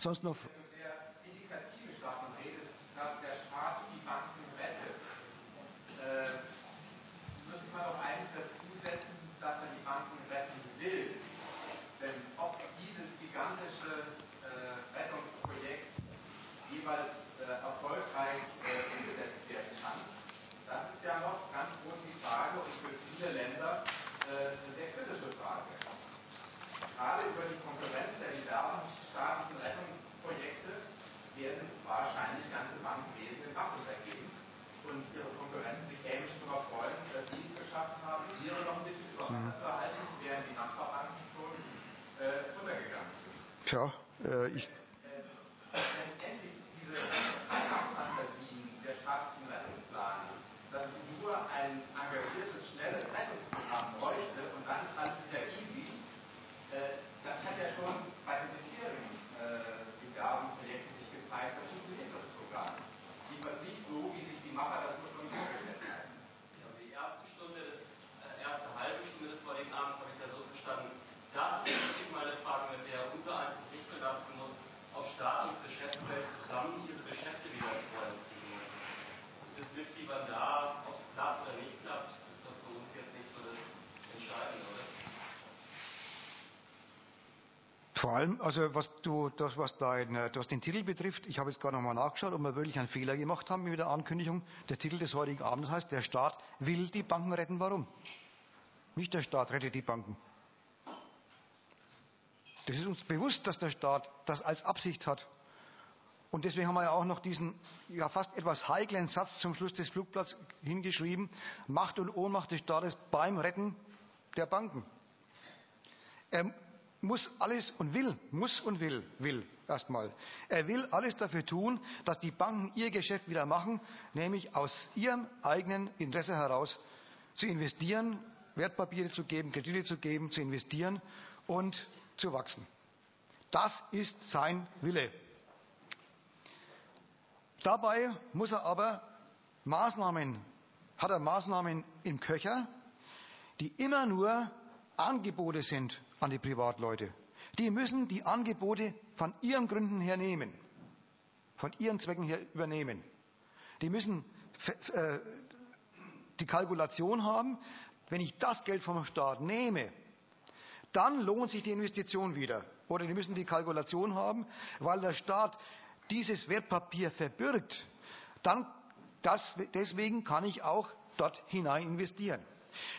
Sonst noch.
Der indikative Staat, man redet, dass der Staat die Banken rettet. Äh, müsste man doch eigentlich dazu setzen, dass er die Banken retten will. Denn ob dieses gigantische äh, Rettungsprojekt jeweils äh, erfolgreich äh, umgesetzt werden kann, das ist ja noch ganz groß die Frage und für viele Länder äh, eine sehr kritische Frage. Gerade über
Tja, äh, ich,
letztendlich diese Fantasien der staatlichen Rettungsplan, dass es nur ein engagiertes, schnelles Rettungsprogramm bräuchte und dann ist alles wieder easy, äh, das hat ja schon bei den bisherigen äh, Begabenprojekten sich gezeigt, das funktioniert doch so gar nicht. Jedenfalls nicht so, wie sich die Macher das ursprünglich vorgestellt haben.
Also die erste Stunde, des, äh, erste halbe Stunde des heutigen Abends habe ich ja so verstanden, das ist wirklich mal eine Frage, mit der unser eins sich nicht belasten muss, ob Staat und Geschäftswelt zusammen ihre Geschäfte wieder ins Rollen kriegen müssen. Das liegt lieber da, ob es klappt oder nicht klappt, das ist doch für uns jetzt nicht so das Entscheidende, oder?
Vor allem, also was du, das, was dein, äh, was den Titel betrifft, ich habe jetzt gerade nochmal nachgeschaut, ob wir wirklich einen Fehler gemacht haben mit der Ankündigung. Der Titel des heutigen Abends heißt, der Staat will die Banken retten. Warum? Nicht der Staat rettet die Banken. Das ist uns bewusst, dass der Staat das als Absicht hat. Und deswegen haben wir ja auch noch diesen ja fast etwas heiklen Satz zum Schluss des Flugplatzes hingeschrieben. Macht und Ohnmacht des Staates beim Retten der Banken. Er muss alles und will, muss und will, will erstmal. Er will alles dafür tun, dass die Banken ihr Geschäft wieder machen, nämlich aus ihrem eigenen Interesse heraus zu investieren, Wertpapiere zu geben, Kredite zu geben, zu investieren und zu wachsen. Das ist sein Wille. Dabei muss er aber Maßnahmen, hat er Maßnahmen im Köcher, die immer nur Angebote sind an die Privatleute. Die müssen die Angebote von ihren Gründen her nehmen, von ihren Zwecken her übernehmen. Die müssen äh, die Kalkulation haben, wenn ich das Geld vom Staat nehme, dann lohnt sich die Investition wieder. Oder die müssen die Kalkulation haben, weil der Staat dieses Wertpapier verbirgt, dann das, deswegen kann ich auch dort hinein investieren.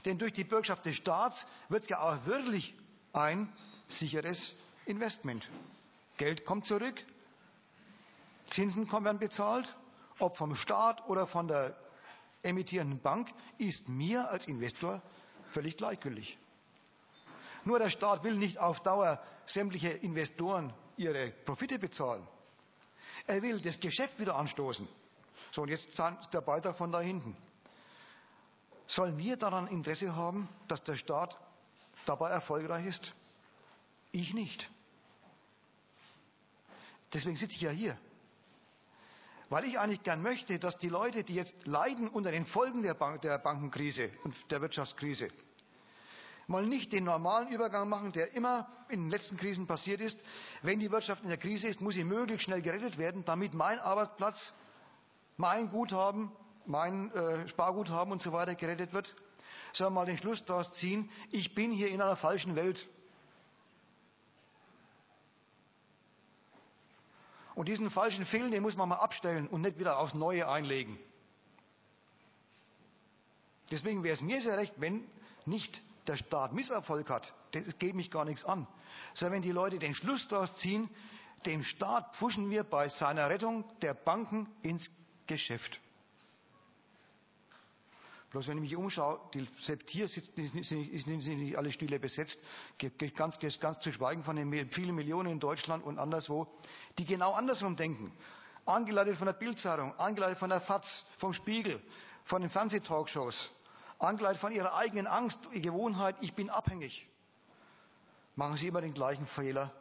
Denn durch die Bürgschaft des Staats wird es ja auch wirklich ein sicheres Investment. Geld kommt zurück, Zinsen werden bezahlt, ob vom Staat oder von der emittierenden Bank, ist mir als Investor völlig gleichgültig. Nur der Staat will nicht auf Dauer sämtliche Investoren ihre Profite bezahlen. Er will das Geschäft wieder anstoßen. So, und jetzt der Beitrag von da hinten. Sollen wir daran Interesse haben, dass der Staat dabei erfolgreich ist? Ich nicht. Deswegen sitze ich ja hier. Weil ich eigentlich gern möchte, dass die Leute, die jetzt leiden unter den Folgen der, Bank, der Bankenkrise und der Wirtschaftskrise, mal nicht den normalen Übergang machen, der immer in den letzten Krisen passiert ist. Wenn die Wirtschaft in der Krise ist, muss sie möglichst schnell gerettet werden, damit mein Arbeitsplatz, mein Guthaben, mein äh, Sparguthaben und so weiter gerettet wird. Sondern mal den Schluss daraus ziehen, ich bin hier in einer falschen Welt. Und diesen falschen Film, den muss man mal abstellen und nicht wieder aufs Neue einlegen. Deswegen wäre es mir sehr recht, wenn nicht der Staat Misserfolg hat, das geht mich gar nichts an. Sondern wenn die Leute den Schluss daraus ziehen, dem Staat pfuschen wir bei seiner Rettung der Banken ins Geschäft. Bloß wenn ich mich umschaue, die, selbst hier sind nicht alle Stühle besetzt, ganz, ganz zu schweigen von den vielen Millionen in Deutschland und anderswo, die genau andersrum denken. Angeleitet von der Bildzeitung, angeleitet von der FAZ, vom Spiegel, von den Fernsehtalkshows angeleitet von ihrer eigenen Angst, Gewohnheit, ich bin abhängig, machen sie immer den gleichen Fehler.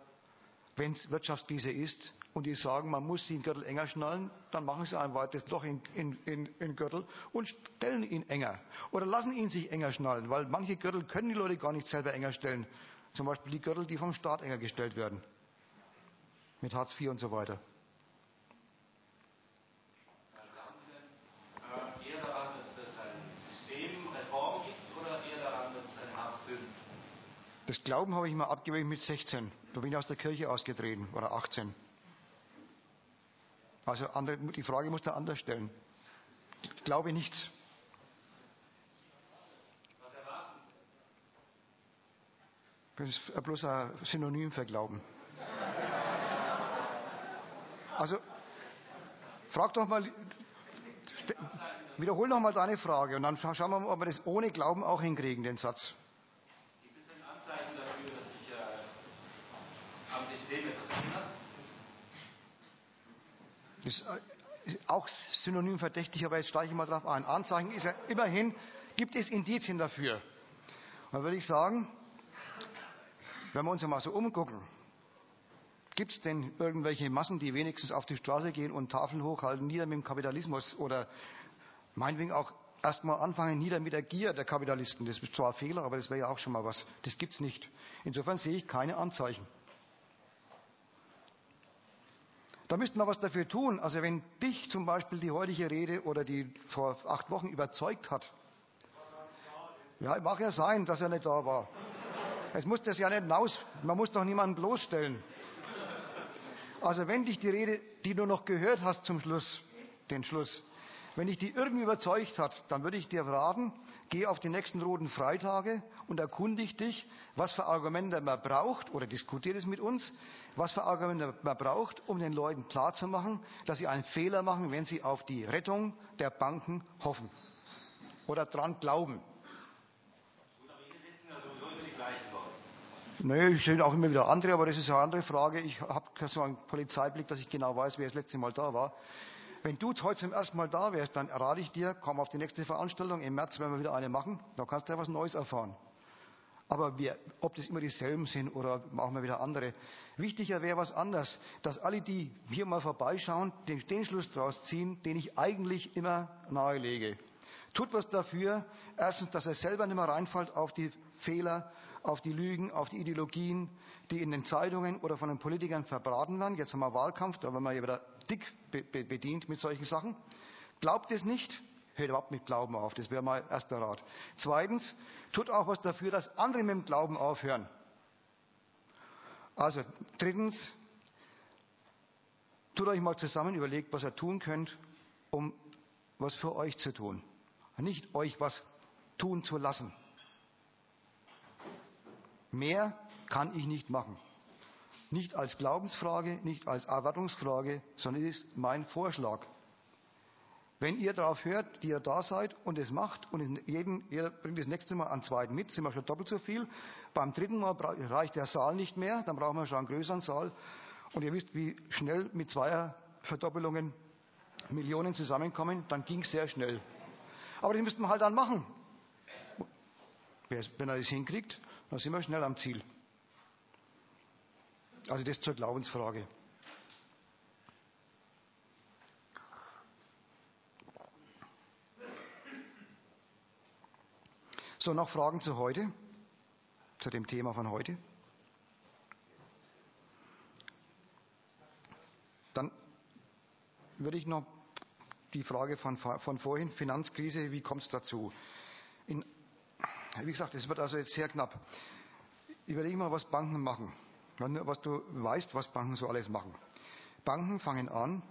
Wenn es Wirtschaftskrise ist und die sagen, man muss den Gürtel enger schnallen, dann machen sie ein weiteres Loch in, in, in, in Gürtel und stellen ihn enger. Oder lassen ihn sich enger schnallen, weil manche Gürtel können die Leute gar nicht selber enger stellen. Zum Beispiel die Gürtel, die vom Staat enger gestellt werden. Mit Hartz IV und so weiter. Das Glauben habe ich mal abgewählt mit 16. Da bin ich aus der Kirche ausgetreten, oder 18. Also die Frage muss da anders stellen. Ich glaube nichts. Das ist bloß ein Synonym für Glauben. Also, frag doch mal, wiederhol noch mal deine Frage und dann schauen wir mal, ob wir das ohne Glauben auch hinkriegen, den Satz.
Anzeichen dafür, dass sich ja am System etwas ändert?
Ist auch synonym verdächtig, aber jetzt steige ich mal drauf ein. Anzeichen ist ja immerhin, gibt es Indizien dafür. Dann würde ich sagen, wenn wir uns einmal so umgucken, gibt es denn irgendwelche Massen, die wenigstens auf die Straße gehen und Tafeln hochhalten, nieder mit dem Kapitalismus oder meinetwegen auch erstmal anfangen, nieder mit der Gier der Kapitalisten. Das ist zwar ein Fehler, aber das wäre ja auch schon mal was. Das gibt es nicht. Insofern sehe ich keine Anzeichen. Da müssten wir was dafür tun. Also wenn dich zum Beispiel die heutige Rede oder die vor acht Wochen überzeugt hat, ja, mag ja sein, dass er nicht da war. Es muss das ja nicht hinaus, man muss doch niemanden bloßstellen. Also wenn dich die Rede, die du noch gehört hast zum Schluss, den Schluss, wenn dich die irgendwie überzeugt hat, dann würde ich dir raten, geh auf die nächsten roten Freitage und erkundig dich, was für Argumente man braucht, oder diskutiert es mit uns, was für Argumente man braucht, um den Leuten klarzumachen, dass sie einen Fehler machen, wenn sie auf die Rettung der Banken hoffen oder dran glauben. Nee, ich sehe auch immer wieder andere, aber das ist eine andere Frage. Ich habe so einen Polizeiblick, dass ich genau weiß, wer das letzte Mal da war. Wenn du heute zum ersten Mal da wärst, dann rate ich dir, komm auf die nächste Veranstaltung. Im März werden wir wieder eine machen. Da kannst du ja was Neues erfahren. Aber wir, ob das immer dieselben sind oder machen wir wieder andere. Wichtiger wäre was anderes, dass alle, die hier mal vorbeischauen, den, den Schluss daraus ziehen, den ich eigentlich immer nahelege. Tut was dafür, erstens, dass er selber nicht mehr reinfällt auf die Fehler, auf die Lügen, auf die Ideologien, die in den Zeitungen oder von den Politikern verbraten werden. Jetzt haben wir Wahlkampf, da werden wir wieder dick bedient mit solchen Sachen. Glaubt es nicht, hört überhaupt mit Glauben auf. Das wäre mein erster Rat. Zweitens, tut auch was dafür, dass andere mit dem Glauben aufhören. Also drittens, tut euch mal zusammen, überlegt, was ihr tun könnt, um was für euch zu tun. Nicht euch was tun zu lassen. Mehr kann ich nicht machen. Nicht als Glaubensfrage, nicht als Erwartungsfrage, sondern es ist mein Vorschlag. Wenn ihr darauf hört, die ihr da seid und es macht und jeden, ihr bringt das nächste Mal einen zweiten mit, sind wir schon doppelt so viel. Beim dritten Mal reicht der Saal nicht mehr, dann brauchen wir schon einen größeren Saal. Und ihr wisst, wie schnell mit zweier Verdoppelungen Millionen zusammenkommen, dann ging es sehr schnell. Aber das müssten wir halt dann machen. Wenn er das hinkriegt, dann sind wir schnell am Ziel. Also das zur Glaubensfrage. So, noch Fragen zu heute, zu dem Thema von heute? Dann würde ich noch die Frage von, von vorhin, Finanzkrise, wie kommt es dazu? In, wie gesagt, es wird also jetzt sehr knapp. Überlege mal, was Banken machen was du weißt, was Banken so alles machen. Banken fangen an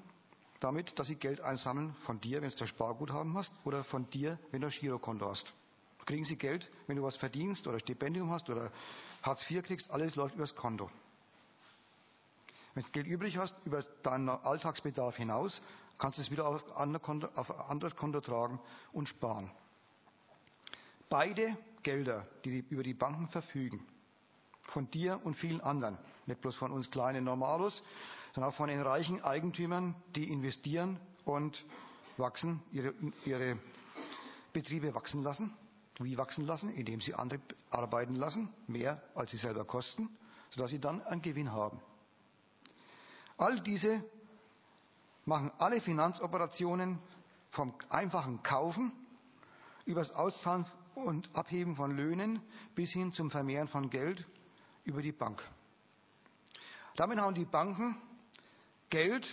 damit, dass sie Geld einsammeln von dir, wenn du das Sparguthaben hast, oder von dir, wenn du ein Girokonto hast. Kriegen sie Geld, wenn du was verdienst oder Stipendium hast oder Hartz IV kriegst, alles läuft übers Konto. Wenn du Geld übrig hast, über deinen Alltagsbedarf hinaus, kannst du es wieder auf ein, Konto, auf ein anderes Konto tragen und sparen. Beide Gelder, die über die Banken verfügen, von dir und vielen anderen. Nicht bloß von uns kleinen Normalos, sondern auch von den reichen Eigentümern, die investieren und wachsen, ihre, ihre Betriebe wachsen lassen. Wie wachsen lassen? Indem sie andere arbeiten lassen, mehr als sie selber kosten, sodass sie dann einen Gewinn haben. All diese machen alle Finanzoperationen vom einfachen Kaufen über das Auszahlen und Abheben von Löhnen bis hin zum Vermehren von Geld über die Bank. Damit haben die Banken Geld,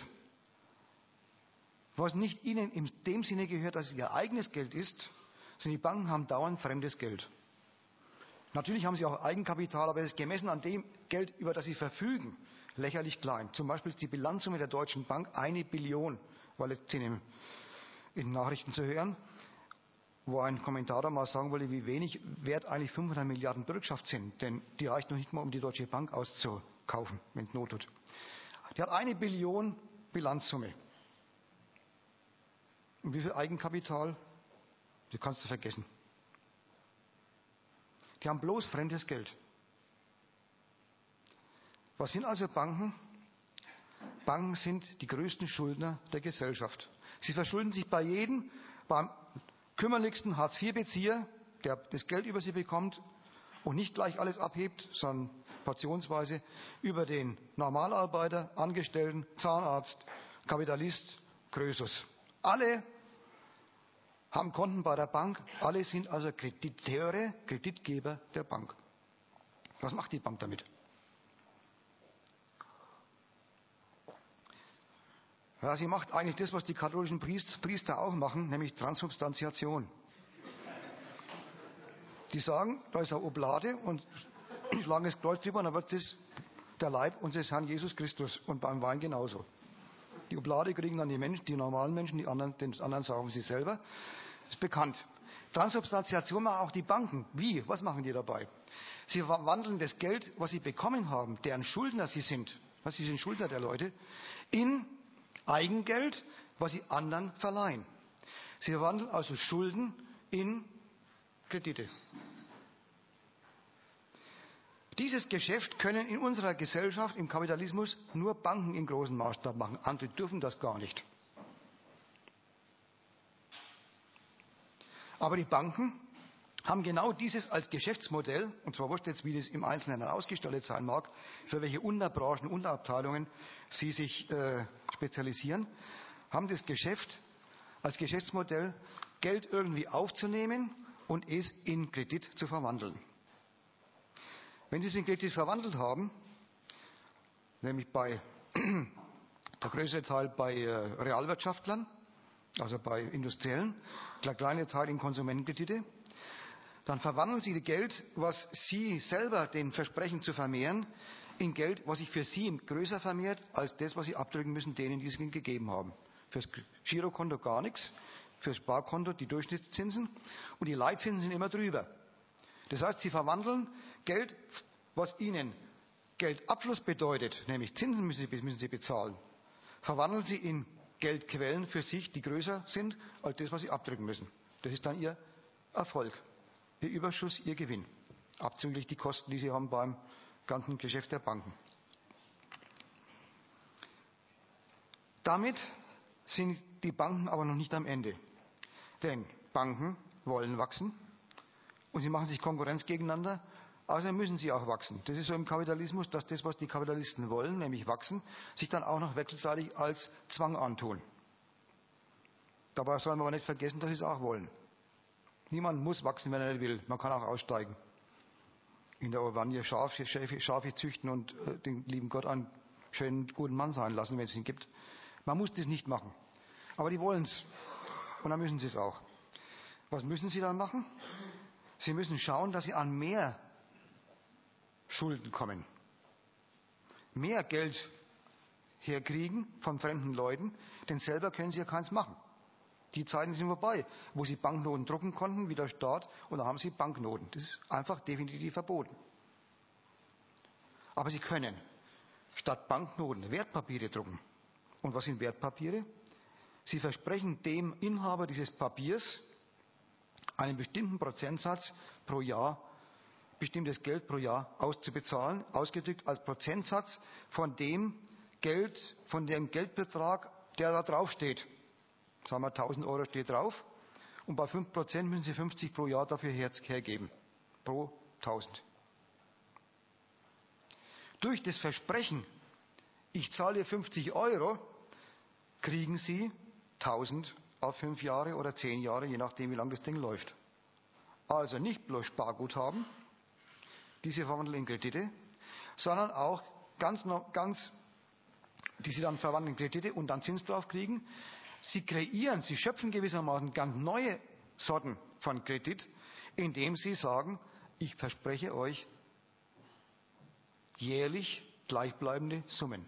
was nicht ihnen in dem Sinne gehört, dass es ihr eigenes Geld ist, sondern die Banken haben dauernd fremdes Geld. Natürlich haben sie auch Eigenkapital, aber es ist gemessen an dem Geld, über das sie verfügen, lächerlich klein. Zum Beispiel ist die Bilanzsumme der Deutschen Bank eine Billion, weil jetzt in den Nachrichten zu hören wo ein Kommentator mal sagen wollte, wie wenig wert eigentlich 500 Milliarden Bürgschaft sind, denn die reicht noch nicht mal, um die Deutsche Bank auszukaufen, wenn es Not tut. Die hat eine Billion Bilanzsumme. Und wie viel Eigenkapital? Das kannst du vergessen. Die haben bloß fremdes Geld. Was sind also Banken? Banken sind die größten Schuldner der Gesellschaft. Sie verschulden sich bei jedem, beim kümmerlichsten Hartz-IV-Bezieher, der das Geld über sie bekommt und nicht gleich alles abhebt, sondern portionsweise über den Normalarbeiter, Angestellten, Zahnarzt, Kapitalist, Krösus. Alle haben Konten bei der Bank, alle sind also Krediteure, Kreditgeber der Bank. Was macht die Bank damit? Ja, sie macht eigentlich das, was die katholischen Priester auch machen, nämlich Transubstantiation. Die sagen, da ist eine Oblade und schlagen das Kreuz drüber und dann wird das der Leib unseres Herrn Jesus Christus und beim Wein genauso. Die Oblade kriegen dann die Menschen, die normalen Menschen, die anderen, den anderen saugen sie selber. Ist bekannt. Transubstantiation machen auch die Banken. Wie? Was machen die dabei? Sie verwandeln das Geld, was sie bekommen haben, deren Schuldner sie sind, was sie sind Schuldner der Leute, in Eigengeld, was sie anderen verleihen. Sie verwandeln also Schulden in Kredite. Dieses Geschäft können in unserer Gesellschaft, im Kapitalismus, nur Banken in großem Maßstab machen. Andere dürfen das gar nicht. Aber die Banken haben genau dieses als Geschäftsmodell, und zwar wurscht jetzt, wie das im Einzelnen ausgestaltet sein mag, für welche Unterbranchen, Unterabteilungen sie sich äh, spezialisieren, haben das Geschäft als Geschäftsmodell, Geld irgendwie aufzunehmen und es in Kredit zu verwandeln. Wenn Sie es in Kredit verwandelt haben, nämlich bei der größere Teil bei äh, Realwirtschaftlern, also bei Industriellen, der kleine Teil in Konsumentenkredite, dann verwandeln Sie Geld, was Sie selber den versprechen zu vermehren, in Geld, was sich für Sie größer vermehrt, als das, was Sie abdrücken müssen, denen, die es Ihnen gegeben haben. Fürs Girokonto gar nichts, fürs Sparkonto die Durchschnittszinsen und die Leitzinsen sind immer drüber. Das heißt, Sie verwandeln Geld, was Ihnen Geldabschluss bedeutet, nämlich Zinsen müssen Sie, müssen Sie bezahlen, verwandeln Sie in Geldquellen für sich, die größer sind als das, was Sie abdrücken müssen. Das ist dann Ihr Erfolg. Ihr Überschuss, Ihr Gewinn. Abzüglich die Kosten, die Sie haben beim ganzen Geschäft der Banken. Damit sind die Banken aber noch nicht am Ende. Denn Banken wollen wachsen und sie machen sich Konkurrenz gegeneinander. Also müssen sie auch wachsen. Das ist so im Kapitalismus, dass das, was die Kapitalisten wollen, nämlich wachsen, sich dann auch noch wechselseitig als Zwang antun. Dabei sollen wir aber nicht vergessen, dass sie es auch wollen. Niemand muss wachsen, wenn er nicht will. Man kann auch aussteigen. In der Oranje Schafe, Schafe, Schafe züchten und äh, den lieben Gott einen schönen, guten Mann sein lassen, wenn es ihn gibt. Man muss das nicht machen. Aber die wollen es. Und dann müssen sie es auch. Was müssen sie dann machen? Sie müssen schauen, dass sie an mehr Schulden kommen. Mehr Geld herkriegen von fremden Leuten, denn selber können sie ja keins machen. Die Zeiten sind vorbei, wo sie Banknoten drucken konnten, wie der Staat, und da haben sie Banknoten. Das ist einfach definitiv verboten. Aber sie können statt Banknoten Wertpapiere drucken. Und was sind Wertpapiere? Sie versprechen dem Inhaber dieses Papiers einen bestimmten Prozentsatz pro Jahr, bestimmtes Geld pro Jahr auszubezahlen, ausgedrückt als Prozentsatz von dem Geld, von dem Geldbetrag, der da draufsteht sagen wir 1000 Euro steht drauf und bei 5% müssen Sie 50 pro Jahr dafür hergeben. Pro 1000. Durch das Versprechen, ich zahle 50 Euro, kriegen Sie 1000 auf 5 Jahre oder 10 Jahre, je nachdem, wie lange das Ding läuft. Also nicht bloß Sparguthaben, diese verwandeln in Kredite, sondern auch ganz, ganz, die Sie dann verwandeln in Kredite und dann Zins drauf kriegen, Sie kreieren, Sie schöpfen gewissermaßen ganz neue Sorten von Kredit, indem Sie sagen, ich verspreche euch jährlich gleichbleibende Summen.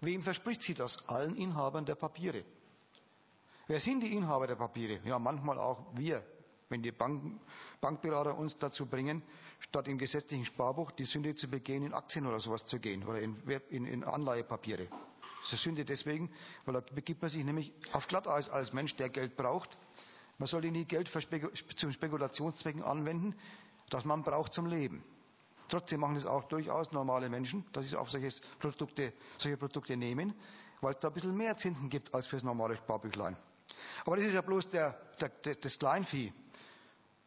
Wem verspricht sie das? Allen Inhabern der Papiere. Wer sind die Inhaber der Papiere? Ja, manchmal auch wir, wenn die Bank, Bankberater uns dazu bringen, statt im gesetzlichen Sparbuch die Sünde zu begehen, in Aktien oder sowas zu gehen oder in, in, in Anleihepapiere. Das ist Sünde deswegen, weil da begibt man sich nämlich auf Glatteis als Mensch, der Geld braucht. Man sollte nie Geld zum Spekulationszwecken anwenden, das man braucht zum Leben. Trotzdem machen es auch durchaus normale Menschen, dass sie auf solche Produkte, solche Produkte nehmen, weil es da ein bisschen mehr Zinsen gibt als fürs normale Sparbüchlein. Aber das ist ja bloß der, der, der, das Kleinvieh,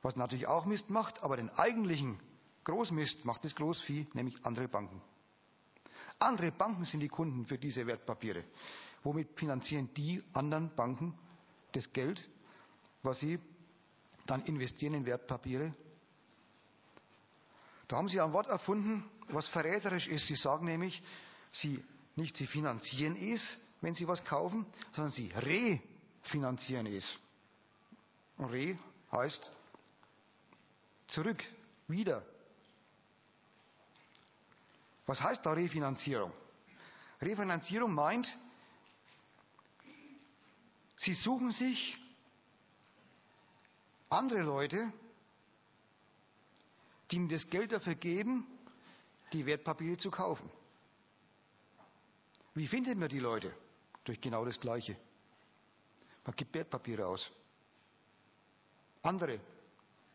was natürlich auch Mist macht, aber den eigentlichen Großmist macht das Großvieh, nämlich andere Banken. Andere Banken sind die Kunden für diese Wertpapiere. Womit finanzieren die anderen Banken das Geld, was sie dann investieren in Wertpapiere? Da haben sie ein Wort erfunden, was verräterisch ist. Sie sagen nämlich, sie, nicht sie finanzieren es, wenn sie was kaufen, sondern sie refinanzieren es. Und re heißt zurück, wieder. Was heißt da Refinanzierung? Refinanzierung meint, Sie suchen sich andere Leute, die ihnen das Geld dafür geben, die Wertpapiere zu kaufen. Wie findet man die Leute? Durch genau das Gleiche. Man gibt Wertpapiere aus. Andere,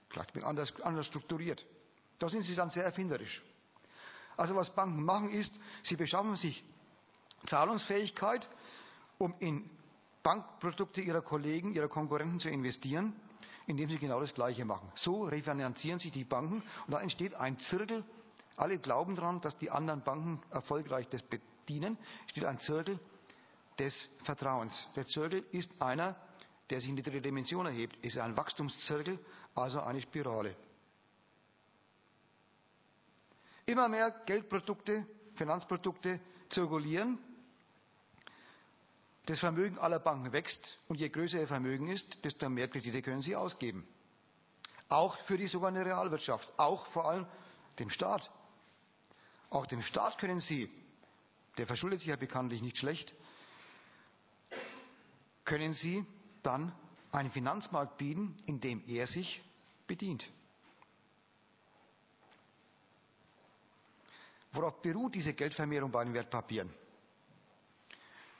vielleicht anders, anders strukturiert. Da sind sie dann sehr erfinderisch. Also was Banken machen ist, sie beschaffen sich Zahlungsfähigkeit, um in Bankprodukte ihrer Kollegen, ihrer Konkurrenten zu investieren, indem sie genau das Gleiche machen. So refinanzieren sich die Banken und da entsteht ein Zirkel. Alle glauben daran, dass die anderen Banken erfolgreich das bedienen. Steht ein Zirkel des Vertrauens. Der Zirkel ist einer, der sich in die dritte Dimension erhebt. Es ist ein Wachstumszirkel, also eine Spirale. Immer mehr Geldprodukte, Finanzprodukte zirkulieren das Vermögen aller Banken wächst und je größer ihr Vermögen ist, desto mehr Kredite können sie ausgeben. Auch für die sogenannte Realwirtschaft, auch vor allem dem Staat. Auch dem Staat können sie, der verschuldet sich ja bekanntlich nicht schlecht, können sie dann einen Finanzmarkt bieten, in dem er sich bedient. Worauf beruht diese Geldvermehrung bei den Wertpapieren?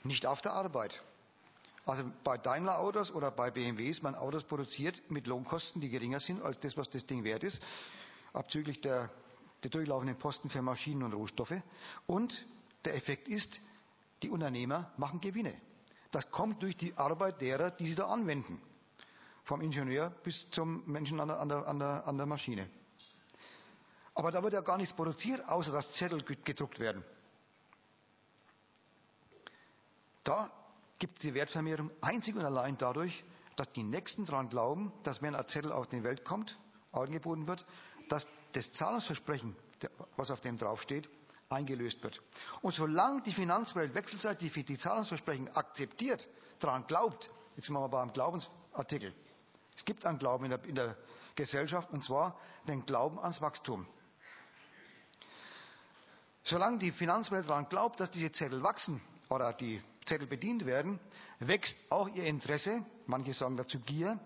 Nicht auf der Arbeit. Also bei Daimler Autos oder bei BMW ist man Autos produziert mit Lohnkosten, die geringer sind als das, was das Ding wert ist, abzüglich der, der durchlaufenden Posten für Maschinen und Rohstoffe. Und der Effekt ist, die Unternehmer machen Gewinne. Das kommt durch die Arbeit derer, die sie da anwenden. Vom Ingenieur bis zum Menschen an der, an der, an der Maschine. Aber da wird ja gar nichts produziert, außer dass Zettel gedruckt werden. Da gibt es die Wertvermehrung einzig und allein dadurch, dass die Nächsten daran glauben, dass wenn ein Zettel auf die Welt kommt, angeboten wird, dass das Zahlungsversprechen, was auf dem draufsteht, eingelöst wird. Und solange die Finanzwelt wechselseitig die Zahlungsversprechen akzeptiert, daran glaubt, jetzt sind wir mal beim Glaubensartikel. Es gibt einen Glauben in der, in der Gesellschaft, und zwar den Glauben ans Wachstum. Solange die Finanzwelt daran glaubt, dass diese Zettel wachsen oder die Zettel bedient werden, wächst auch ihr Interesse, manche sagen dazu Gier,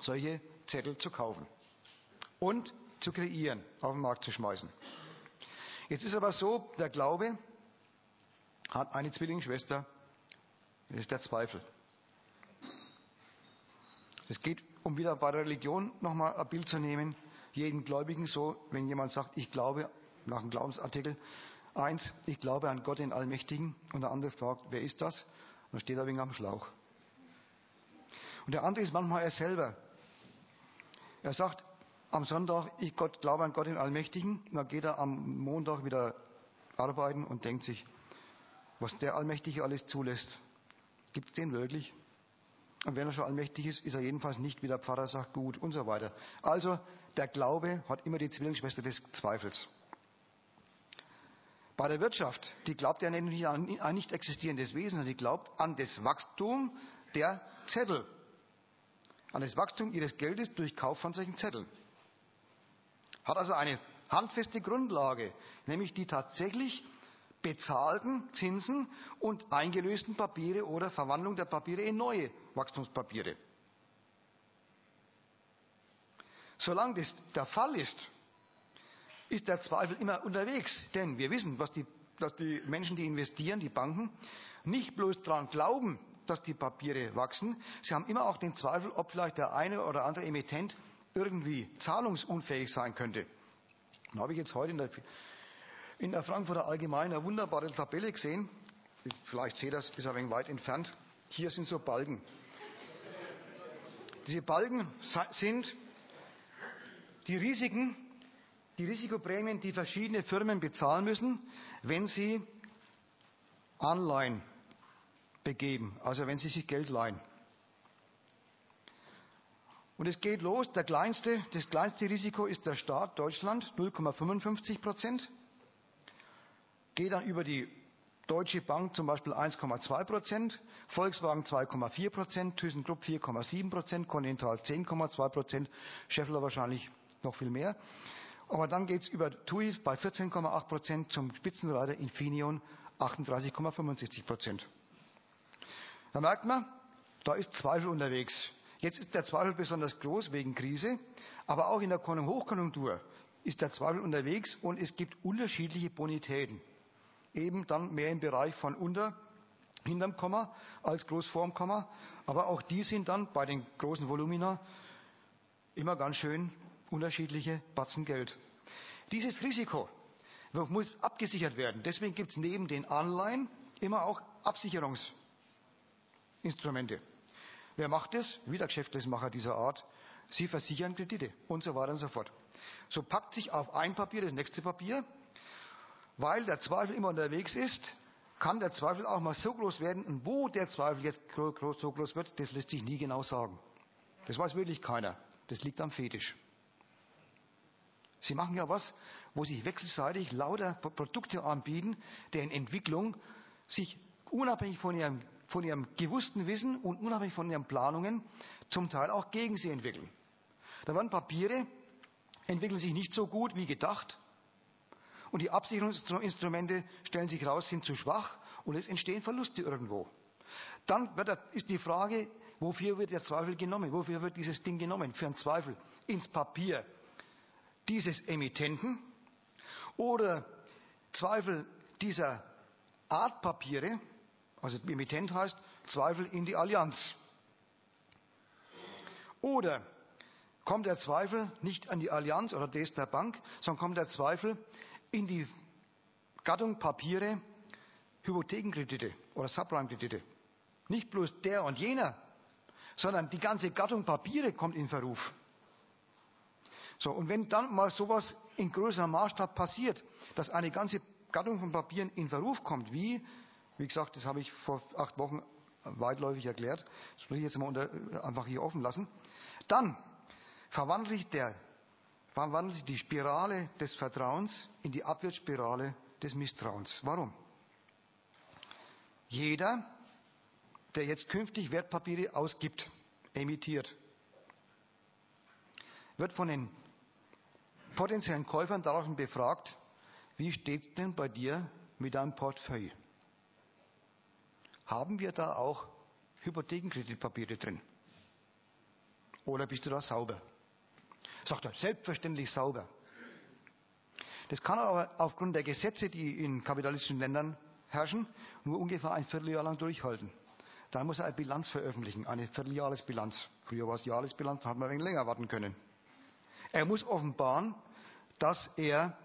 solche Zettel zu kaufen und zu kreieren, auf den Markt zu schmeißen. Jetzt ist aber so, der Glaube hat eine Zwillingsschwester, das ist der Zweifel. Es geht, um wieder bei der Religion nochmal ein Bild zu nehmen, jeden Gläubigen so, wenn jemand sagt, ich glaube, nach dem Glaubensartikel, Eins, ich glaube an Gott den Allmächtigen. Und der andere fragt, wer ist das? Und dann steht er wegen am Schlauch. Und der andere ist manchmal er selber. Er sagt am Sonntag, ich Gott, glaube an Gott den Allmächtigen. Und dann geht er am Montag wieder arbeiten und denkt sich, was der Allmächtige alles zulässt. Gibt es den wirklich? Und wenn er schon allmächtig ist, ist er jedenfalls nicht, wie der Pfarrer sagt, gut und so weiter. Also der Glaube hat immer die Zwillingsschwester des Zweifels. Bei der Wirtschaft, die glaubt ja nicht an ein nicht existierendes Wesen, sondern die glaubt an das Wachstum der Zettel. An das Wachstum ihres Geldes durch Kauf von solchen Zetteln. Hat also eine handfeste Grundlage, nämlich die tatsächlich bezahlten Zinsen und eingelösten Papiere oder Verwandlung der Papiere in neue Wachstumspapiere. Solange das der Fall ist, ist der Zweifel immer unterwegs. Denn wir wissen, die, dass die Menschen, die investieren, die Banken, nicht bloß daran glauben, dass die Papiere wachsen, sie haben immer auch den Zweifel, ob vielleicht der eine oder andere Emittent irgendwie zahlungsunfähig sein könnte. Dann habe ich jetzt heute in der, in der Frankfurter Allgemeinen eine wunderbare Tabelle gesehen. Vielleicht ihr das, ist ein wenig weit entfernt. Hier sind so Balken. Diese Balken sind die Risiken, die Risikoprämien, die verschiedene Firmen bezahlen müssen, wenn sie Anleihen begeben, also wenn sie sich Geld leihen. Und es geht los, der kleinste, das kleinste Risiko ist der Staat Deutschland, 0,55 Prozent. Geht dann über die Deutsche Bank zum Beispiel 1,2 Prozent, Volkswagen 2,4 Prozent, ThyssenKrupp 4,7 Prozent, Continental 10,2 Prozent, Scheffler wahrscheinlich noch viel mehr. Aber dann geht es über TUI bei 14,8 Prozent zum Spitzenreiter Infineon 38,75 Prozent. Da merkt man, da ist Zweifel unterwegs. Jetzt ist der Zweifel besonders groß wegen Krise, aber auch in der Hochkonjunktur ist der Zweifel unterwegs und es gibt unterschiedliche Bonitäten eben dann mehr im Bereich von unter, hinterm Komma als groß vorm Komma. Aber auch die sind dann bei den großen Volumina immer ganz schön unterschiedliche Batzen Geld. Dieses Risiko muss abgesichert werden. Deswegen gibt es neben den Anleihen immer auch Absicherungsinstrumente. Wer macht das? Wieder Geschäftesmacher dieser Art. Sie versichern Kredite und so weiter und so fort. So packt sich auf ein Papier das nächste Papier weil der Zweifel immer unterwegs ist, kann der Zweifel auch mal so groß werden. Und wo der Zweifel jetzt so groß wird, das lässt sich nie genau sagen. Das weiß wirklich keiner. Das liegt am Fetisch. Sie machen ja was, wo sich wechselseitig lauter Produkte anbieten, deren Entwicklung sich unabhängig von ihrem, von ihrem gewussten Wissen und unabhängig von ihren Planungen zum Teil auch gegen sie entwickeln. Da werden Papiere, entwickeln sich nicht so gut wie gedacht und die Absicherungsinstrumente stellen sich raus, sind zu schwach und es entstehen Verluste irgendwo. Dann ist die Frage, wofür wird der Zweifel genommen? Wofür wird dieses Ding genommen? Für einen Zweifel ins Papier dieses Emittenten oder Zweifel dieser Art Papiere, also Emittent heißt Zweifel in die Allianz. Oder kommt der Zweifel nicht an die Allianz oder des der Bank, sondern kommt der Zweifel in die Gattung Papiere Hypothekenkredite oder Subprime-Kredite. Nicht bloß der und jener, sondern die ganze Gattung Papiere kommt in Verruf. So, und wenn dann mal sowas in größerem Maßstab passiert, dass eine ganze Gattung von Papieren in Verruf kommt, wie, wie gesagt, das habe ich vor acht Wochen weitläufig erklärt, das will ich jetzt mal unter, einfach hier offen lassen, dann verwandelt sich der verwandelt sich die Spirale des Vertrauens in die Abwärtsspirale des Misstrauens. Warum? Jeder, der jetzt künftig Wertpapiere ausgibt, emittiert, wird von den potenziellen Käufern daraufhin befragt, wie steht es denn bei dir mit deinem Portfolio? Haben wir da auch Hypothekenkreditpapiere drin? Oder bist du da sauber? Sagt er, selbstverständlich sauber. Das kann aber aufgrund der Gesetze, die in kapitalistischen Ländern herrschen, nur ungefähr ein Vierteljahr lang durchhalten. Dann muss er eine Bilanz veröffentlichen, eine Vierteljahresbilanz. Früher war es Jahresbilanz, da hat man ein wenig länger warten können. Er muss offenbaren, dass er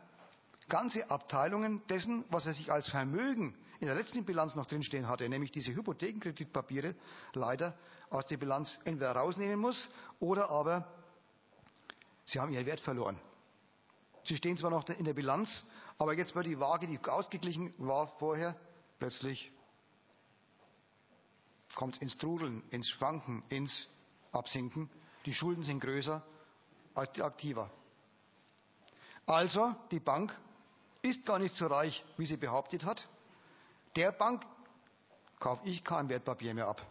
ganze Abteilungen dessen, was er sich als Vermögen in der letzten Bilanz noch drinstehen hatte, nämlich diese Hypothekenkreditpapiere, leider aus der Bilanz entweder rausnehmen muss oder aber Sie haben ihren Wert verloren. Sie stehen zwar noch in der Bilanz, aber jetzt wird die Waage, die ausgeglichen war vorher, plötzlich kommt ins Trudeln, ins Schwanken, ins Absinken. Die Schulden sind größer Aktiva. Also, die Bank ist gar nicht so reich, wie sie behauptet hat. Der Bank kaufe ich kein Wertpapier mehr ab.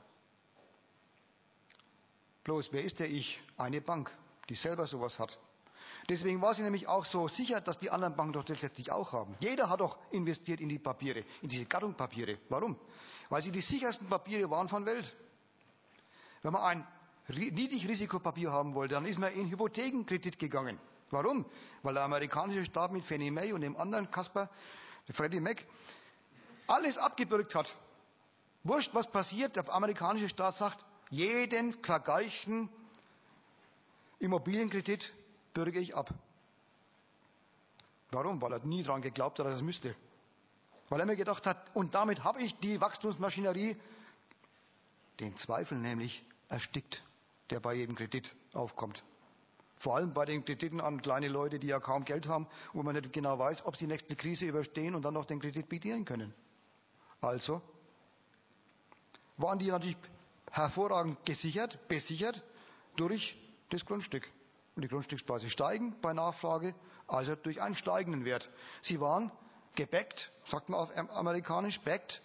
Bloß, wer ist der Ich? Eine Bank die selber sowas hat. Deswegen war sie nämlich auch so sicher, dass die anderen Banken doch das letztlich auch haben. Jeder hat doch investiert in die Papiere, in diese Gattung Papiere. Warum? Weil sie die sichersten Papiere waren von Welt. Wenn man ein Niedrigrisikopapier haben wollte, dann ist man in Hypothekenkredit gegangen. Warum? Weil der amerikanische Staat mit Fannie Mae und dem anderen Kasper, Freddie Mac, alles abgebürgt hat. Wurscht, was passiert, der amerikanische Staat sagt, jeden vergeichten Immobilienkredit bürge ich ab. Warum? Weil er nie daran geglaubt hat, dass es müsste. Weil er mir gedacht hat, und damit habe ich die Wachstumsmaschinerie, den Zweifel nämlich, erstickt, der bei jedem Kredit aufkommt. Vor allem bei den Krediten an kleine Leute, die ja kaum Geld haben, wo man nicht genau weiß, ob sie die nächste Krise überstehen und dann noch den Kredit bedienen können. Also waren die natürlich hervorragend gesichert, besichert durch das Grundstück. Und die Grundstückspreise steigen bei Nachfrage, also durch einen steigenden Wert. Sie waren gebackt, sagt man auf amerikanisch, backed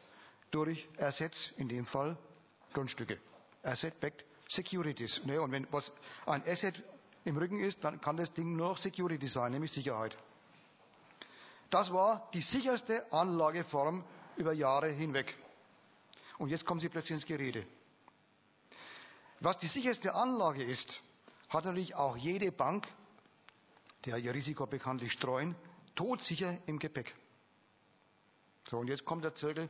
durch Assets, in dem Fall Grundstücke. Asset-backed Securities. Ne, und wenn was ein Asset im Rücken ist, dann kann das Ding nur noch Security sein, nämlich Sicherheit. Das war die sicherste Anlageform über Jahre hinweg. Und jetzt kommen Sie plötzlich ins Gerede. Was die sicherste Anlage ist, hat natürlich auch jede Bank, der ihr Risiko bekanntlich streuen, todsicher im Gepäck. So, und jetzt kommt der Zirkel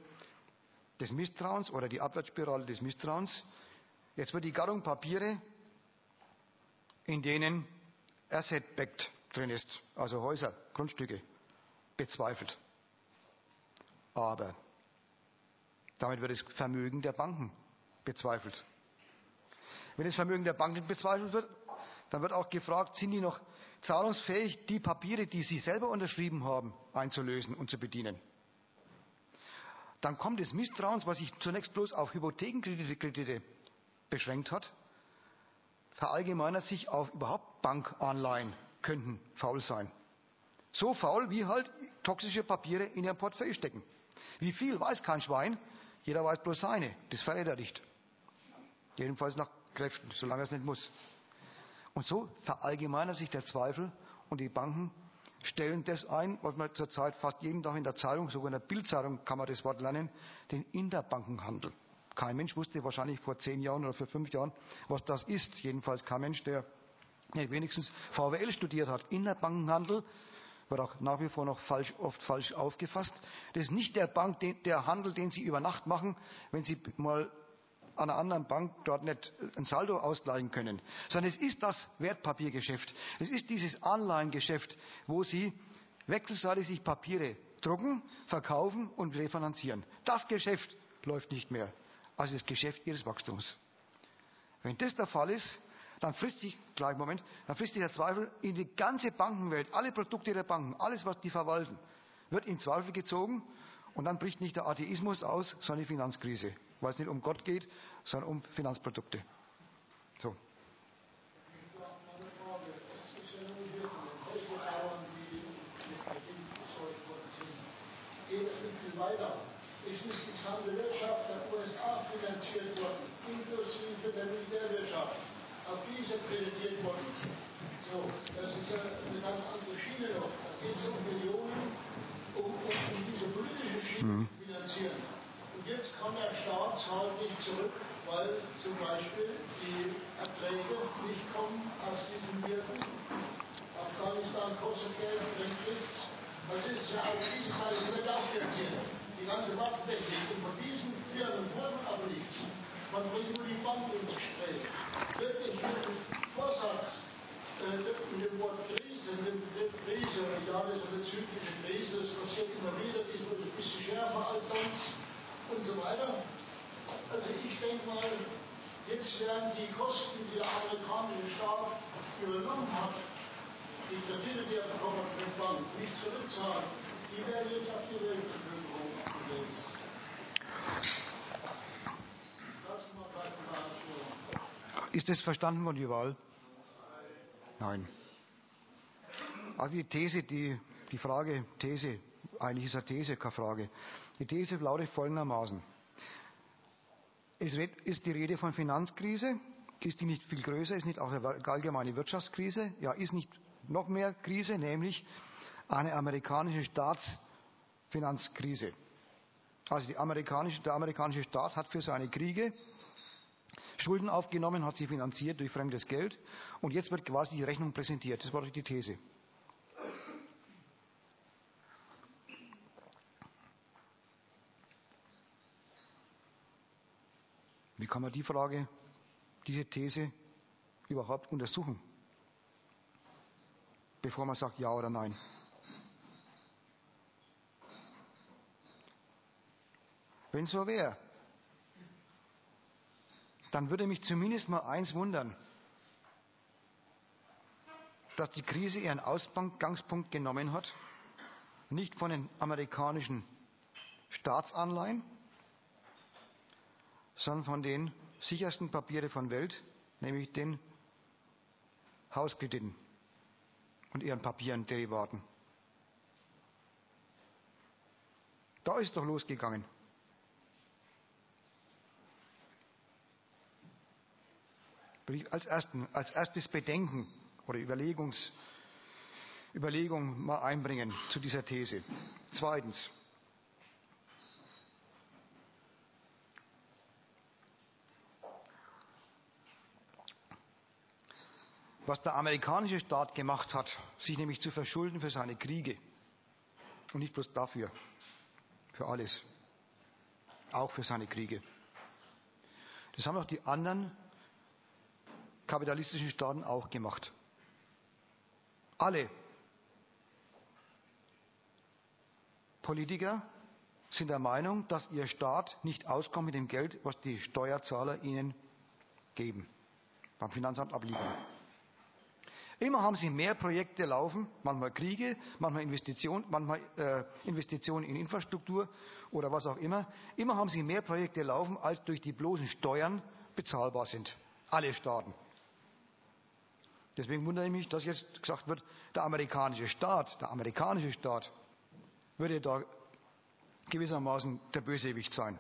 des Misstrauens oder die Abwärtsspirale des Misstrauens. Jetzt wird die Gattung Papiere, in denen Asset-Backed drin ist, also Häuser, Grundstücke, bezweifelt. Aber damit wird das Vermögen der Banken bezweifelt. Wenn das Vermögen der Banken bezweifelt wird, dann wird auch gefragt, sind die noch zahlungsfähig, die Papiere, die sie selber unterschrieben haben, einzulösen und zu bedienen. Dann kommt das Misstrauens, was sich zunächst bloß auf Hypothekenkredite beschränkt hat, verallgemeinert sich auf überhaupt Bankanleihen könnten faul sein. So faul, wie halt toxische Papiere in ihrem Portfolio stecken. Wie viel weiß kein Schwein, jeder weiß bloß seine. Das verrät er nicht. Jedenfalls nach Kräften, solange es nicht muss. Und so verallgemeinert sich der Zweifel und die Banken stellen das ein, was man zurzeit fast jeden Tag in der Zeitung, sogar in der Bildzeitung kann man das Wort lernen, den Interbankenhandel. Kein Mensch wusste wahrscheinlich vor zehn Jahren oder vor fünf Jahren, was das ist. Jedenfalls kein Mensch, der wenigstens VWL studiert hat. Interbankenhandel wird auch nach wie vor noch falsch, oft falsch aufgefasst. Das ist nicht der Bank, der Handel, den Sie über Nacht machen, wenn Sie mal an einer anderen Bank dort nicht ein Saldo ausgleichen können, sondern es ist das Wertpapiergeschäft. Es ist dieses Anleihengeschäft, wo Sie wechselseitig sich Papiere drucken, verkaufen und refinanzieren. Das Geschäft läuft nicht mehr. Also das Geschäft Ihres Wachstums. Wenn das der Fall ist, dann frisst sich, gleich Moment, dann frisst sich der Zweifel in die ganze Bankenwelt, alle Produkte der Banken, alles, was die verwalten, wird in Zweifel gezogen und dann bricht nicht der Atheismus aus, sondern die Finanzkrise weil es nicht um Gott geht, sondern um Finanzprodukte. So.
geht es nicht viel weiter. Ist nicht die gesamte Wirtschaft der USA finanziert worden, inklusive der Militärwirtschaft, auf diese kreditiert worden. So, das ist eine ganz andere Schiene noch. Da geht es um Millionen, um, um, diese politische Schiene zu finanzieren. Und jetzt kann der Staat zahlt nicht zurück, weil zum Beispiel die Erträge nicht kommen aus diesen Wirken. Afghanistan kostet Geld, bringt nichts. Das ist ja auch diese Seite nicht auffinanziert. Die ganze Waffentechnik. Und von diesen Firmen wollen aber nichts. Man bringt nur die Banken ins Gespräch. Wirklich mit dem Vorsatz, äh, mit dem Wort Krise, mit Begriff Krise, ja, das ist eine zyklische Krise, das passiert immer wieder, die ist ein bisschen schärfer als sonst und so weiter. Also ich denke mal, jetzt werden die Kosten, die der amerikanische Staat übernommen hat, die Kredite, die er bekommen hat nicht zurückzahlen, die werden jetzt auf die Weltbevölkerung abgelegt.
Ist das verstanden worden, Wahl? Nein. Also die These, die, die Frage, These, eigentlich ist eine These, keine Frage. Die These lautet folgendermaßen. Es ist die Rede von Finanzkrise. Ist die nicht viel größer? Ist nicht auch eine allgemeine Wirtschaftskrise? Ja, ist nicht noch mehr Krise, nämlich eine amerikanische Staatsfinanzkrise. Also amerikanische, der amerikanische Staat hat für seine Kriege Schulden aufgenommen, hat sie finanziert durch fremdes Geld und jetzt wird quasi die Rechnung präsentiert. Das war die These. Wie kann man die Frage, diese These überhaupt untersuchen, bevor man sagt Ja oder Nein? Wenn so wäre, dann würde mich zumindest mal eins wundern, dass die Krise ihren Ausgangspunkt genommen hat, nicht von den amerikanischen Staatsanleihen, sondern von den sichersten Papiere von Welt, nämlich den Hauskrediten und ihren Papieren, Derivaten. Da ist doch losgegangen. Als, ersten, als erstes Bedenken oder Überlegungs, Überlegung mal einbringen zu dieser These. Zweitens. Was der amerikanische Staat gemacht hat, sich nämlich zu verschulden für seine Kriege. Und nicht bloß dafür, für alles. Auch für seine Kriege. Das haben auch die anderen kapitalistischen Staaten auch gemacht. Alle Politiker sind der Meinung, dass ihr Staat nicht auskommt mit dem Geld, was die Steuerzahler ihnen geben, beim Finanzamt abliefern. Immer haben sie mehr Projekte laufen, manchmal Kriege, manchmal Investitionen, manchmal äh, Investitionen in Infrastruktur oder was auch immer. Immer haben sie mehr Projekte laufen, als durch die bloßen Steuern bezahlbar sind. Alle Staaten. Deswegen wundere ich mich, dass jetzt gesagt wird, der amerikanische Staat, der amerikanische Staat würde da gewissermaßen der Bösewicht sein.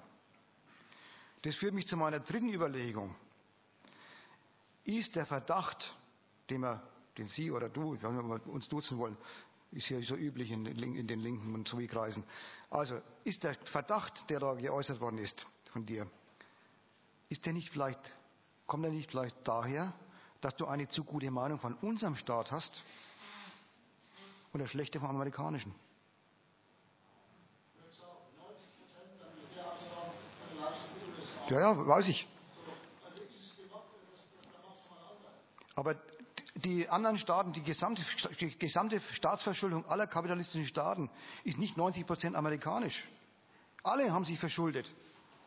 Das führt mich zu meiner dritten Überlegung. Ist der Verdacht, den, wir, den Sie oder du, wenn wir uns duzen wollen, ist ja so üblich in, den linken und sowie Kreisen. Also ist der Verdacht, der da geäußert worden ist von dir, ist der nicht vielleicht, kommt er nicht vielleicht daher, dass du eine zu gute Meinung von unserem Staat hast und eine schlechte vom amerikanischen. Ja, ja, weiß ich. Aber die anderen Staaten, die gesamte, die gesamte Staatsverschuldung aller kapitalistischen Staaten ist nicht 90 Prozent amerikanisch. Alle haben sich verschuldet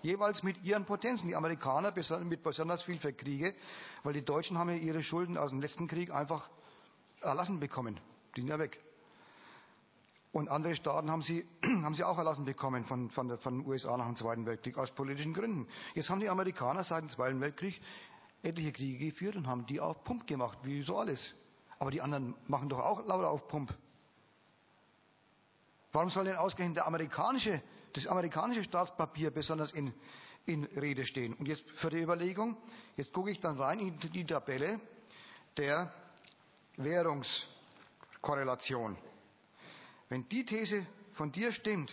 jeweils mit ihren Potenzen. Die Amerikaner mit besonders viel für Kriege, weil die Deutschen haben ja ihre Schulden aus dem letzten Krieg einfach erlassen bekommen. Die sind ja weg. Und andere Staaten haben sie, haben sie auch erlassen bekommen von, von, der, von den USA nach dem Zweiten Weltkrieg aus politischen Gründen. Jetzt haben die Amerikaner seit dem Zweiten Weltkrieg etliche Kriege geführt und haben die auf Pump gemacht, wie so alles. Aber die anderen machen doch auch lauter auf Pump. Warum soll denn ausgerechnet der amerikanische das amerikanische Staatspapier besonders in, in Rede stehen. Und jetzt für die Überlegung, jetzt gucke ich dann rein in die Tabelle der Währungskorrelation. Wenn die These von dir stimmt,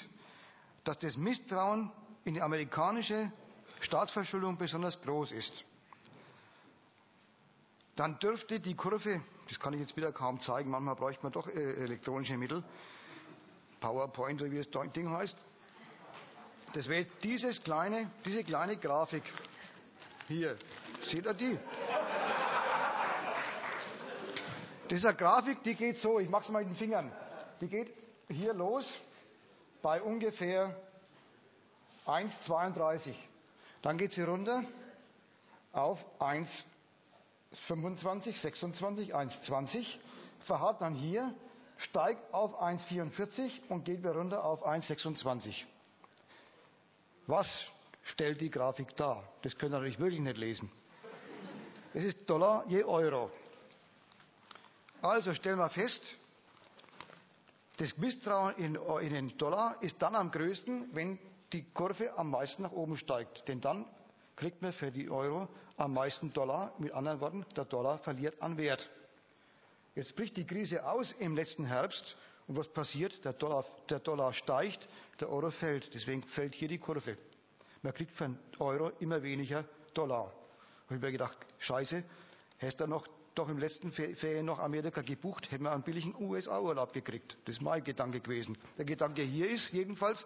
dass das Misstrauen in die amerikanische Staatsverschuldung besonders groß ist, dann dürfte die Kurve, das kann ich jetzt wieder kaum zeigen, manchmal bräuchte man doch äh, elektronische Mittel, PowerPoint, wie das Ding heißt, das wäre dieses kleine, diese kleine Grafik. Hier, seht ihr die? Das ist eine Grafik, die geht so, ich mache es mal mit den Fingern. Die geht hier los bei ungefähr 1,32. Dann geht sie runter auf 1,25, 26, 1,20, verharrt dann hier, steigt auf 1,44 und geht wieder runter auf 1,26. Was stellt die Grafik dar? Das könnt ihr natürlich wirklich nicht lesen. Es ist Dollar je Euro. Also stellen wir fest, das Misstrauen in, in, den Dollar ist dann am größten, wenn die Kurve am meisten nach oben steigt. Denn dann kriegt man für die Euro am meisten Dollar. Mit anderen Worten, der Dollar verliert an Wert. Jetzt bricht die Krise aus im letzten Herbst und was passiert? Der Dollar, der Dollar steigt, der Euro fällt. Deswegen fällt hier die Kurve. Man kriegt für einen Euro immer weniger Dollar. Da habe ich mir gedacht, scheiße, hättest du noch doch im letzten Ferien noch Amerika gebucht, hätten wir einen billigen USA-Urlaub gekriegt. Das ist mein Gedanke gewesen. Der Gedanke hier ist jedenfalls,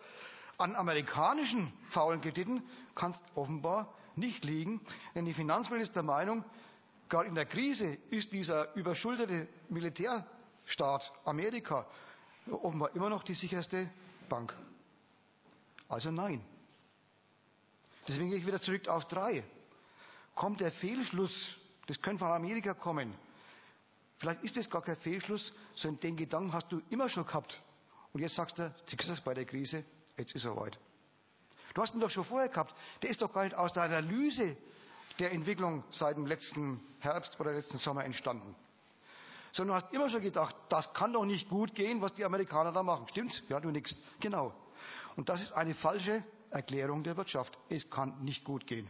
an amerikanischen faulen Krediten kann es offenbar nicht liegen, denn die Finanzminister Meinung, gerade in der Krise ist dieser überschuldete Militärstaat Amerika offenbar immer noch die sicherste Bank. Also nein. Deswegen gehe ich wieder zurück auf drei. Kommt der Fehlschluss, das könnte von Amerika kommen. Vielleicht ist das gar kein Fehlschluss, sondern den Gedanken hast du immer schon gehabt. Und jetzt sagst du, siehst du bei der Krise, jetzt ist er weit. Du hast ihn doch schon vorher gehabt. Der ist doch gar nicht aus der Analyse der Entwicklung seit dem letzten Herbst oder letzten Sommer entstanden. Sondern du hast immer schon gedacht, das kann doch nicht gut gehen, was die Amerikaner da machen. Stimmt's? Ja, du nix. Genau. Und das ist eine falsche Erklärung der Wirtschaft. Es kann nicht gut gehen.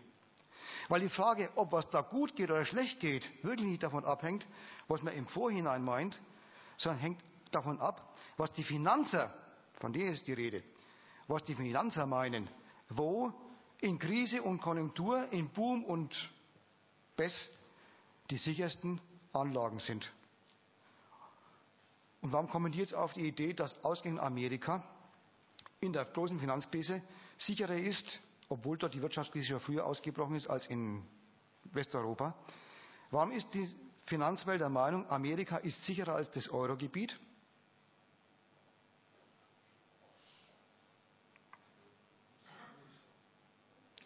Weil die Frage, ob was da gut geht oder schlecht geht, wirklich nicht davon abhängt, was man im Vorhinein meint, sondern hängt davon ab, was die Finanzer, von denen ist die Rede, was die Finanzer meinen, wo in Krise und Konjunktur, in Boom und Bess die sichersten Anlagen sind. Und warum kommen die jetzt auf die Idee, dass ausgehend Amerika in der großen Finanzkrise sicherer ist, obwohl dort die Wirtschaftskrise schon früher ausgebrochen ist als in Westeuropa? Warum ist die Finanzwelt der Meinung, Amerika ist sicherer als das Eurogebiet?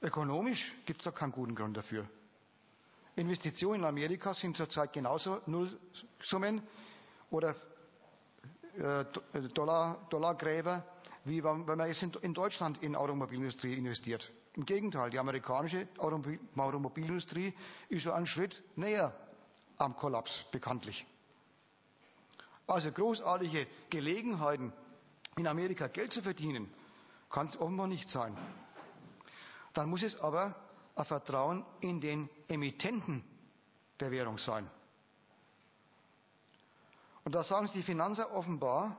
Ökonomisch gibt es da keinen guten Grund dafür. Investitionen in Amerika sind zurzeit genauso Nullsummen oder äh, Dollar, Dollargräber, wie wenn man jetzt in Deutschland in Automobilindustrie investiert. Im Gegenteil, die amerikanische Automobilindustrie ist schon einen Schritt näher am Kollaps, bekanntlich. Also großartige Gelegenheiten, in Amerika Geld zu verdienen, kann es offenbar nicht sein. Dann muss es aber ein Vertrauen in den Emittenten der Währung sein. Und da sagen die Finanzer offenbar,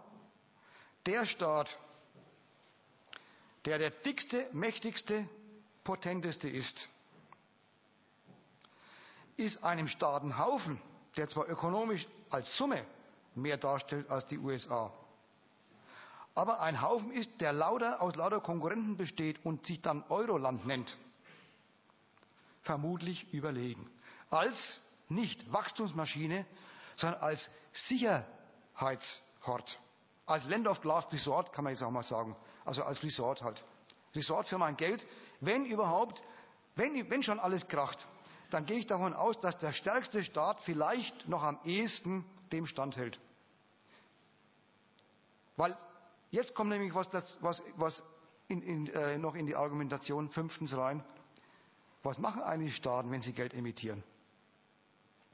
der Staat, der der dickste, mächtigste, potenteste ist, ist einem Staatenhaufen, der zwar ökonomisch als Summe mehr darstellt als die USA, aber ein Haufen ist, der lauter, aus lauter Konkurrenten besteht und sich dann Euroland nennt, vermutlich überlegen. Als nicht Wachstumsmaschine, sondern als Sicherheitshort. Als Land of Last Resort kann man jetzt auch mal sagen. Also als Resort halt. Resort für mein Geld. Wenn überhaupt, wenn, wenn schon alles kracht, dann gehe ich davon aus, dass der stärkste Staat vielleicht noch am ehesten dem standhält. Weil Jetzt kommt nämlich was, was, was in, in, äh, noch in die Argumentation fünftens rein. Was machen eigentlich Staaten, wenn sie Geld emittieren?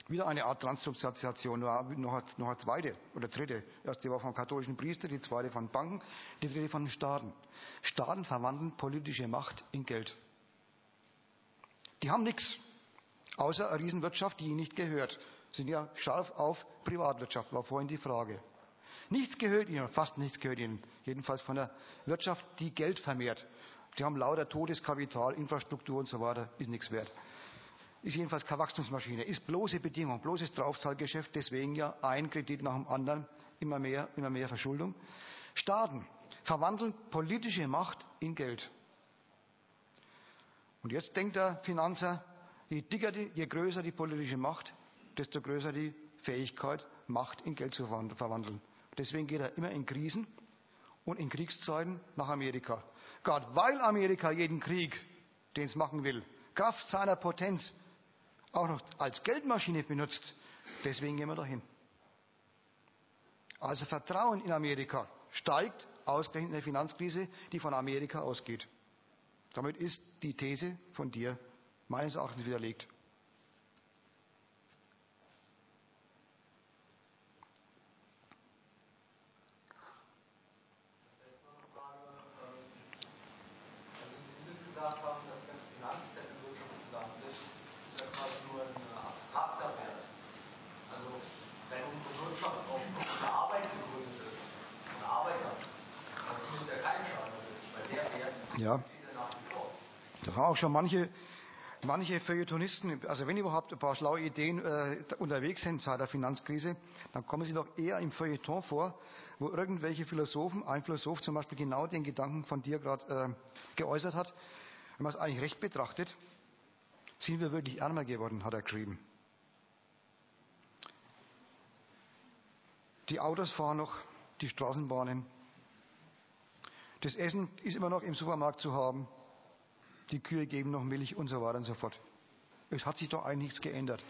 Wieder eine Art Transubstantiation, noch, noch, eine zweite oder dritte. Erste war vom katholischen Priester, die zweite von Banken, die dritte von Staaten. Staaten verwandeln politische Macht in Geld. Die haben nichts, außer eine Riesenwirtschaft, die ihnen nicht gehört. Sind ja scharf auf Privatwirtschaft, war vorhin die Frage. Nichts gehört ihnen, fast nichts gehört ihnen, jedenfalls von der Wirtschaft, die Geld vermehrt. Die haben lauter Todeskapital, Infrastruktur und so weiter, ist nichts wert. Ist jedenfalls keine Wachstumsmaschine, ist bloße Bedingung, bloßes Draufzahlgeschäft, deswegen ja ein Kredit nach dem anderen, immer mehr, immer mehr Verschuldung. Staaten verwandeln politische Macht in Geld. Und jetzt denkt der Finanzer, je dicker die, je größer die politische Macht, desto größer die Fähigkeit, Macht in Geld zu verwandeln. Deswegen geht er immer in Krisen und in Kriegszeiten nach Amerika. Gerade weil Amerika jeden Krieg, den es machen will, Kraft seiner Potenz auch noch als Geldmaschine benutzt, deswegen gehen wir dahin. Also Vertrauen in Amerika steigt ausgerechnet in der Finanzkrise, die von Amerika ausgeht. Damit ist die These von dir meines Erachtens widerlegt. Ja. Da haben auch schon manche, manche Feuilletonisten, also wenn überhaupt ein paar schlaue Ideen äh, unterwegs sind seit der Finanzkrise, dann kommen sie doch eher im Feuilleton vor, wo irgendwelche Philosophen, ein Philosoph zum Beispiel genau den Gedanken von dir gerade äh, geäußert hat, wenn man es eigentlich recht betrachtet, sind wir wirklich ärmer geworden, hat er geschrieben. Die Autos fahren noch, die Straßenbahnen, das Essen ist immer noch im Supermarkt zu haben. Die Kühe geben noch Milch und so weiter und so fort. Es hat sich doch eigentlich nichts geändert.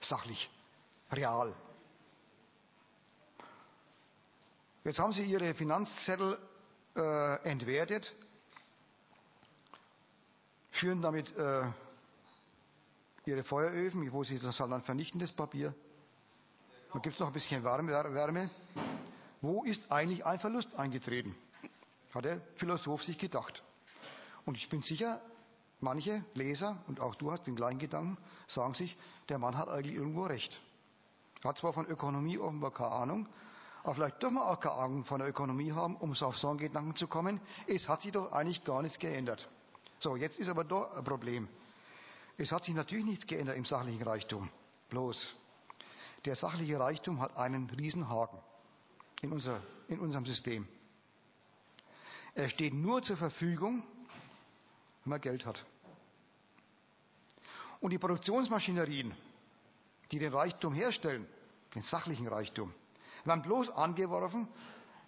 Sachlich, real. Jetzt haben Sie Ihre Finanzzettel äh, entwertet, führen damit äh, Ihre Feueröfen, wo Sie das halt dann vernichten, das Papier. Da gibt es noch ein bisschen Wärme. Wo ist eigentlich ein Verlust eingetreten? Hat der Philosoph sich gedacht. Und ich bin sicher, manche Leser, und auch du hast den gleichen Gedanken, sagen sich, der Mann hat eigentlich irgendwo recht. Er hat zwar von Ökonomie offenbar keine Ahnung, aber vielleicht dürfen wir auch keine Ahnung von der Ökonomie haben, um so auf so einen Gedanken zu kommen. Es hat sich doch eigentlich gar nichts geändert. So, jetzt ist aber doch ein Problem. Es hat sich natürlich nichts geändert im sachlichen Reichtum. Bloß, der sachliche Reichtum hat einen Riesenhaken in, unser, in unserem System. Er steht nur zur Verfügung, wenn man Geld hat. Und die Produktionsmaschinerien, die den Reichtum herstellen, den sachlichen Reichtum, werden bloß angeworfen,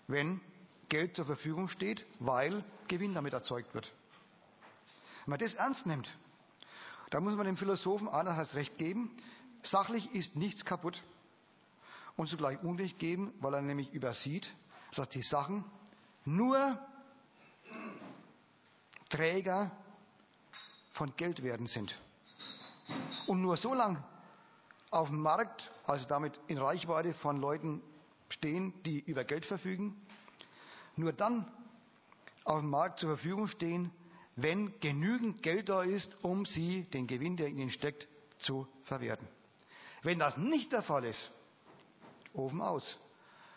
wenn Geld zur Verfügung steht, weil Gewinn damit erzeugt wird. Wenn man das ernst nimmt, dann muss man dem Philosophen einerseits recht geben, sachlich ist nichts kaputt und zugleich Unrecht geben, weil er nämlich übersieht, dass die Sachen nur Träger von Geldwerten sind. Und nur so lang auf dem Markt, also damit in Reichweite von Leuten stehen, die über Geld verfügen, nur dann auf dem Markt zur Verfügung stehen, wenn genügend Geld da ist, um sie, den Gewinn, der in ihnen steckt, zu verwerten. Wenn das nicht der Fall ist, Ofen aus.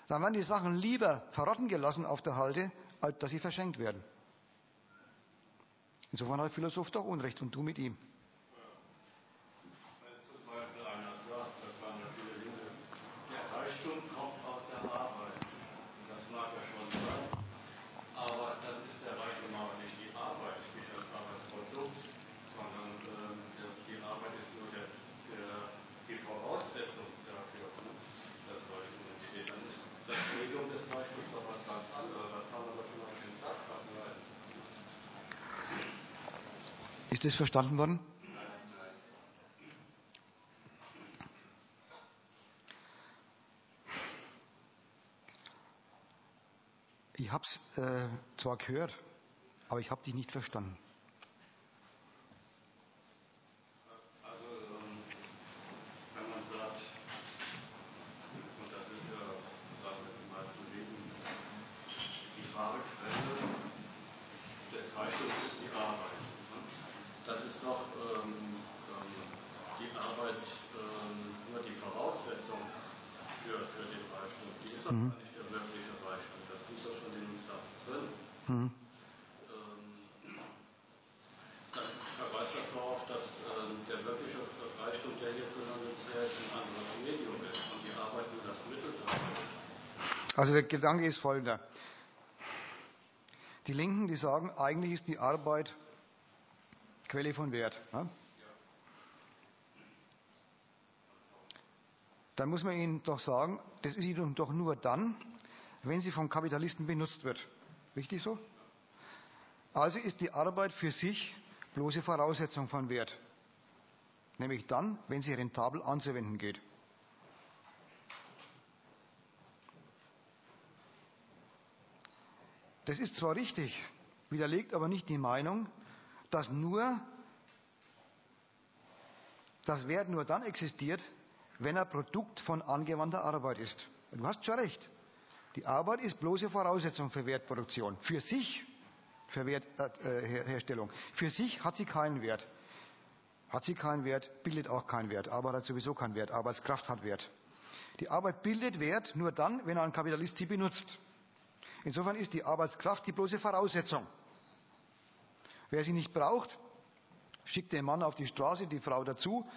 Dann werden die Sachen lieber verrotten gelassen auf der Halde, als dass sie verschenkt werden. Insofern hat der Philosoph doch Unrecht und du mit ihm. Ist das verstanden worden? Ich habe es äh, zwar gehört, aber ich habe dich nicht verstanden. Also der Gedanke ist folgender. Die Linken, die sagen, eigentlich ist die Arbeit Quelle von Wert. Ja? Dann muss man ihnen doch sagen, das ist ihnen doch nur dann, wenn sie vom Kapitalisten benutzt wird. Richtig so? Also ist die Arbeit für sich bloße Voraussetzung von Wert. Nämlich dann, wenn sie rentabel anzuwenden geht. Das ist zwar richtig, widerlegt aber nicht die Meinung, dass nur das Wert nur dann existiert, wenn er Produkt von angewandter Arbeit ist. Du hast schon recht. Die Arbeit ist bloße Voraussetzung für Wertproduktion. Für sich, für Wertherstellung. Äh, für sich hat sie keinen Wert. Hat sie keinen Wert, bildet auch keinen Wert. Arbeit hat sowieso keinen Wert. Arbeitskraft hat Wert. Die Arbeit bildet Wert nur dann, wenn ein Kapitalist sie benutzt. Insofern ist die Arbeitskraft die bloße Voraussetzung. Wer sie nicht braucht, schickt den Mann auf die Straße, die Frau dazu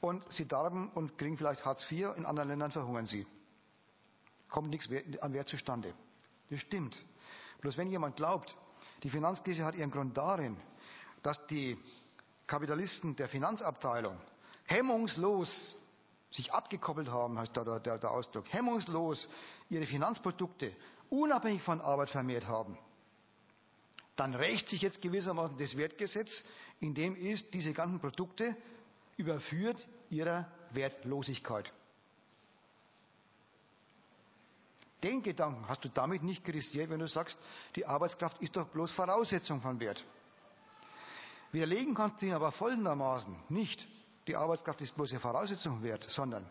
und sie darben und kriegen vielleicht Hartz IV. In anderen Ländern verhungern sie. Kommt nichts an Wert zustande. Das stimmt. Bloß wenn jemand glaubt, die Finanzkrise hat ihren Grund darin, dass die Kapitalisten der Finanzabteilung hemmungslos sich abgekoppelt haben, heißt der, der, der Ausdruck, hemmungslos ihre Finanzprodukte unabhängig von Arbeit vermehrt haben, dann rächt sich jetzt gewissermaßen das Wertgesetz, indem es diese ganzen Produkte überführt ihrer Wertlosigkeit. Den Gedanken hast du damit nicht kritisiert, wenn du sagst, die Arbeitskraft ist doch bloß Voraussetzung von Wert. Widerlegen kannst du ihn aber folgendermaßen nicht, die Arbeitskraft ist bloß eine Voraussetzung wert, sondern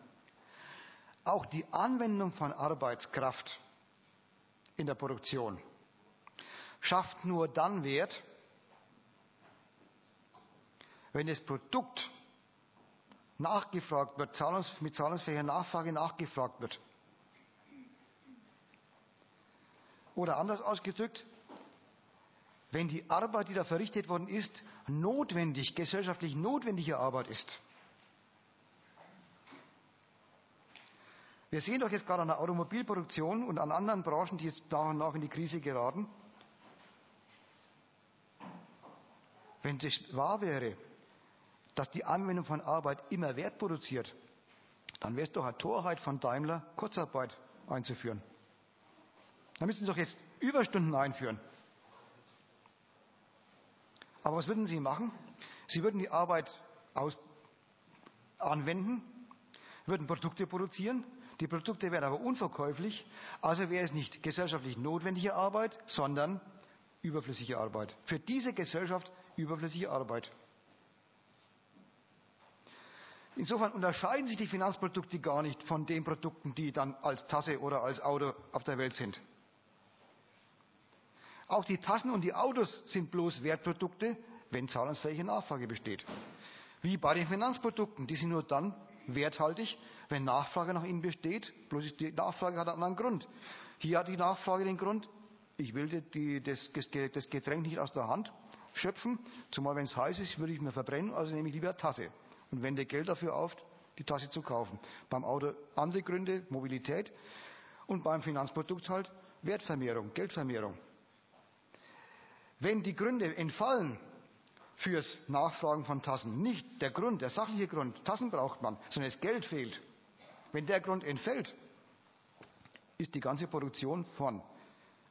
auch die Anwendung von Arbeitskraft in der Produktion schafft nur dann Wert, wenn das Produkt nachgefragt wird, mit zahlungsfähiger Nachfrage nachgefragt wird. Oder anders ausgedrückt, wenn die Arbeit, die da verrichtet worden ist, notwendig, gesellschaftlich notwendige Arbeit ist. Wir sehen doch jetzt gerade an der Automobilproduktion und an anderen Branchen, die jetzt nach und nach in die Krise geraten, wenn das wahr wäre, dass die Anwendung von Arbeit immer Wert produziert, dann wäre es doch eine Torheit von Daimler, Kurzarbeit einzuführen. Da müssen Sie doch jetzt Überstunden einführen. Aber was würden Sie machen? Sie würden die Arbeit aus anwenden, würden Produkte produzieren. Die Produkte wären aber unverkäuflich. Also wäre es nicht gesellschaftlich notwendige Arbeit, sondern überflüssige Arbeit. Für diese Gesellschaft überflüssige Arbeit. Insofern unterscheiden sich die Finanzprodukte gar nicht von den Produkten, die dann als Tasse oder als Auto auf der Welt sind. Auch die Tassen und die Autos sind bloß Wertprodukte, wenn zahlungsfähige Nachfrage besteht. Wie bei den Finanzprodukten, die sind nur dann werthaltig, wenn Nachfrage nach ihnen besteht, bloß die Nachfrage hat einen anderen Grund. Hier hat die Nachfrage den Grund, ich will die, das, das Getränk nicht aus der Hand schöpfen, zumal wenn es heiß ist, würde ich mir verbrennen, also nehme ich lieber eine Tasse und wende Geld dafür auf, die Tasse zu kaufen. Beim Auto andere Gründe, Mobilität und beim Finanzprodukt halt Wertvermehrung, Geldvermehrung. Wenn die Gründe entfallen fürs Nachfragen von Tassen, nicht der Grund, der sachliche Grund, Tassen braucht man, sondern das Geld fehlt. Wenn der Grund entfällt, ist die ganze Produktion von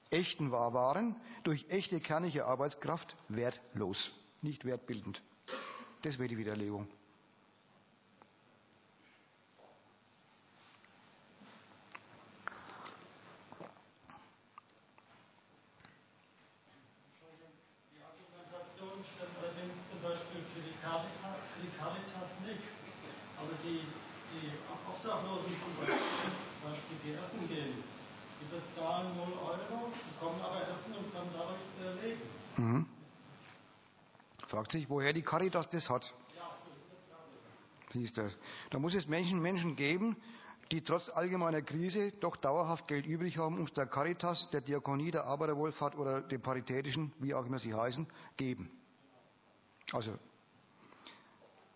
echten Waren durch echte kernige Arbeitskraft wertlos, nicht wertbildend. Das wäre die Widerlegung. Sich, woher die Caritas das hat. Siehst du, da muss es Menschen, Menschen geben, die trotz allgemeiner Krise doch dauerhaft Geld übrig haben, um es der Caritas, der Diakonie, der Arbeiterwohlfahrt oder dem Paritätischen, wie auch immer sie heißen, geben. Also,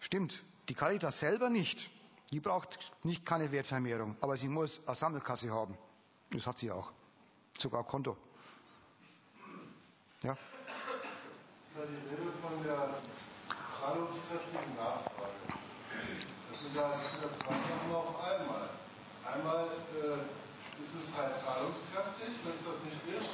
stimmt, die Caritas selber nicht. Die braucht nicht keine Wertvermehrung, aber sie muss eine Sammelkasse haben. Das hat sie auch. Sogar Konto. Ja?
Zahlungskräftigen Nachfrage. Das sind ja, das sind ja zwei Sachen auf einmal. Einmal äh, ist es halt zahlungskräftig, wenn es das nicht ist,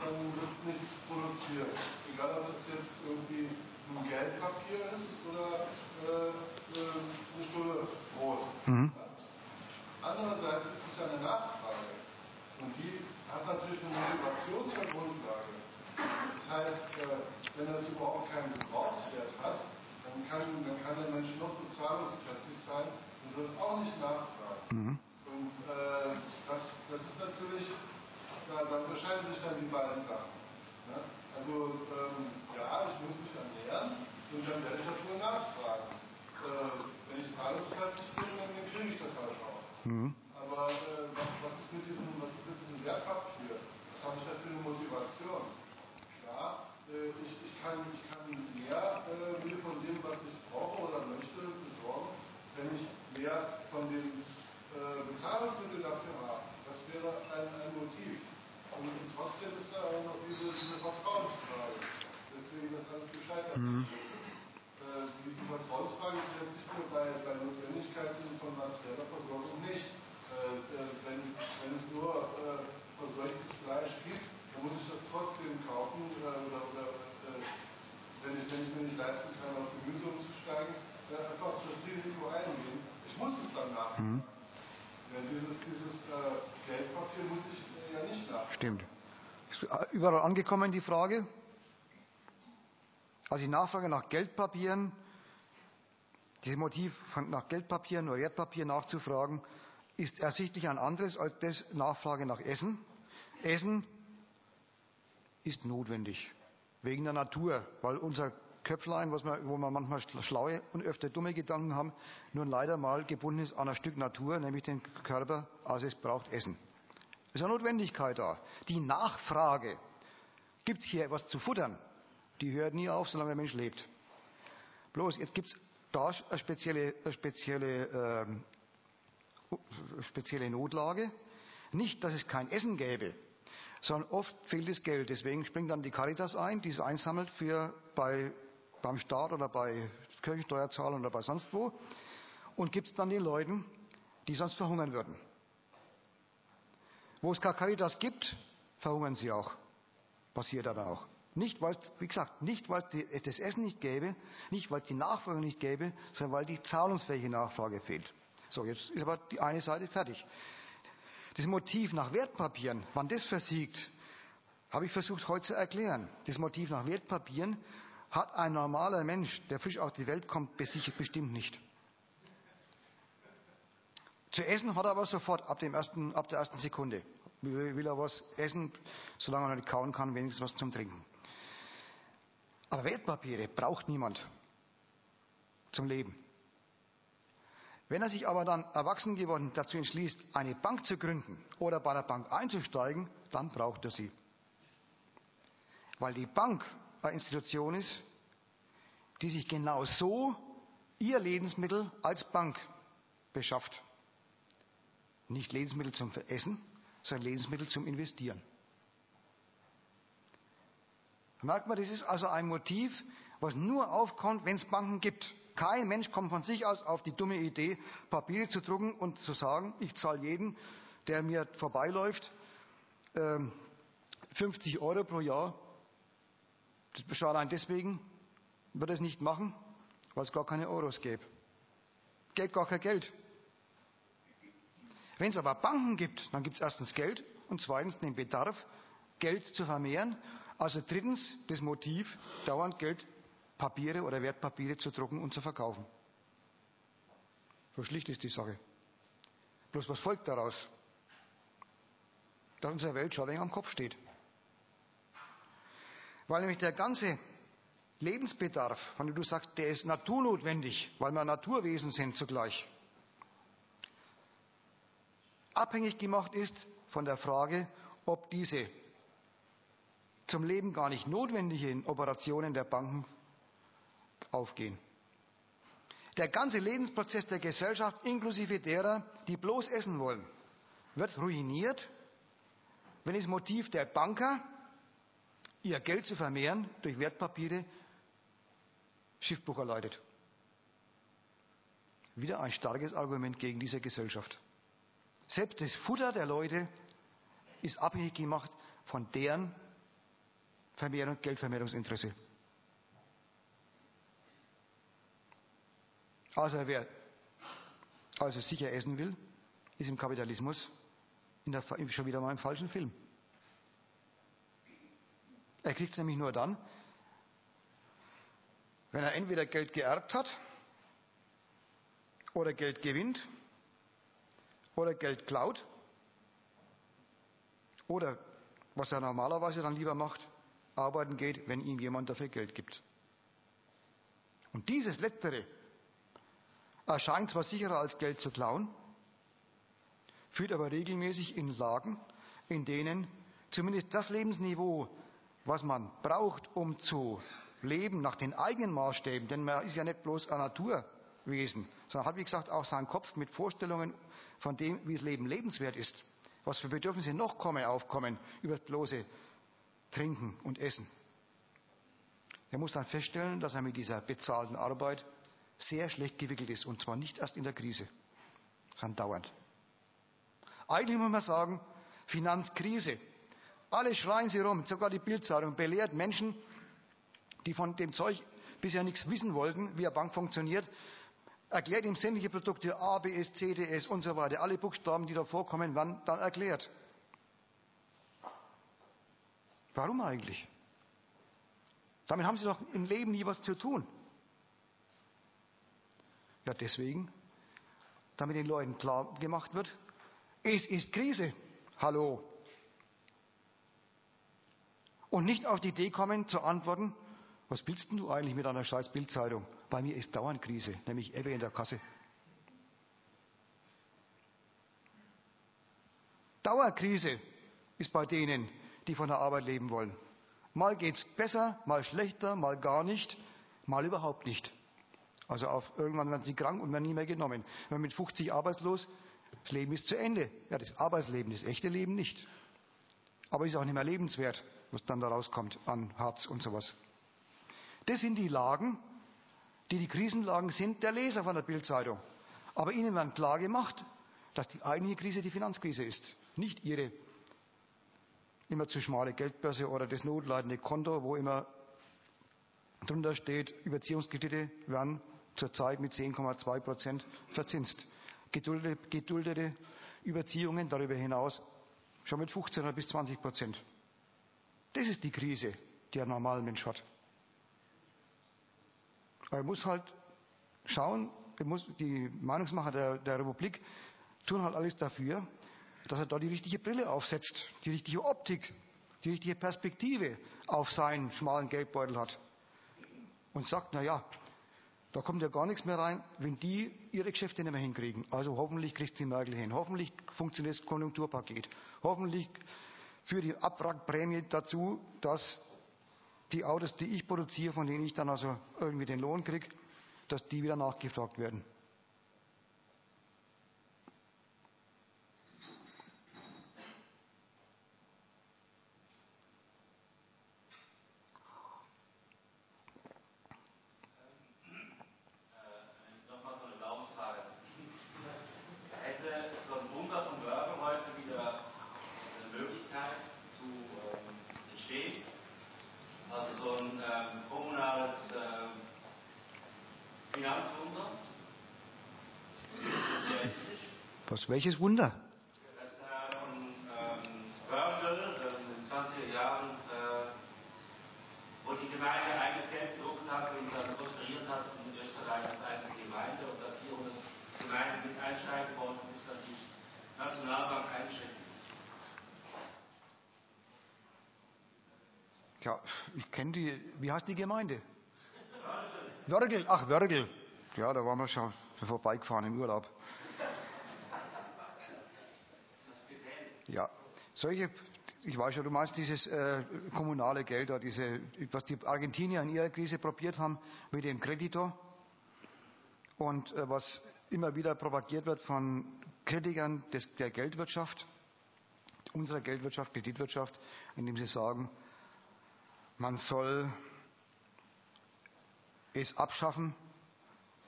dann wird nichts produziert. Egal, ob es jetzt irgendwie ein Geldpapier ist oder äh, äh, eine Stunde Brot. Mhm. Andererseits ist es ja eine Nachfrage. Und die hat natürlich eine Motivationsgrundlage. Das heißt, äh, wenn das überhaupt keinen Gebrauchswert hat, dann kann, dann kann der Mensch noch so zahlungskräftig sein und wird auch nicht nachfragen. Mhm. Und äh, das, das ist natürlich, da, da unterscheiden sich dann die beiden Sachen. Ne? Also, ähm, ja, ich muss mich ernähren und dann werde ich das wohl nachfragen. Äh, wenn ich zahlungskräftig bin, dann kriege ich das halt auch. Mhm. Aber äh, was, was, ist mit diesem, was ist mit diesem Wertpapier? Was habe ich da mehr von den äh, Bezahlungsmittel dafür haben. Das wäre ein, ein Motiv. Und, trotzdem ist da auch noch diese, diese Vertrauensfrage. Deswegen das alles gescheitert. Mhm. Äh, die, Vertrauensfrage stellt sich nur bei, bei Notwendigkeiten von materieller Versorgung nicht. Äh, äh wenn, wenn es nur äh, verseuchtes Fleisch gibt, dann muss ich das trotzdem kaufen äh, oder, oder, oder wenn ich, wenn ich mir nicht leisten kann, auf Gemüse umzusteigen, dann einfach das Risiko eingehen. Hm. Ja, dieses, dieses äh, Geldpapier muss ich ja nicht nachfragen.
Stimmt. Ist überall angekommen die Frage? Also die Nachfrage nach Geldpapieren, dieses Motiv von, nach Geldpapieren oder Wertpapier nachzufragen, ist ersichtlich ein anderes als das Nachfrage nach Essen. Essen ist notwendig. Wegen der Natur, weil unser Köpflein, was wir, wo wir manchmal schlaue und öfter dumme Gedanken haben, nun leider mal gebunden ist an ein Stück Natur, nämlich den Körper, also es braucht Essen. Es ist eine Notwendigkeit da. Die Nachfrage, gibt es hier etwas zu futtern? Die hört nie auf, solange der Mensch lebt. Bloß, jetzt gibt es da eine spezielle, eine spezielle, äh, spezielle Notlage. Nicht, dass es kein Essen gäbe, sondern oft fehlt das Geld. Deswegen springt dann die Caritas ein, die es einsammelt für bei, beim Staat oder bei Kirchensteuerzahlern oder bei sonst wo und gibt es dann den Leuten, die sonst verhungern würden. Wo es gar Caritas gibt, verhungern sie auch. Passiert aber auch. Nicht, weil wie gesagt, nicht, weil es das Essen nicht gäbe, nicht, weil es die Nachfrage nicht gäbe, sondern weil die zahlungsfähige Nachfrage fehlt. So, jetzt ist aber die eine Seite fertig. Das Motiv nach Wertpapieren, wann das versiegt, habe ich versucht heute zu erklären. Das Motiv nach Wertpapieren hat ein normaler Mensch, der frisch auf die Welt kommt, bestimmt nicht. Zu essen hat er aber sofort, ab, dem ersten, ab der ersten Sekunde. Will er was essen, solange er nicht kauen kann, wenigstens was zum Trinken. Aber Wertpapiere braucht niemand zum Leben. Wenn er sich aber dann erwachsen geworden dazu entschließt, eine Bank zu gründen oder bei der Bank einzusteigen, dann braucht er sie. Weil die Bank eine Institution ist, die sich genau so ihr Lebensmittel als Bank beschafft. Nicht Lebensmittel zum Essen, sondern Lebensmittel zum Investieren. Merkt man, das ist also ein Motiv, was nur aufkommt, wenn es Banken gibt. Kein Mensch kommt von sich aus auf die dumme Idee, Papiere zu drucken und zu sagen, ich zahle jeden, der mir vorbeiläuft, 50 ähm, Euro pro Jahr. Das schon allein deswegen wird es nicht machen, weil es gar keine Euros gäbe. Gäbe gar kein Geld. Wenn es aber Banken gibt, dann gibt es erstens Geld und zweitens den Bedarf, Geld zu vermehren also drittens das Motiv, dauernd Geld, Papiere oder Wertpapiere zu drucken und zu verkaufen. So schlicht ist die Sache. Bloß was folgt daraus? Dass unsere Welt schon länger am Kopf steht. Weil nämlich der ganze Lebensbedarf, von dem du sagst, der ist naturnotwendig, weil wir Naturwesen sind zugleich, abhängig gemacht ist von der Frage, ob diese zum Leben gar nicht notwendigen Operationen der Banken aufgehen. Der ganze Lebensprozess der Gesellschaft, inklusive derer, die bloß essen wollen, wird ruiniert, wenn das Motiv der Banker, ihr Geld zu vermehren durch Wertpapiere, Schiffbruch erleidet. Wieder ein starkes Argument gegen diese Gesellschaft. Selbst das Futter der Leute ist abhängig gemacht von deren Vermehrung, Geldvermehrungsinteresse. Also wer also sicher essen will, ist im Kapitalismus der, schon wieder mal im falschen Film. Er kriegt es nämlich nur dann, wenn er entweder Geld geerbt hat oder Geld gewinnt oder Geld klaut oder was er normalerweise dann lieber macht, arbeiten geht, wenn ihm jemand dafür Geld gibt. Und dieses Letztere erscheint zwar sicherer als Geld zu klauen, führt aber regelmäßig in Lagen, in denen zumindest das Lebensniveau, was man braucht, um zu leben nach den eigenen Maßstäben, denn man ist ja nicht bloß ein Naturwesen, sondern hat, wie gesagt, auch seinen Kopf mit Vorstellungen von dem, wie das Leben lebenswert ist, was für Bedürfnisse noch kommen, aufkommen über das bloße Trinken und Essen. Er muss dann feststellen, dass er mit dieser bezahlten Arbeit sehr schlecht gewickelt ist und zwar nicht erst in der Krise, sondern dauernd. Eigentlich muss man sagen, Finanzkrise. Alle schreien sie rum, sogar die Bildzeitung belehrt Menschen, die von dem Zeug bisher nichts wissen wollten, wie eine Bank funktioniert, Erklärt ihm sämtliche Produkte A, B, S, C, D, S und so weiter. Alle Buchstaben, die da vorkommen, werden dann erklärt. Warum eigentlich? Damit haben sie doch im Leben nie was zu tun. Ja, deswegen, damit den Leuten klar gemacht wird, es ist Krise. Hallo. Und nicht auf die Idee kommen zu antworten, was willst denn du eigentlich mit einer scheiß Bildzeitung? Bei mir ist dauernd Krise, nämlich Ebbe in der Kasse. Dauerkrise ist bei denen, die von der Arbeit leben wollen. Mal geht's besser, mal schlechter, mal gar nicht, mal überhaupt nicht. Also auf, irgendwann werden sie krank und werden nie mehr genommen. Wenn man mit 50 arbeitslos, das Leben ist zu Ende. Ja, das Arbeitsleben, das echte Leben nicht. Aber ist auch nicht mehr lebenswert, was dann da rauskommt an Harz und sowas. Das sind die Lagen, die die Krisenlagen sind der Leser von der Bildzeitung. Aber ihnen wird klar gemacht, dass die eigentliche Krise die Finanzkrise ist, nicht ihre immer zu schmale Geldbörse oder das notleidende Konto, wo immer drunter steht, Überziehungskredite werden zurzeit mit 10,2 Prozent verzinst. Geduldete, geduldete Überziehungen darüber hinaus schon mit 15 bis 20 Prozent. Das ist die Krise, die ein normaler Mensch hat. Er muss halt schauen, muss, die Meinungsmacher der, der Republik tun halt alles dafür, dass er da die richtige Brille aufsetzt, die richtige Optik, die richtige Perspektive auf seinen schmalen Geldbeutel hat. Und sagt, na ja, da kommt ja gar nichts mehr rein, wenn die ihre Geschäfte nicht mehr hinkriegen. Also hoffentlich kriegt sie Merkel hin. Hoffentlich funktioniert das Konjunkturpaket. Hoffentlich führt die Abwrackprämie dazu, dass die Autos, die ich produziere, von denen ich dann also irgendwie den Lohn kriege, dass die wieder nachgefragt werden.
Nochmal so eine Glaubensfrage. Hätte so ein Bunker von Wörter heute wieder eine Möglichkeit zu ähm, entstehen? Also so ein ähm, kommunales ähm, Finanzwunder? Sehr richtig.
Welches Wunder?
Das von ähm, Wörtel äh, in den 20er Jahren, wo die Gemeinde eigenes Geld und dann prosperiert hat in Österreich als einzige Gemeinde und da 400 Gemeinden mit einsteigen wollten, bis dann die Nationalbank eingeschränkt ist.
Ja, ich kenne die, wie heißt die Gemeinde? Wörgl, ach Wörgl. Ja, da waren wir schon vorbeigefahren im Urlaub. Ja, solche, ich weiß ja, du meinst dieses äh, kommunale Geld, diese, was die Argentinier in ihrer Krise probiert haben mit dem Kreditor und äh, was immer wieder propagiert wird von Kritikern des, der Geldwirtschaft, unserer Geldwirtschaft, Kreditwirtschaft, indem sie sagen, man soll es abschaffen,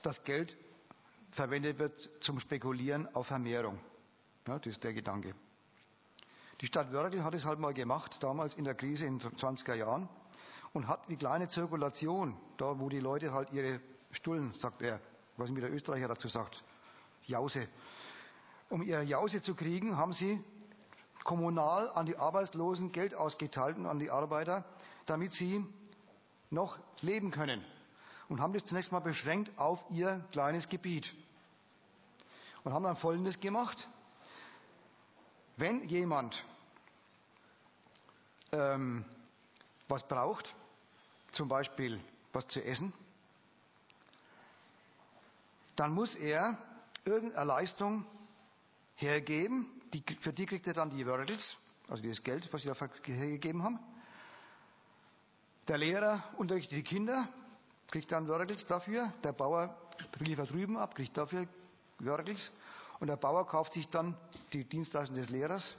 dass Geld verwendet wird zum Spekulieren auf Vermehrung. Ja, das ist der Gedanke. Die Stadt Wörgl hat es halt mal gemacht, damals in der Krise in den 20er Jahren, und hat die kleine Zirkulation, da wo die Leute halt ihre Stullen, sagt er, was mir der Österreicher dazu sagt, Jause. Um ihre Jause zu kriegen, haben sie kommunal an die Arbeitslosen Geld ausgeteilt und an die Arbeiter, damit sie noch leben können. Und haben das zunächst mal beschränkt auf ihr kleines Gebiet. Und haben dann Folgendes gemacht. Wenn jemand ähm, was braucht, zum Beispiel was zu essen, dann muss er irgendeine Leistung hergeben, die, für die kriegt er dann die Wörtels, also das Geld, was sie da hergegeben haben. Der Lehrer unterrichtet die Kinder, kriegt dann Wörtels dafür. Der Bauer liefert drüben ab, kriegt dafür Wörtels. Und der Bauer kauft sich dann die Dienstleistung des Lehrers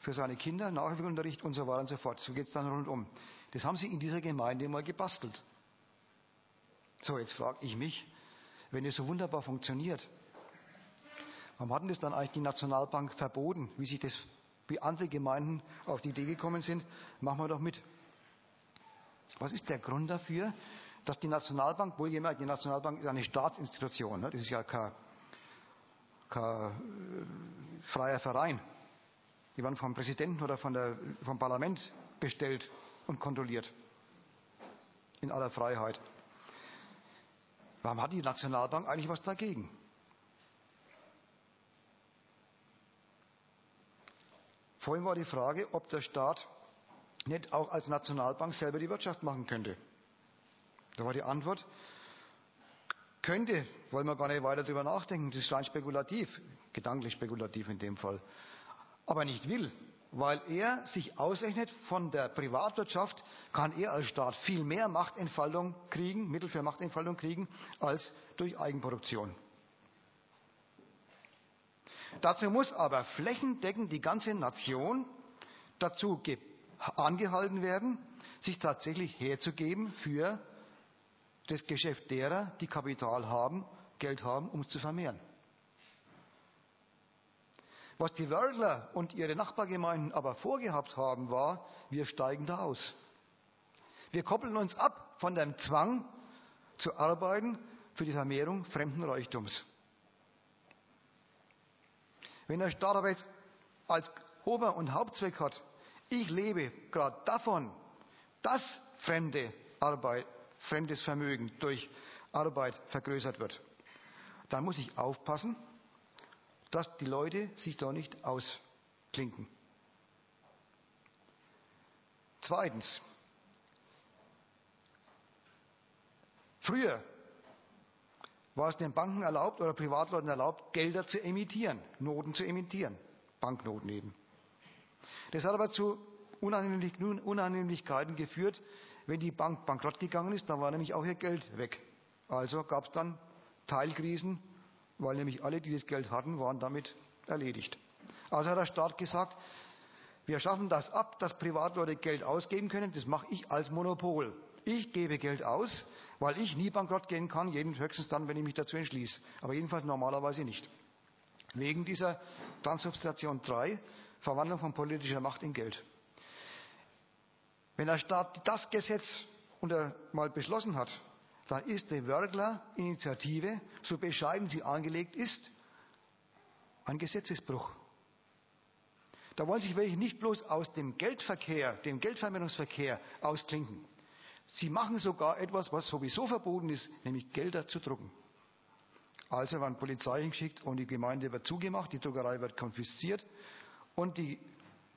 für seine Kinder, Nachhilfeunterricht und so weiter und so fort. So geht es dann rundum. Das haben sie in dieser Gemeinde mal gebastelt. So, jetzt frage ich mich, wenn es so wunderbar funktioniert, warum hat denn das dann eigentlich die Nationalbank verboten, wie sich das, wie andere Gemeinden auf die Idee gekommen sind, machen wir doch mit. Was ist der Grund dafür, dass die Nationalbank, wohlgemerkt, die Nationalbank ist eine Staatsinstitution, ne? das ist ja kein, kein freier Verein. Die werden vom Präsidenten oder von der, vom Parlament bestellt und kontrolliert. In aller Freiheit. Warum hat die Nationalbank eigentlich was dagegen? Vorhin war die Frage, ob der Staat nicht auch als Nationalbank selber die Wirtschaft machen könnte. Da war die Antwort, könnte, wollen wir gar nicht weiter darüber nachdenken, das ist rein spekulativ, gedanklich spekulativ in dem Fall, aber nicht will, weil er sich ausrechnet, von der Privatwirtschaft kann er als Staat viel mehr Machtentfaltung kriegen, Mittel für Machtentfaltung kriegen, als durch Eigenproduktion. Dazu muss aber flächendeckend die ganze Nation dazu angehalten werden, sich tatsächlich herzugeben für das Geschäft derer, die Kapital haben, Geld haben, um es zu vermehren. Was die Wörgler und ihre Nachbargemeinden aber vorgehabt haben, war, wir steigen da aus. Wir koppeln uns ab von dem Zwang zu arbeiten für die Vermehrung fremden Reichtums. Wenn der Staat aber jetzt als Ober- und Hauptzweck hat, ich lebe gerade davon, dass fremde Arbeit, fremdes Vermögen durch Arbeit vergrößert wird, dann muss ich aufpassen, dass die Leute sich da nicht ausklinken. Zweitens. Früher war es den Banken erlaubt oder Privatleuten erlaubt, Gelder zu emittieren, Noten zu emittieren, Banknoten eben. Das hat aber zu Unannehmlichkeiten geführt, wenn die Bank bankrott gegangen ist, dann war nämlich auch ihr Geld weg. Also gab es dann Teilkrisen, weil nämlich alle, die das Geld hatten, waren damit erledigt. Also hat der Staat gesagt, wir schaffen das ab, dass Privatleute Geld ausgeben können, das mache ich als Monopol. Ich gebe Geld aus, weil ich nie bankrott gehen kann, jeden höchstens dann, wenn ich mich dazu entschließe. Aber jedenfalls normalerweise nicht. Wegen dieser Transubstantiation 3, Verwandlung von politischer Macht in Geld. Wenn der Staat das Gesetz mal beschlossen hat, dann ist die Wörgler-Initiative, so bescheiden sie angelegt ist, ein Gesetzesbruch. Da wollen sich welche nicht bloß aus dem Geldverkehr, dem Geldvermehrungsverkehr ausklinken. Sie machen sogar etwas, was sowieso verboten ist, nämlich Gelder zu drucken. Also werden Polizei hingeschickt und die Gemeinde wird zugemacht, die Druckerei wird konfisziert und die,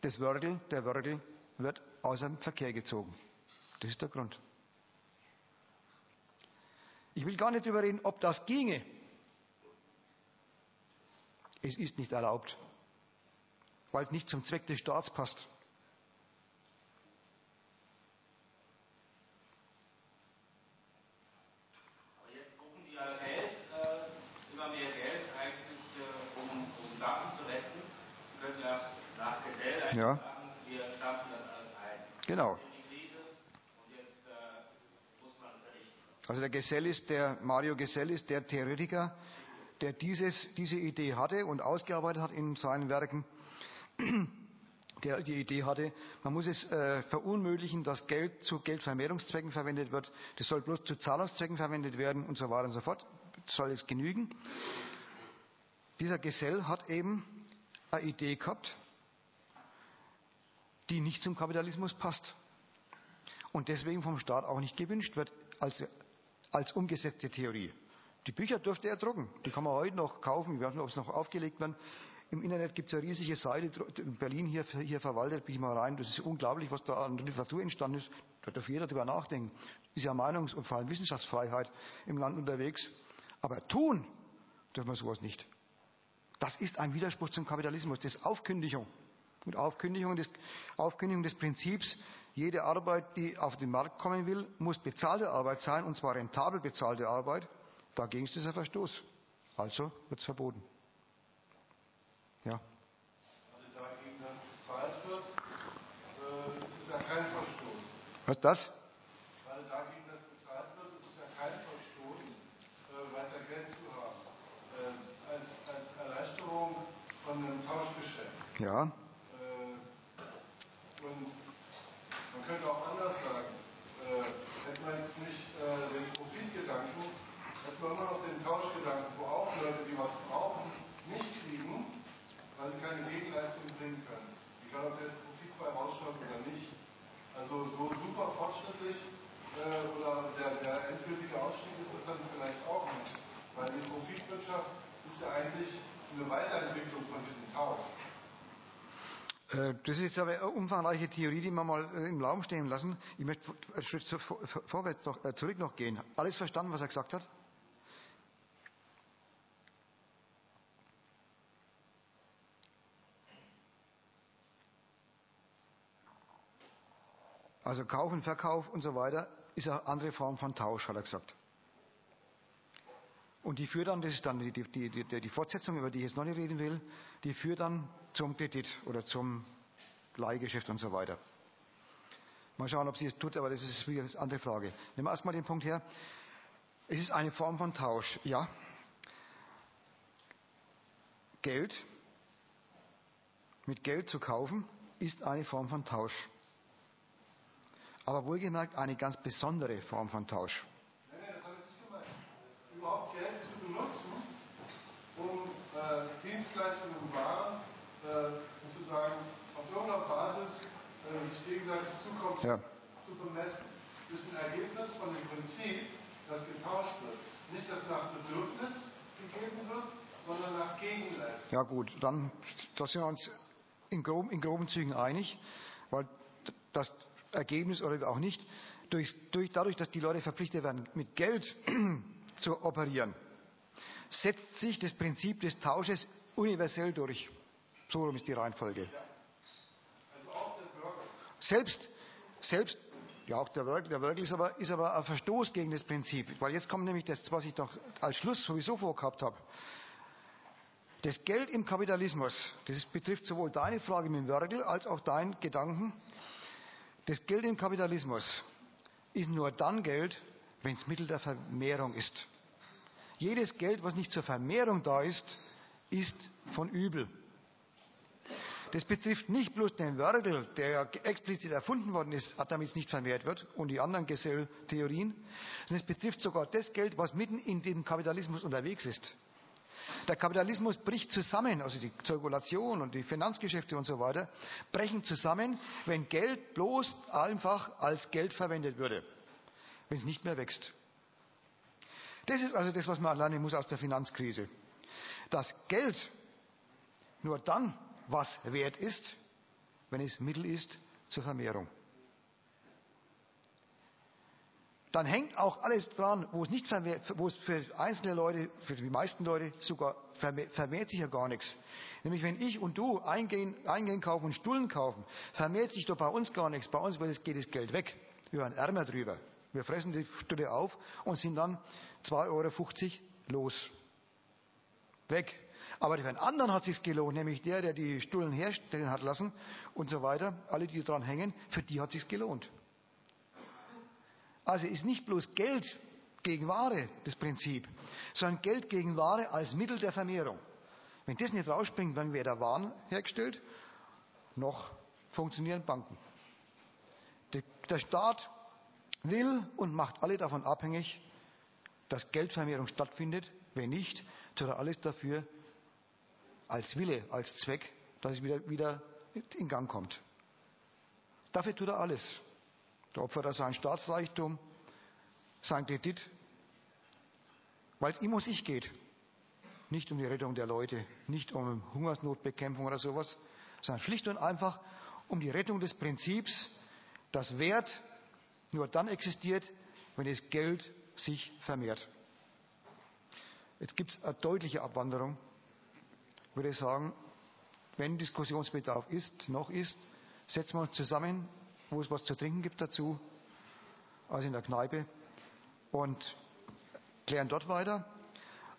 das Wörgel, der Wörgel wird aus dem Verkehr gezogen. Das ist der Grund. Ich will gar nicht überreden, ob das ginge. Es ist nicht erlaubt, weil es nicht zum Zweck des Staats passt. Ja. Genau. Also der Gesell ist der, Mario Gesell ist der Theoretiker, der dieses, diese Idee hatte und ausgearbeitet hat in seinen Werken, der die Idee hatte, man muss es äh, verunmöglichen, dass Geld zu Geldvermehrungszwecken verwendet wird. Das soll bloß zu Zahlungszwecken verwendet werden und so weiter und so fort. Soll es genügen. Dieser Gesell hat eben eine Idee gehabt, die nicht zum Kapitalismus passt und deswegen vom Staat auch nicht gewünscht wird als, als umgesetzte Theorie. Die Bücher dürfte er drucken, die kann man heute noch kaufen, ich weiß nicht, ob es noch aufgelegt werden. Im Internet gibt es eine riesige Seite, in Berlin hier, hier verwaltet, bin ich mal rein, das ist unglaublich, was da an Literatur entstanden ist, da darf jeder drüber nachdenken. Ist ja Meinungs- und vor allem Wissenschaftsfreiheit im Land unterwegs. Aber tun dürfen wir sowas nicht. Das ist ein Widerspruch zum Kapitalismus, das ist Aufkündigung und Aufkündigung des, Aufkündigung des Prinzips, jede Arbeit, die auf den Markt kommen will, muss bezahlte Arbeit sein, und zwar rentabel bezahlte Arbeit. Dagegen ist es ein Verstoß. Also wird es verboten. Ja.
Also dagegen, dass bezahlt wird, äh, ist es ja kein Verstoß.
Was ist das?
Gerade dagegen, dass bezahlt wird, ist es ja kein Verstoß, äh, weiter Geld zu haben. Äh, als, als Erleichterung von einem Tauschgeschäft.
Ja.
Und man könnte auch anders sagen, äh, hätte man jetzt nicht äh, den Profitgedanken, hätte man immer noch den Tauschgedanken, wo auch Leute, die was brauchen, nicht kriegen, weil sie keine Gegenleistung bringen können. Egal, ob der jetzt Profit bei rausschaut oder nicht. Also so super fortschrittlich äh, oder der, der endgültige Ausstieg ist das dann vielleicht auch nicht. Weil die Profitwirtschaft ist ja eigentlich eine Weiterentwicklung von diesem Tausch.
Äh, Das ist jetzt aber eine umfangreiche Theorie, die wir mal äh, im Raum stehen lassen. Ich möchte einen Schritt zu- vor- vorwärts noch, äh, zurück noch gehen. Alles verstanden, was er gesagt hat? Also Kauf und Verkauf und so weiter ist eine andere Form von Tausch, hat er gesagt. Und die führt dann, das ist dann die, die, die, die, Fortsetzung, über die ich jetzt noch nicht reden will, die führt dann zum Kredit oder zum Leihgeschäft und so weiter. Mal schauen, ob sie es tut, aber das ist wieder eine andere Frage. Nehmen wir erstmal den Punkt her. Es ist eine Form von Tausch, ja. Geld mit Geld zu kaufen ist eine Form von Tausch. Aber wohlgemerkt eine ganz besondere Form von Tausch.
Nein, nein, das habe ich nicht gemeint. Überhaupt Geld zu benutzen, um äh, Dienstleistungen und Waren äh, sozusagen auf irgendeiner Basis äh, sich gegenseitig zukommen
Ja.
zu bemessen, ist ein Ergebnis von dem Prinzip, das getauscht wird. Nicht, dass nach Bedürfnis gegeben wird, sondern nach Gegenleistung.
Ja gut, dann da sind wir uns in groben, in groben Zügen einig, weil das Ergebnis oder auch nicht, durch, durch, dadurch, dass die Leute verpflichtet werden, mit Geld zu operieren, setzt sich das Prinzip des Tausches universell durch. So ist die Reihenfolge. Selbst, selbst, ja auch der Work, der Work ist aber, ist aber ein Verstoß gegen das Prinzip, weil jetzt kommt nämlich das, was ich noch als Schluss sowieso vorgehabt habe. Das Geld im Kapitalismus, das betrifft sowohl deine Frage mit dem Wörgl als auch deinen Gedanken. Das Geld im Kapitalismus ist nur dann Geld, wenn es Mittel der Vermehrung ist. Jedes Geld, was nicht zur Vermehrung da ist, ist von übel. Das betrifft nicht bloß den Wörgl, der ja explizit erfunden worden ist, damit es nicht vermehrt wird, und die anderen Geselltheorien, sondern es betrifft sogar das Geld, was mitten in dem Kapitalismus unterwegs ist. Der Kapitalismus bricht zusammen, also die Zirkulation und die Finanzgeschäfte und so weiter, brechen zusammen, wenn Geld bloß einfach als Geld verwendet würde, wenn es nicht mehr wächst. Das ist also das, was man lernen muss aus der Finanzkrise. Dass Geld nur dann was wert ist, wenn es Mittel ist zur Vermehrung. Dann hängt auch alles dran, wo es nicht vermehrt, wo es für einzelne Leute, für die meisten Leute sogar vermehrt, vermehrt sich ja gar nichts. Nämlich wenn ich und du eingehen, eingehen kaufen und Stullen kaufen, vermehrt sich doch bei uns gar nichts. Bei uns geht das Geld weg. Wir werden ärmer drüber. Wir fressen die Stulle auf und sind dann 2,50 Euro los. Weg. Aber für einen anderen hat sich's gelohnt, nämlich der, der die Stullen herstellen hat lassen und so weiter, alle, die dran hängen, für die hat sich's gelohnt. Also ist nicht bloß Geld gegen Ware das Prinzip, sondern Geld gegen Ware als Mittel der Vermehrung. Wenn das nicht rausspringt, dann weder Waren hergestellt, noch funktionieren Banken. Der Staat will und macht alle davon abhängig, dass Geldvermehrung stattfindet. Wenn nicht, tut er alles dafür als Wille, als Zweck, dass es wieder, wieder in Gang kommt. Dafür tut er alles. Da opfert er seinen Staatsreichtum, sein Kredit, weil es ihm um sich geht. Nicht um die Rettung der Leute, nicht um Hungersnotbekämpfung oder sowas, sondern schlicht und einfach um die Rettung des Prinzips, dass Wert nur dann existiert, wenn das Geld sich vermehrt. Jetzt gibt es eine deutliche Abwanderung, würde ich sagen, wenn Diskussionsbedarf ist, noch ist, setzen wir uns zusammen, wo es was zu trinken gibt dazu, also in der Kneipe, und klären dort weiter.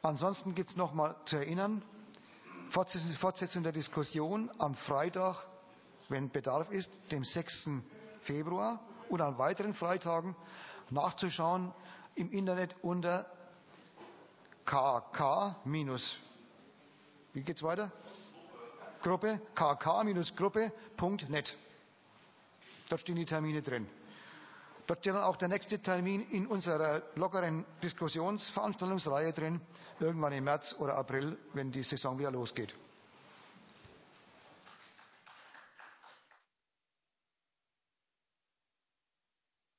Ansonsten gibt es nochmal zu erinnern, Fortsetzung, der Diskussion am Freitag, wenn Bedarf ist, dem 6. Februar und an weiteren Freitagen nachzuschauen im Internet unter kk- wie geht's weiter? Gruppe, kk-gruppe.net. Dort stehen die Termine drin. Dort steht dann auch der nächste Termin in unserer lockeren Diskussionsveranstaltungsreihe drin, irgendwann im März oder April, wenn die Saison wieder losgeht.